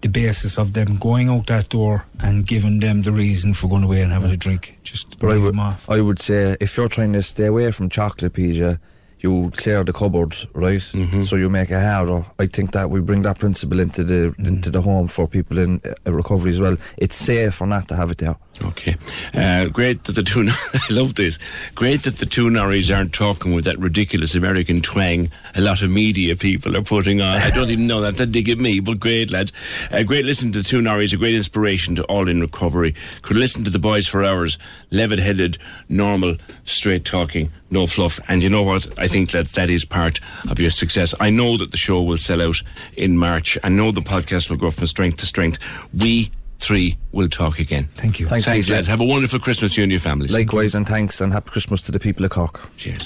Speaker 16: the basis of them going out that door and giving them the reason for going away and having a drink. Just
Speaker 15: But I would,
Speaker 16: them off.
Speaker 15: I would say if you're trying to stay away from chocolate, PJ, you clear the cupboard, right?
Speaker 7: Mm-hmm.
Speaker 15: So you make it harder. I think that we bring that principle into the
Speaker 7: Mm-hmm.
Speaker 15: into the home for people in uh, recovery as well. It's safe or not to have it there.
Speaker 7: Okay. Uh, great that the two, I love this. Great that the two Norries aren't talking with that ridiculous American twang a lot of media people are putting on. I don't even know that. That dig at me, but great, lads. Uh, great listening to the two Norries, a great inspiration to all in recovery. Could listen to the boys for hours. Level headed, normal, straight talking, no fluff. And you know what? I think that that is part of your success. I know that the show will sell out in March. I know the podcast will go from strength to strength. We three we'll talk again.
Speaker 16: Thank you.
Speaker 15: Thanks,
Speaker 7: Thanks,
Speaker 15: PJ.
Speaker 7: lads. Have a wonderful Christmas, you and your families.
Speaker 15: Likewise, and thanks, and happy Christmas to the people of Cork.
Speaker 7: Cheers.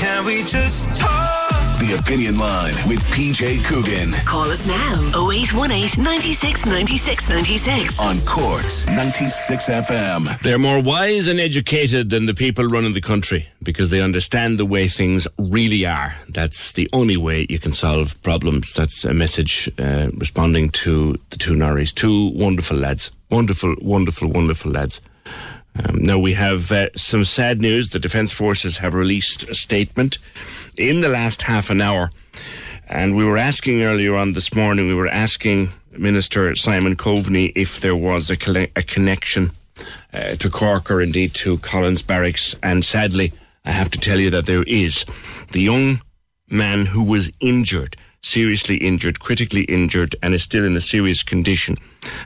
Speaker 6: Can we just talk?
Speaker 1: The Opinion Line with PJ Coogan
Speaker 2: Call us now 0818 96 96 96.
Speaker 1: on Cork's 96 FM.
Speaker 7: They're more wise and educated than the people running the country because they understand the way things really are. That's the only way you can solve problems. That's a message uh, responding to the two Norries. Two wonderful lads. Wonderful, wonderful, wonderful lads. Um, now we have uh, some sad news. The Defence Forces have released a statement in the last half an hour. And we were asking earlier on this morning, we were asking Minister Simon Coveney if there was a, a connection uh, to Cork or indeed to Collins Barracks. And sadly, I have to tell you that there is. The young man who was injured seriously injured, critically injured, and is still in a serious condition,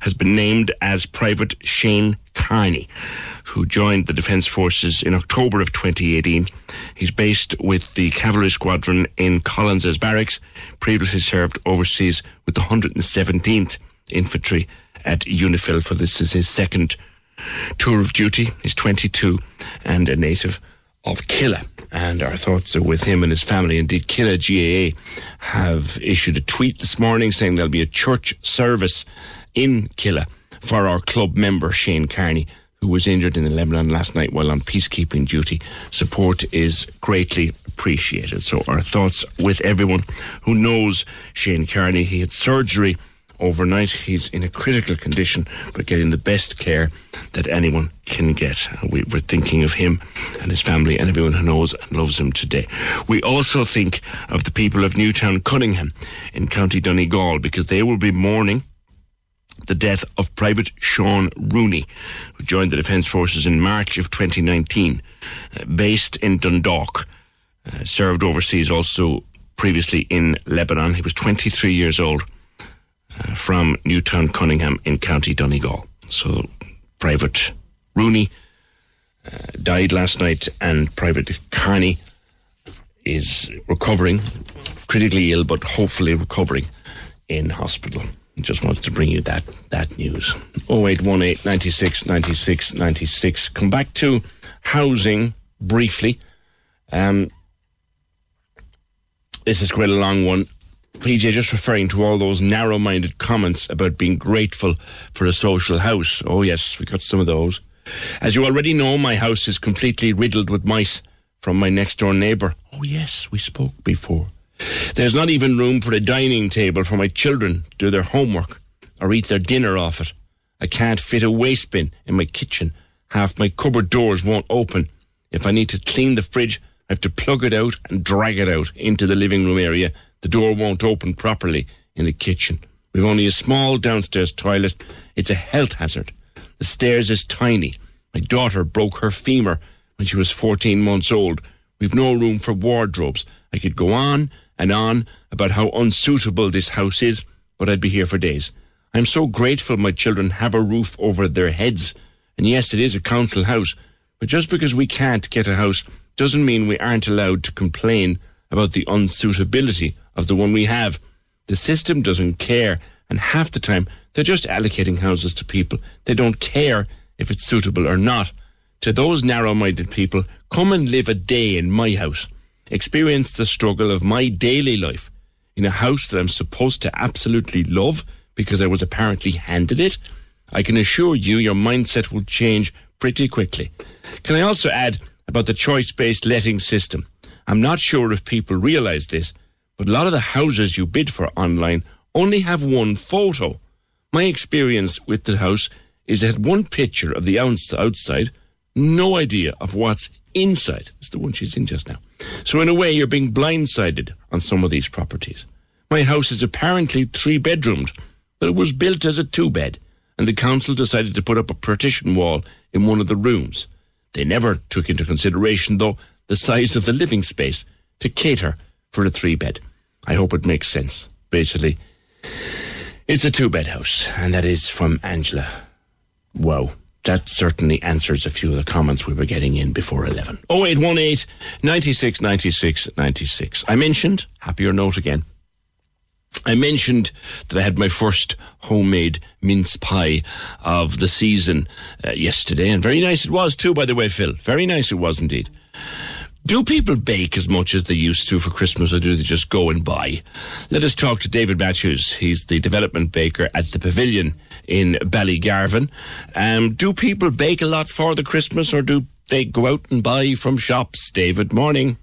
Speaker 7: has been named as Private Shane Kearney, who joined the Defence Forces in October of 2018. He's based with the Cavalry Squadron in Collins's Barracks, previously served overseas with the 117th Infantry at UNIFIL for this is his second tour of duty. He's 22 and a native of Killeagh. And our thoughts are with him and his family. Indeed, Killeagh GAA have issued a tweet this morning saying there'll be a church service in Killeagh for our club member, Shane Kearney, who was injured in the Lebanon last night while on peacekeeping duty. Support is greatly appreciated. So our thoughts with everyone who knows Shane Kearney. He had surgery overnight. He's in a critical condition, but getting the best care that anyone can get. Uh, we, are thinking of him and his family and everyone who knows and loves him today. We also think of the people of Newtown Cunningham in County Donegal because they will be mourning the death of Private Sean Rooney, who joined the Defence Forces in March of 2019, uh, based in Dundalk. Uh, served overseas also previously in Lebanon. He was 23 years old uh, from Newtown Cunningham in County Donegal. So, Private Rooney uh, died last night, and Private Kearney is recovering, critically ill, but hopefully recovering in hospital. Just wanted to bring you that that news. 0818 96 96 96. Come back to housing briefly. Um, this is quite a long one. PJ, just referring to all those narrow minded comments about being grateful for a social house. Oh, yes, we got some of those. As you already know, my house is completely riddled with mice from my next door neighbour. Oh, yes, we spoke before. There's not even room for a dining table for my children to do their homework or eat their dinner off it. I can't fit a waste bin in my kitchen. Half my cupboard doors won't open. If I need to clean the fridge, I have to plug it out and drag it out into the living room area the door won't open properly in the kitchen. We've only a small downstairs toilet. It's a health hazard. The stairs is tiny. My daughter broke her femur when she was 14 months old. We've no room for wardrobes. I could go on and on about how unsuitable this house is, but I'd be here for days. I'm so grateful my children have a roof over their heads. And yes, it is a council house, but just because we can't get a house doesn't mean we aren't allowed to complain about the unsuitability of the one we have. The system doesn't care, and half the time they're just allocating houses to people. They don't care if it's suitable or not. To those narrow minded people, come and live a day in my house. Experience the struggle of my daily life in a house that I'm supposed to absolutely love because I was apparently handed it. I can assure you your mindset will change pretty quickly. Can I also add about the choice based letting system? I'm not sure if people realize this, but a lot of the houses you bid for online only have one photo. My experience with the house is it had one picture of the outside, no idea of what's inside. It's the one she's in just now. So, in a way, you're being blindsided on some of these properties. My house is apparently three bedroomed, but it was built as a two bed, and the council decided to put up a partition wall in one of the rooms. They never took into consideration, though, the size of the living space to cater for a three bed. I hope it makes sense. Basically, it's a two bed house, and that is from Angela. Wow. That certainly answers a few of the comments we were getting in before 11. 0818 96 96 96. I mentioned, happier note again, I mentioned that I had my first homemade mince pie of the season uh, yesterday, and very nice it was too, by the way, Phil. Very nice it was indeed. Do people bake as much as they used to for Christmas, or do they just go and buy? Let us talk to David Matthews. He's the development baker at the Pavilion in Ballygarvan. Um, do people bake a lot for the Christmas, or do they go out and buy from shops? David, morning.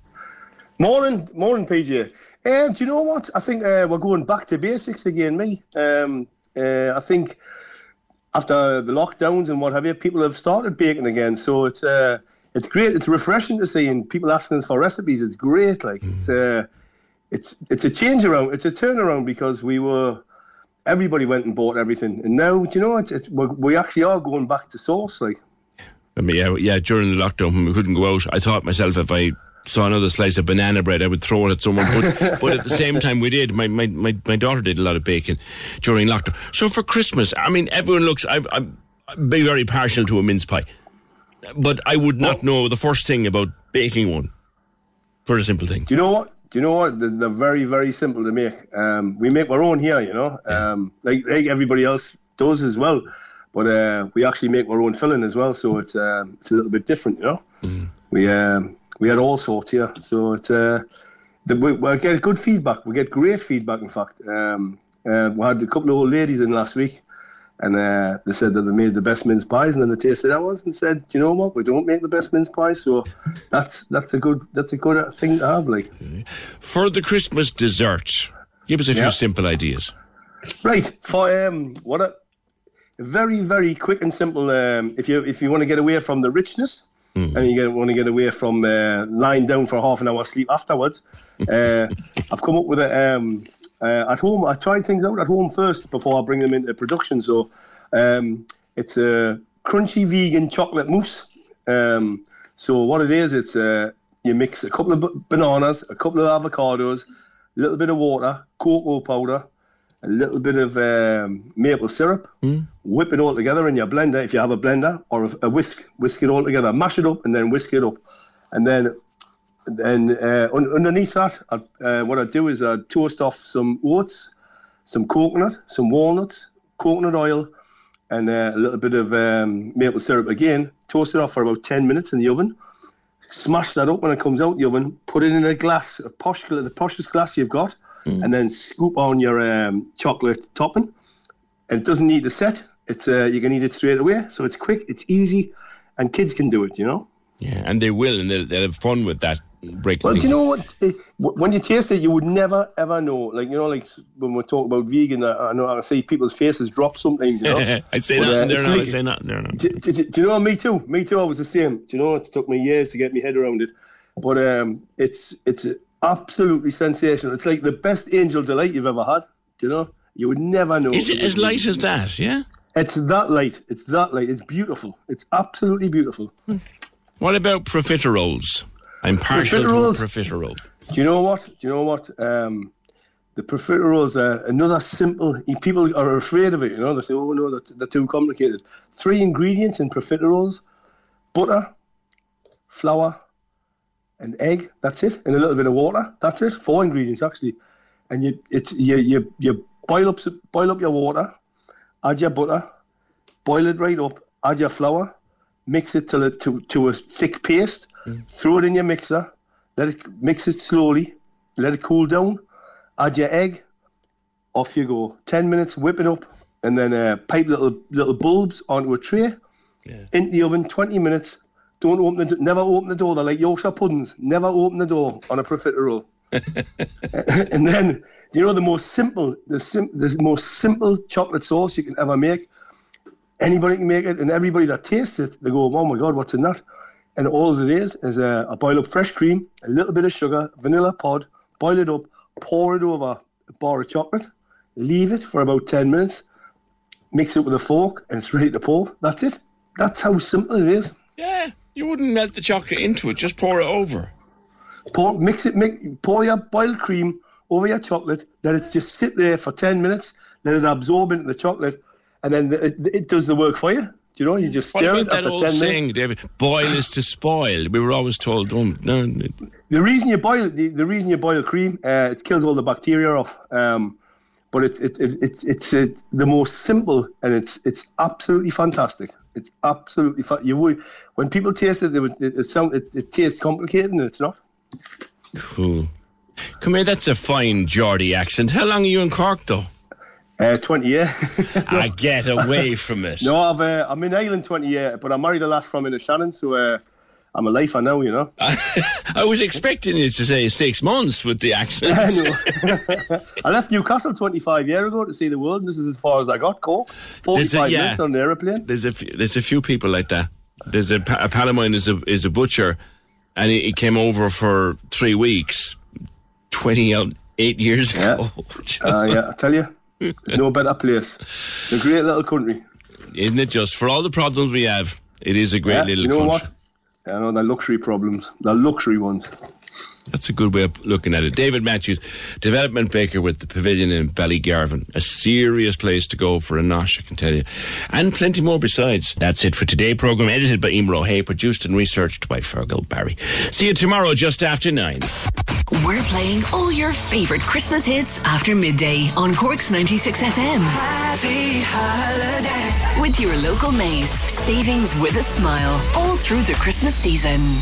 Speaker 18: Morning, morning, PJ. And do you know what? I think uh, we're going back to basics again, me. Um, uh, I think after the lockdowns and what have you, people have started baking again. So it's uh, it's great. It's refreshing to see, and people asking us for recipes. It's great. Like mm. it's uh, it's it's a change around. It's a turnaround because we were everybody went and bought everything, and now do you know it's, it's we actually are going back to source. Like,
Speaker 7: I mean, yeah, yeah. During the lockdown when we couldn't go out, I thought myself if I saw another slice of banana bread, I would throw it at someone. But, but at the same time, we did. My, my, my, my daughter did a lot of baking during lockdown. So for Christmas, I mean, everyone looks. I, I'm, I'd be very partial to a mince pie, but I would not know the first thing about baking one. For a simple thing.
Speaker 18: Do you know what? Do you know what? They're, they're very, very simple to make. Um, we make our own here, you know, um, like, like everybody else does as well. But uh, we actually make our own filling as well, so it's um, it's a little bit different, you know. We um, we had all sorts here, so it's uh, the, we, we get good feedback. We get great feedback, in fact. Um, uh, we had a couple of old ladies in last week, and uh, they said that they made the best mince pies, and then they tasted ours and said, "Do you know what? We don't make the best mince pies, so that's that's a good that's a good thing to have." Like
Speaker 7: For the Christmas dessert, give us a few
Speaker 18: Yeah.
Speaker 7: simple ideas.
Speaker 18: Right for um, what a very very quick and simple. Um, if you if you want to get away from the richness and you get, want to get away from uh, lying down for half an hour sleep afterwards, uh, I've come up with it um, uh, at home. I tried things out at home first before I bring them into production. So um, it's a crunchy vegan chocolate mousse. Um, so what it is, it's uh, you mix a couple of b- bananas, a couple of avocados, a little bit of water, cocoa powder, a little bit of um, maple syrup. Whip it all together in your blender if you have a blender or a, a whisk. Whisk it all together, mash it up, and then whisk it up. And then, then uh, un- underneath that, I, uh, what I do is I toast off some oats, some coconut, some walnuts, coconut oil, and uh, a little bit of um, maple syrup again. Toast it off for about 10 minutes in the oven. Smash that up when it comes out the oven. Put it in a glass, a posh, the poshest glass you've got, and then scoop on your um, chocolate topping. And it doesn't need to set. It's uh, you can eat it straight away. So it's quick, it's easy, and kids can do it. You know.
Speaker 7: Yeah, and they will, and they'll, they'll have fun with that. Breaking
Speaker 18: Well, do you know what? When you taste it, you would never ever know. Like you know, like when we talk about vegan, I, I know I see people's faces drop sometimes. You know,
Speaker 7: I'd say
Speaker 18: But,
Speaker 7: nothing
Speaker 18: uh,
Speaker 7: there
Speaker 18: it's
Speaker 7: now.
Speaker 18: like-
Speaker 7: I'd say there now.
Speaker 18: do, do- do you know me too? Me too. I was the same. Do you know it's took me years to get my head around it, but um, it's it's absolutely sensational. It's like the best angel delight you've ever had. Do you know? You would never know.
Speaker 7: Is it as light as that? Yeah.
Speaker 18: It's that light. It's that light. It's beautiful. It's absolutely beautiful.
Speaker 7: What about profiteroles? I'm partial to
Speaker 18: Profiteroles?
Speaker 7: profiterole.
Speaker 18: Do you know what? Do you know what? Um, the profiteroles are another simple. People are afraid of it. You know, they say, "Oh no, they're, they're too complicated." Three ingredients in profiteroles: butter, flour, and egg. That's it, and a little bit of water. That's it. Four ingredients actually, and you it's you you you boil up boil up your water, add your butter, boil it right up, add your flour, mix it till it to to a thick paste. Throw it in your mixer. Let it mix it slowly. Let it cool down. Add your egg. Off you go. Ten minutes. Whip it up, and then uh, pipe little little bulbs onto a tray. yeah. Into the oven. Twenty minutes. Don't open the. do- Never open the door. They're like Yorkshire puddings. Never open the door on a profiterole. and then, do you know the most simple, the sim, the most simple chocolate sauce you can ever make? Anybody can make it, and everybody that tastes it, they go, "Oh my god, what's in that?" And all it is is a, a boil up fresh cream, a little bit of sugar, vanilla pod, boil it up, pour it over a bar of chocolate, leave it for about ten minutes, mix it with a fork, and it's ready to pour. That's it. That's how simple it is.
Speaker 7: Yeah, you wouldn't melt the chocolate into it, just pour it over.
Speaker 18: Pour, mix it, mix, pour your boiled cream over your chocolate. Let it just sit there for ten minutes. Let it absorb into the chocolate, and then it, it does the work for you. Do you know? You just stir it
Speaker 7: that
Speaker 18: after
Speaker 7: old
Speaker 18: ten
Speaker 7: saying,
Speaker 18: minutes.
Speaker 7: David? Boil is to spoil. We were always told, don't. No, no.
Speaker 18: The reason you boil the, the reason you boil cream, uh, it kills all the bacteria off. Um, but it's it, it, it, it's uh, the most simple, and it's it's absolutely fantastic. It's absolutely you would when people taste it, they would, it, it sound it, it tastes complicated, and it's not.
Speaker 7: Cool. Come here, that's a fine Geordie accent. How long are you in Cork, though?
Speaker 18: Uh, Twenty years.
Speaker 7: I get away from it.
Speaker 18: No, I've uh, I'm in Ireland twenty years, but I married a lass from in Shannon, so uh, I'm a lifer now. You know.
Speaker 7: I was expecting you to say six months with the accent.
Speaker 18: I left Newcastle 25 years ago to see the world, and this is as far as I got. Cork,
Speaker 7: There's a- yeah.
Speaker 18: minutes on an aeroplane.
Speaker 7: There's a few, there's a few people like that. There's a, a pal of mine is a is a butcher, and he, he came over for three weeks, twenty out eight years ago.
Speaker 18: Uh, yeah, I tell you, no better place. It's a great little country.
Speaker 7: Isn't it just for all the problems we have? It is a great
Speaker 18: Yeah,
Speaker 7: little
Speaker 18: you know
Speaker 7: country.
Speaker 18: what? I know they're luxury problems. They're luxury ones.
Speaker 7: That's a good way of looking at it. David Matthews, development baker with the pavilion in Ballygarvan. A serious place to go for a nosh, I can tell you. And plenty more besides. That's it for today. Programme edited by Imro Hay, produced and researched by Fergal Barry. See you tomorrow just after nine.
Speaker 2: We're playing all your favourite Christmas hits after midday on Cork's 96 FM.
Speaker 6: Happy holidays.
Speaker 2: With your local Mace. Savings with a smile all through the Christmas season.